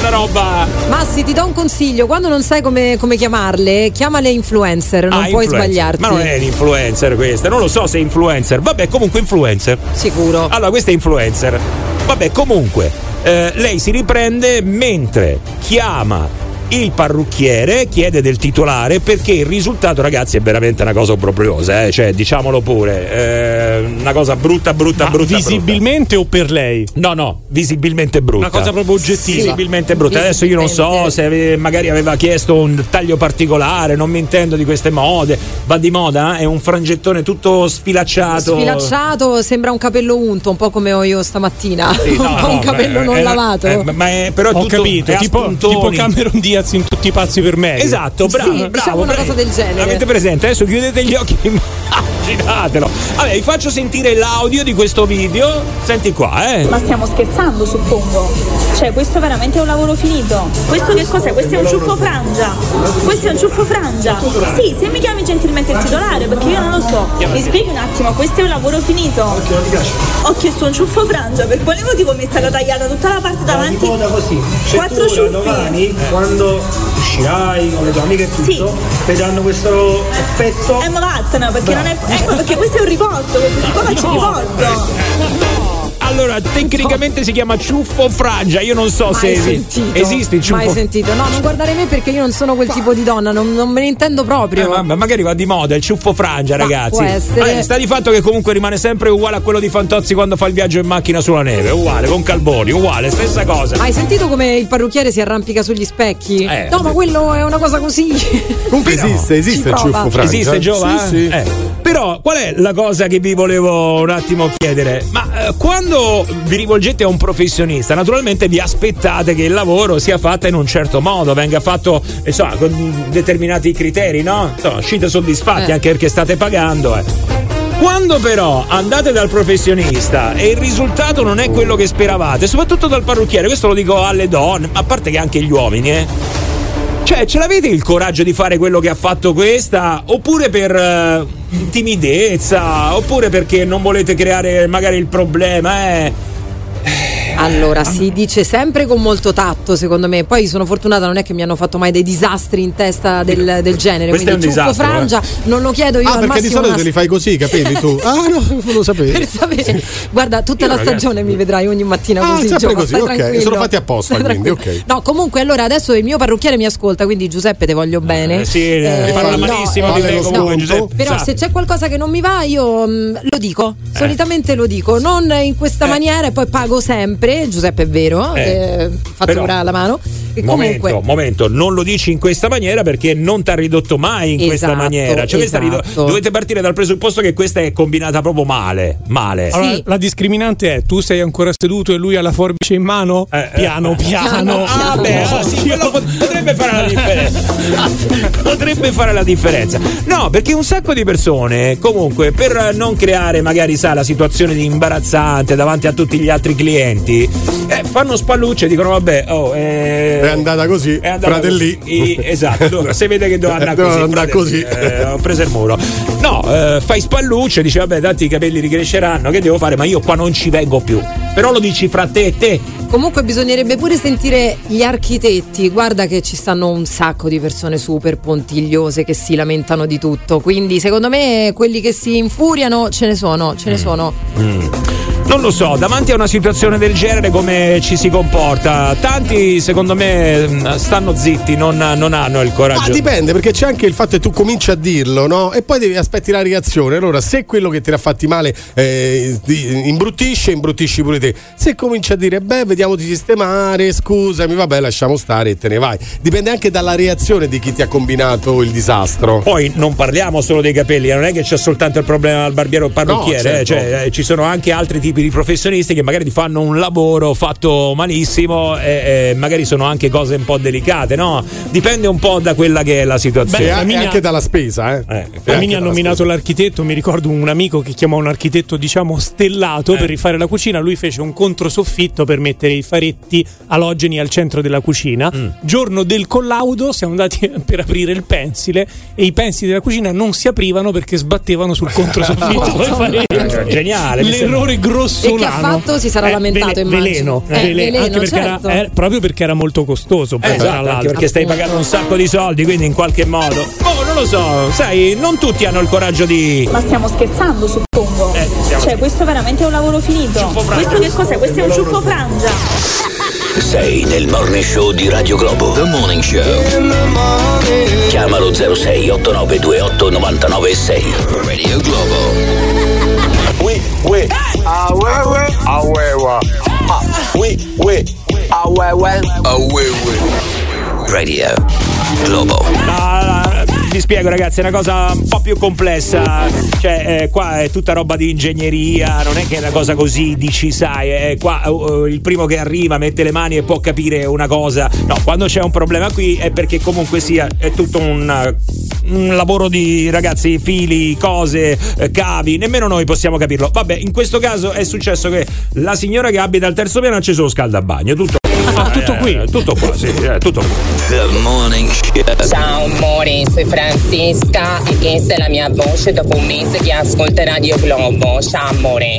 Una roba. Massi, ti do un consiglio: quando non sai come, come chiamarle, chiamale influencer, non Ah, puoi influencer. sbagliarti. Ma non è l'influencer questa, non lo so se è influencer. Vabbè, comunque influencer. Sicuro. Allora, questa è influencer. Vabbè, comunque, eh, lei si riprende mentre chiama il parrucchiere, chiede del titolare perché il risultato, ragazzi, è veramente una cosa obbrobriosa, eh? cioè diciamolo pure, eh, una cosa brutta, brutta, Ma brutta. visibilmente o per lei? No, no, visibilmente brutta. Una cosa proprio oggettiva. Visibilmente brutta. Adesso io non so se ave- magari aveva chiesto un taglio particolare, non mi intendo di queste mode. Va di moda? eh? È un frangettone tutto sfilacciato. Sfilacciato, sembra un capello unto, un po' come ho io stamattina. Sì, [LAUGHS] no, un po' no, un capello beh, non è- lavato. è- ma è però è Ho tutto- capito, è tipo, tipo Cameron Diaz in tutti i pazzi per me. Esatto, bravo, Sì, bravo. diciamo una bravo. cosa del genere. Avete presente? Adesso chiudete gli occhi e [LAUGHS] immaginatelo. Vabbè, vi faccio sentire l'audio di questo video. Senti qua, eh. Ma stiamo scherzando, suppongo. Cioè, questo veramente è un lavoro finito. Questo che cos'è? Questo è un ciuffo frangia. Questo è un ciuffo frangia. Sì, se mi chiami gentilmente il titolare, perché io non lo so. Mi spieghi un attimo, questo è un lavoro finito. Ho chiesto un ciuffo frangia, per quale motivo mi è stata tagliata tutta la parte davanti? così. Quattro ciuffi. domani, quando uscirai con le tue amiche e tutto, Sì. vedranno questo effetto. Eh ma vattene, perché non è. Ecco, perché questo è un riporto, qua faccio il riporto. Allora, tecnicamente si chiama ciuffo frangia. Io non so se Mai esi- sentito. esiste il ciuffo Mai sentito. No, non guardare me perché io non sono quel tipo di donna, non, non me ne intendo proprio. Eh, vabbè, magari va di moda il ciuffo frangia, Ma ragazzi. può essere. Vabbè, sta di fatto che comunque rimane sempre uguale a quello di Fantozzi quando fa il viaggio in macchina sulla neve. Uguale, con Calboni, uguale, stessa cosa. Hai sentito come il parrucchiere si arrampica sugli specchi? Eh, no, ma quello è una cosa così. Comunque esiste, esiste il ciuffo frangia. Esiste Giova? Sì, sì. Eh. Però qual è la cosa che vi volevo un attimo chiedere? Ma eh, quando vi rivolgete a un professionista, naturalmente vi aspettate che il lavoro sia fatto in un certo modo, venga fatto insomma, con determinati criteri, no? Insomma, uscite soddisfatti Eh. anche perché state pagando. Eh. Quando però andate dal professionista e il risultato non è quello che speravate, soprattutto dal parrucchiere, questo lo dico alle donne, a parte che anche gli uomini, eh. Cioè, ce l'avete il coraggio di fare quello che ha fatto questa? Oppure per eh, timidezza? Oppure perché non volete creare magari il problema? Eh? Allora, si dice sempre con molto tatto, secondo me. Poi sono fortunata, non è che mi hanno fatto mai dei disastri in testa del, del genere. Questo Quindi è un ciuffo disastro, frangia, non lo chiedo io Ah, perché di solito una- te li fai così, [LAUGHS] capelli tu? Ah, no, lo sapevo. per sapere. Guarda, tutta Io, la ragazzi- stagione mi vedrai ogni mattina Ah, così. sempre così, ok. Sono fatti apposta, quindi, ok. No, comunque, allora adesso il mio parrucchiere mi ascolta, quindi Giuseppe te voglio bene. Eh, sì, eh, parla malissimo di eh, te no, comunque, Giuseppe. Però Sa. se c'è qualcosa che non mi va, io mm, lo dico. Solitamente lo dico, non in questa maniera e poi pago sempre. Giuseppe è vero, Eh. eh, fate Però- ora la mano. E Momento, comunque. momento, non lo dici in questa maniera perché non ti ha ridotto mai in questa Esatto, maniera. Cioè, questa rido- esatto. dovete partire dal presupposto che questa è combinata proprio male. Male. Allora, la discriminante è tu sei ancora seduto e lui ha la forbice in mano? piano, piano. Ah, beh, ah, sì, quello pot- potrebbe fare la differenza. [LAUGHS] potrebbe fare la differenza. No, perché un sacco di persone, comunque, per non creare magari, sa, la situazione di imbarazzante davanti a tutti gli altri clienti, eh, fanno spallucce e dicono, vabbè, oh, eh, È andata così, è andata fratelli. così. Esatto, allora, se vede che doveva [LAUGHS] andare così, andare fratelli, così. eh, ho preso il muro. No, eh, fai spallucce, dici, vabbè, tanti i capelli ricresceranno, che devo fare? Ma io qua non ci vengo più. Però lo dici fra te e te. Comunque bisognerebbe pure sentire gli architetti. Guarda che ci stanno un sacco di persone super pontigliose che si lamentano di tutto. Quindi secondo me quelli che si infuriano ce ne sono, ce ne sono. Mm. Non lo so, davanti a una situazione del genere come ci si comporta? Tanti secondo me stanno zitti, non, non hanno il coraggio. Ma dipende perché c'è anche il fatto che tu cominci a dirlo, no? E poi devi aspetti la reazione. Allora, se quello che ti ha fatti male eh, imbruttisce, imbruttisci pure te. Se cominci a dire, beh, vediamo di sistemare, scusami, vabbè, lasciamo stare e te ne vai. Dipende anche dalla reazione di chi ti ha combinato il disastro. Poi non parliamo solo dei capelli, non è che c'è soltanto il problema del barbiere o parrucchiere, No, eh, certo. cioè, eh, ci sono anche altri tipi di professionisti che magari ti fanno un lavoro fatto malissimo e, e magari sono anche cose un po' delicate, no? Dipende un po' da quella che è la situazione. Beh, e anche dalla spesa, eh. La Mini ha nominato l'architetto, mi ricordo un amico che chiamò un architetto diciamo stellato Eh. per rifare la cucina, lui fece un controsoffitto per mettere i faretti alogeni al centro della cucina. Mm. Giorno del collaudo siamo andati [LAUGHS] per aprire il pensile e i pensili della cucina non si aprivano perché sbattevano sul [LAUGHS] controsoffitto con i faretti. Geniale, mi L'errore E che ha fatto? Si sarà Eh, lamentato, immagino. veleno, Eh, Vele- veleno, anche perché certo. era, eh, proprio perché era molto costoso Eh, esatto, anche perché stai pagando un sacco di soldi, quindi in qualche modo. Oh, non lo so, sai, non tutti hanno il coraggio di. Ma stiamo scherzando, suppongo. stiamo- Cioè, questo veramente è un lavoro finito. Questo che cos'è? Questo è un ciuffo frangia. Sei nel morning show di Radio Globo. The Morning Show. Chiamalo 06 8928 996. Radio Globo. Oui. Ah Awewe. Awewa. We, we. Awewe. Awewe. Radio. Global. La, la. Vi spiego ragazzi, è una cosa un po' più complessa. Cioè, eh, qua è tutta roba di ingegneria, non è che è una cosa così, dici, sai, eh, qua eh, il primo che arriva mette le mani e può capire una cosa. No, quando c'è un problema qui è perché comunque sia è tutto un, un lavoro di ragazzi, fili, cose, eh, cavi, nemmeno noi possiamo capirlo. Vabbè, in questo caso è successo che la signora che abita al terzo piano ha acceso lo scaldabagno, tutto tutto qui, tutto qua, sì, eh, tutto qua. The Morning Show. Ciao amore, sono Francesca e questa è la mia voce dopo un mese che ascolta Radio Globo. Ciao amore.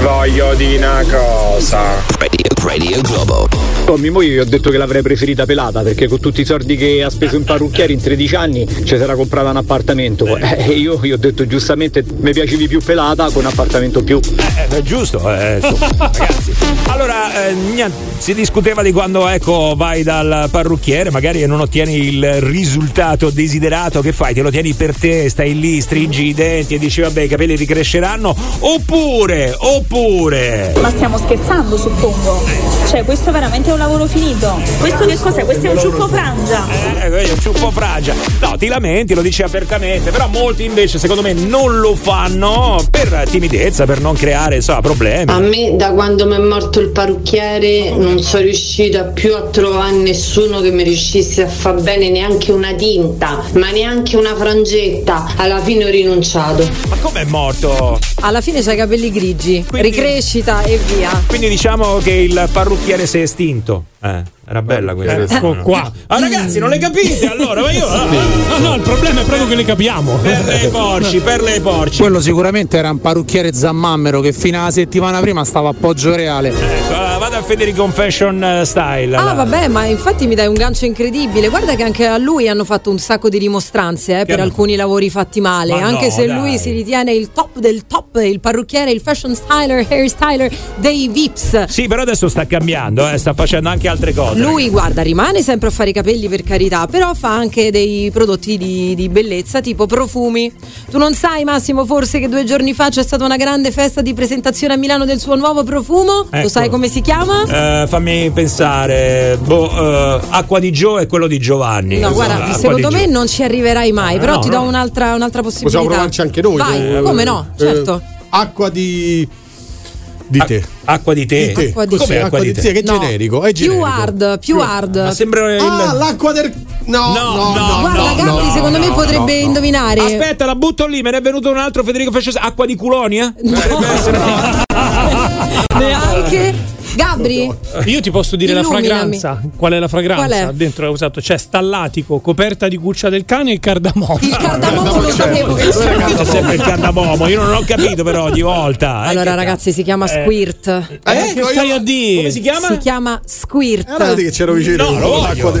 Voglio dire una cosa. Radio, Globo. Con mia moglie gli ho detto che l'avrei preferita pelata perché con tutti i soldi che ha speso in parrucchiere in 13 anni ci sarà comprata un appartamento. Eh, E io gli ho detto giustamente mi piacevi più pelata con un appartamento più. Eh, è giusto, eh, insomma, [LAUGHS] ragazzi. Allora, eh, niente, si discuteva di quando ecco, vai dal parrucchiere, magari e non ottieni il risultato desiderato, che fai? Te lo tieni per te, stai lì, stringi i denti e dici vabbè i capelli ricresceranno, oppure, oppure... Ma stiamo scherzando, suppongo. Cioè, questo veramente è un lavoro finito. Questo che cos'è? Questo è un ciuffo frangia. Eh, quello è un ciuffo fragia. No, ti lamenti, lo dici apertamente, però molti invece secondo me non lo fanno per timidezza, per non creare insomma, problemi. A me da quando mi è morto il parrucchiere non sono riuscita più a trovare nessuno che mi riuscisse a far bene neanche una tinta, ma neanche una frangetta. Alla fine ho rinunciato. Ma com'è morto? Alla fine c'hai i capelli grigi, ricrescita e via. Quindi diciamo che il parrucchiere si è estinto. Eh, era bella questa. Ecco qua. Ah, ragazzi, non le capite allora? Ma io. [LAUGHS] ah, No, no, il problema è proprio che le capiamo. Per le [LAUGHS] porci, per le porci. Quello sicuramente era un parrucchiere zammammero che fino alla settimana prima stava a Poggio Reale. Ecco, allora, vado a Federico Confession eh, Style. Ah, là. vabbè, ma infatti mi dai un gancio incredibile. Guarda che anche a lui hanno fatto un sacco di dimostranze eh, per alcuni lavori fatti male. Ma anche no, se dai. lui si ritiene il top del top, il parrucchiere, il fashion styler, hair styler dei Vips. Sì, però adesso sta cambiando, eh, sta facendo anche altre cose. Lui, guarda, rimane sempre a fare i capelli per carità, però fa anche dei prodotti di, di bellezza, tipo profumi. Tu non sai, Massimo, forse che due giorni fa c'è stata una grande festa di presentazione a Milano del suo nuovo profumo? Ecco. Lo sai come si chiama? Eh, fammi pensare, boh, eh, Acqua di Gio e quello di Giovanni. No, guarda, Acqua secondo me Gio. non ci arriverai mai, Eh, però no, ti do no. un'altra, un'altra possibilità. Possiamo provarci anche noi. Vai, eh, come no? eh, Certo. acqua di. Di te. Acqua di te? Di te. Acqua di Cos'è te. acqua di te? Che è No. generico? È Più generico. hard, più hard. Ma sembra il. Ah, l'acqua del. No, no, no. Guarda, no, Gabri, no, secondo me no, potrebbe no, no. indovinare. Aspetta, la butto lì, me ne è venuto un altro Federico Fasciosa. Acqua di Culonia? Potrebbe essere- [LAUGHS] Neanche. Gabri? Io ti posso dire Illuminami. la fragranza. Qual è la fragranza? Qual è? Dentro è usato c'è stallatico, coperta di cuccia del cane e cardamomo. Il cardamomo lo sapevo che c'era. C'è sempre il cardamomo, io non ho capito però ogni volta. eh, Allora, che- ragazzi, si chiama Squirt. Eh, che stai a dire? Come si chiama? Si chiama Squirt. Allora vedi che c'ero vicino. No, lo voglio.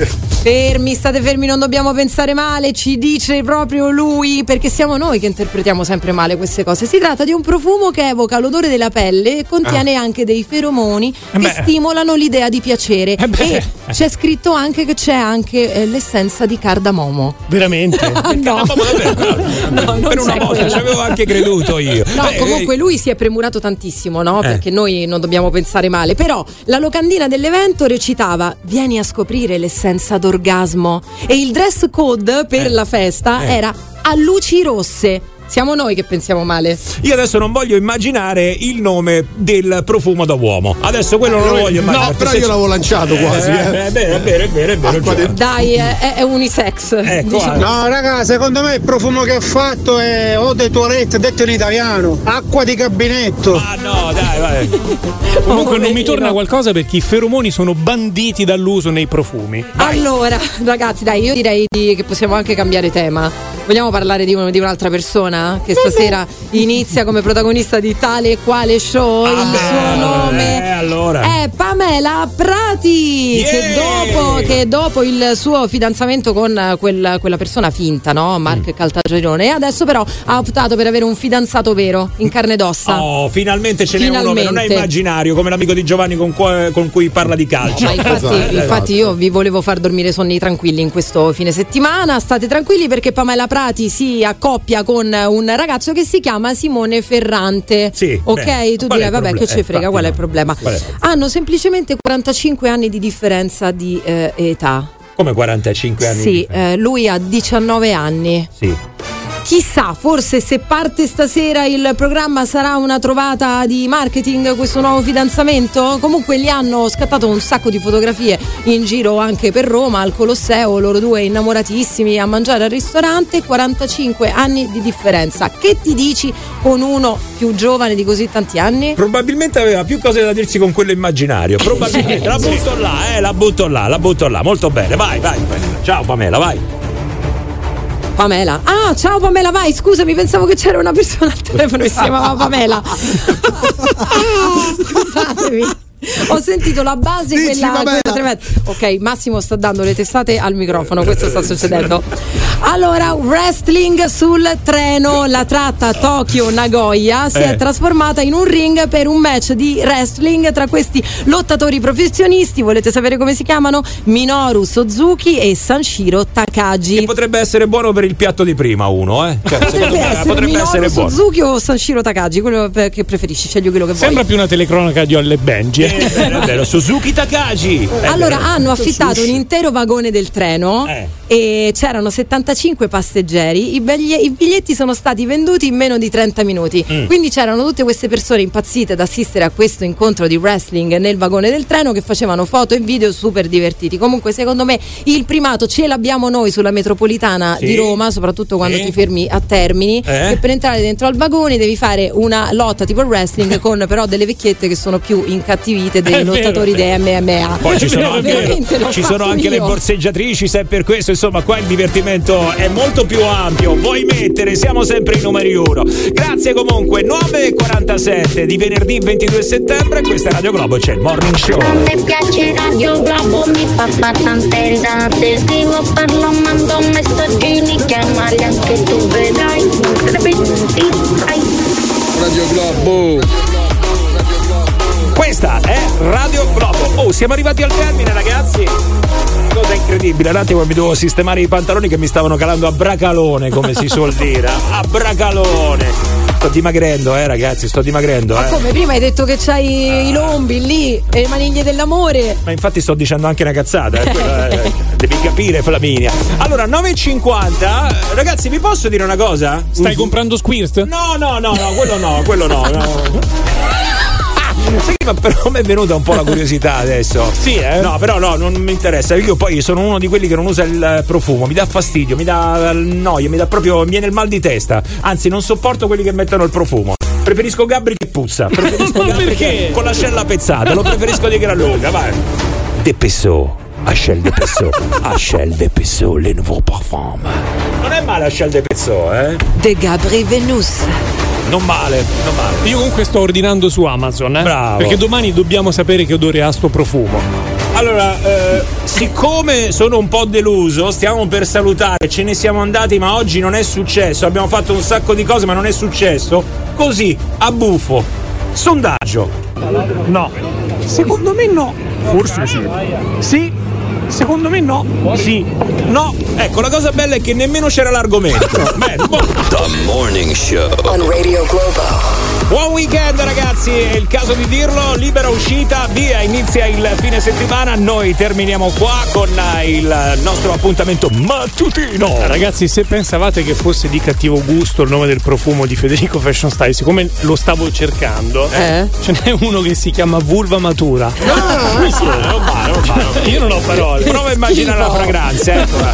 Fermi, state fermi, non dobbiamo pensare male, ci dice proprio lui, perché siamo noi che interpretiamo sempre male queste cose. Si tratta di un profumo che evoca l'odore della pelle e contiene anche dei feromoni che Ah. beh. stimolano l'idea di piacere. beh. e c'è scritto anche che c'è anche eh, l'essenza di cardamomo. Veramente? [LAUGHS] No. [LAUGHS] no, non per una volta ci avevo anche creduto io. No, Beh, comunque lui si è premurato tantissimo, no? Eh. Perché noi non dobbiamo pensare male. Però la locandina dell'evento recitava: Vieni a scoprire l'essenza d'orgasmo. E il dress code per la festa Eh. era a luci rosse. Siamo noi che pensiamo male. Io adesso non voglio immaginare il nome del profumo da uomo. Adesso quello non lo voglio immaginare. No, però io l'avevo lanciato quasi. Eh, Eh, È vero, è vero, è vero, è vero. Giorgio. Dai, è, è- unisex. Ecco, diciamo. No, raga, secondo me il profumo che ha fatto è eau de toilette, detto in italiano, acqua di gabinetto. Ah no, dai, vai. [LAUGHS] Comunque non mi torna qualcosa perché i feromoni sono banditi dall'uso nei profumi. Allora, ragazzi, dai, io direi di- che possiamo anche cambiare tema. Vogliamo parlare di, un- di un'altra persona che stasera inizia come protagonista di tale e quale show? il suo nome Eh, allora. è Pamela Prati. Yeah! Che, dopo, che dopo il suo fidanzamento con quel- quella persona finta, no? Mark Mm. Caltagirone, e adesso però ha optato per avere un fidanzato vero, in carne ed ossa. Oh, finalmente ce n'è uno che non è immaginario, come l'amico di Giovanni con, cui- con cui parla di calcio. Ma infatti, Esatto. infatti io vi volevo far dormire sonni tranquilli in questo fine settimana. State tranquilli perché Pamela Prati si accoppia con un ragazzo che si chiama Simone Ferrante. Sì, Ok, beh, tu il vabbè, che problema? ci Eh, frega, infatti, qual è il no. problema? Qual è? Hanno semplicemente 45 anni di differenza di eh, età. Come 45 anni? Sì, eh, lui ha 19 anni. Sì. Chissà, forse se parte stasera il programma sarà una trovata di marketing questo nuovo fidanzamento? Comunque gli hanno scattato un sacco di fotografie in giro anche per Roma, al Colosseo, loro due innamoratissimi a mangiare al ristorante, 45 anni di differenza. Che ti dici con uno più giovane di così tanti anni? Probabilmente aveva più cose da dirsi con quello immaginario. Probabilmente. [LAUGHS] La butto là, eh, la butto là, la butto là. Molto bene, vai, vai. Ciao Pamela, vai. Pamela. Ah, ciao Pamela, vai, scusami, pensavo che c'era una persona al telefono che si chiamava Pamela. [LAUGHS] Scusatemi. Ho sentito la base, Dici, quella, quella tremenda. Ok, Massimo sta dando le testate al microfono, questo sta succedendo. Allora, wrestling sul treno, la tratta Tokyo-Nagoya si è Eh. trasformata in un ring per un match di wrestling tra questi lottatori professionisti. Volete sapere come si chiamano? Minoru Suzuki e Sanshiro Takagi. Che potrebbe essere buono per il piatto di prima, uno, eh. Cioè, Potrebbe me essere potrebbe Minoru essere buono. Suzuki o Sanshiro Takagi, quello che preferisci, scegli quello che vuoi. Sembra più una telecronaca di Olle Benji. È vero, è vero, Suzuki Takagi. È Allora vero. hanno affittato un intero vagone del treno Eh. e c'erano 75 passeggeri, i, biglie- i biglietti sono stati venduti in meno di 30 minuti, Mm. quindi c'erano tutte queste persone impazzite ad assistere a questo incontro di wrestling nel vagone del treno che facevano foto e video super divertiti. Comunque secondo me il primato ce l'abbiamo noi sulla metropolitana Sì. di Roma, soprattutto quando Sì. ti fermi a Termini, Eh. che per entrare dentro al vagone devi fare una lotta tipo wrestling [LAUGHS] con però delle vecchiette che sono più incattivite dei È lottatori vero. dei MMA. Poi ci sono [LAUGHS] anche, ci sono anche le borseggiatrici, se è per questo, insomma, qua il divertimento è molto più ampio. Vuoi mettere, siamo sempre i numeri uno. Grazie comunque, 9.47 di venerdì 22 settembre, questa è Radio Globo, c'è il morning show. A me piace Radio Globo, mi fa fare tante risate Scrivo, parlo, mando messaggini Chiamali anche tu, vedrai Radio Globo. Questa è Radio Globo. Oh, siamo arrivati al termine, ragazzi. Cosa incredibile, un attimo mi devo sistemare i pantaloni che mi stavano calando a bracalone, come si suol [LAUGHS] dire. A bracalone. Sto dimagrendo, eh, ragazzi, sto dimagrendo, Ma eh. come prima hai detto che c'hai i lombi lì e le maniglie dell'amore? Ma infatti sto dicendo anche una cazzata, eh, [LAUGHS] quella, eh, devi capire Flaminia. Allora, 9.50, ragazzi, vi posso dire una cosa? Stai comprando Squirt? No, no, no, no, quello no, quello no. no. [LAUGHS] Sai che ma però mi è venuta un po' la curiosità adesso. Sì, eh? No, però no, non mi interessa. Io poi sono uno di quelli che non usa il profumo, mi dà fastidio, mi dà noia, mi dà proprio. mi viene il mal di testa. Anzi, non sopporto quelli che mettono il profumo. Preferisco Gabri che puzza. Preferisco [LAUGHS] Ma Gabri perché? che- con l'ascella pezzata. Lo preferisco di gran lunga, vai. Depessò. Achel de Pesso. Achel de Pesso, [LAUGHS] le nouveau parfum. Non è male Achel de Pesso, eh? De Gabri Venus. Non male, non male. Io comunque sto ordinando su Amazon, eh? Bravo. Perché domani dobbiamo sapere che odore ha sto profumo. Allora, eh, siccome sono un po' deluso, stiamo per salutare, ce ne siamo andati, ma oggi non è successo. Abbiamo fatto un sacco di cose, ma non è successo. Così, a buffo. Sondaggio. No. Secondo me no. Forse sì. Sì. Secondo me no. Sì. No. Ecco, la cosa bella è che nemmeno c'era l'argomento. [LAUGHS] Beh, boh. The Morning Show. On Radio Globo. Buon weekend ragazzi, è il caso di dirlo, libera uscita, via, inizia il fine settimana, noi terminiamo qua con eh, il nostro appuntamento mattutino. Ragazzi, se pensavate che fosse di cattivo gusto il nome del profumo di Federico Fashion Style, siccome lo stavo cercando, Eh? ce n'è uno che si chiama Vulva Matura. Ah, non male, non male. Io non ho parole. Prova a immaginare la fragranza, eccola.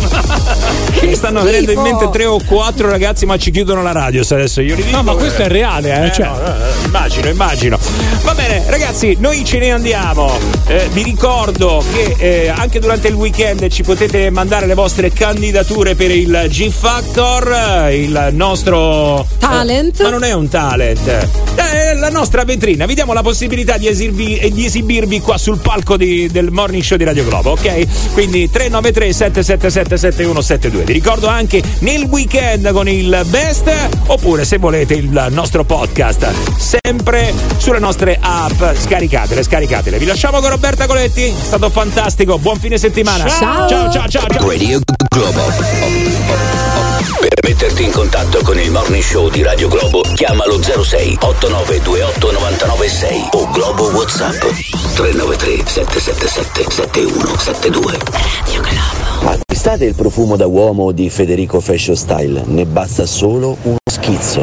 Mi stanno venendo in mente tre o quattro ragazzi, ma ci chiudono la radio se adesso io li dico. No, ma questo è reale, eh? cioè, no, eh, immagino, immagino. Va bene, ragazzi, noi ce ne andiamo. Eh, vi ricordo che eh, anche durante il weekend ci potete mandare le vostre candidature per il G Factor, eh, il nostro Talent. Eh, ma non è un talent, è la nostra vetrina. Vi diamo la possibilità di, esirvi- e di esibirvi qua sul palco di- del morning show di Radio Globo, ok? Quindi 393 777 7172. Vi ricordo anche nel weekend con il best, oppure se volete il nostro podcast, sempre sulle nostre app. Scaricatele, scaricatele. Vi lasciamo con Roberta Coletti. È stato fantastico. Buon fine settimana. Ciao. ciao, ciao. ciao, ciao. Radio Globo. Per metterti in contatto con il Morning Show di Radio Globo, chiamalo 06 8928 996 o Globo WhatsApp 393 777 7172. Acquistate il profumo da uomo di Federico Fashion Style, ne basta solo uno schizzo.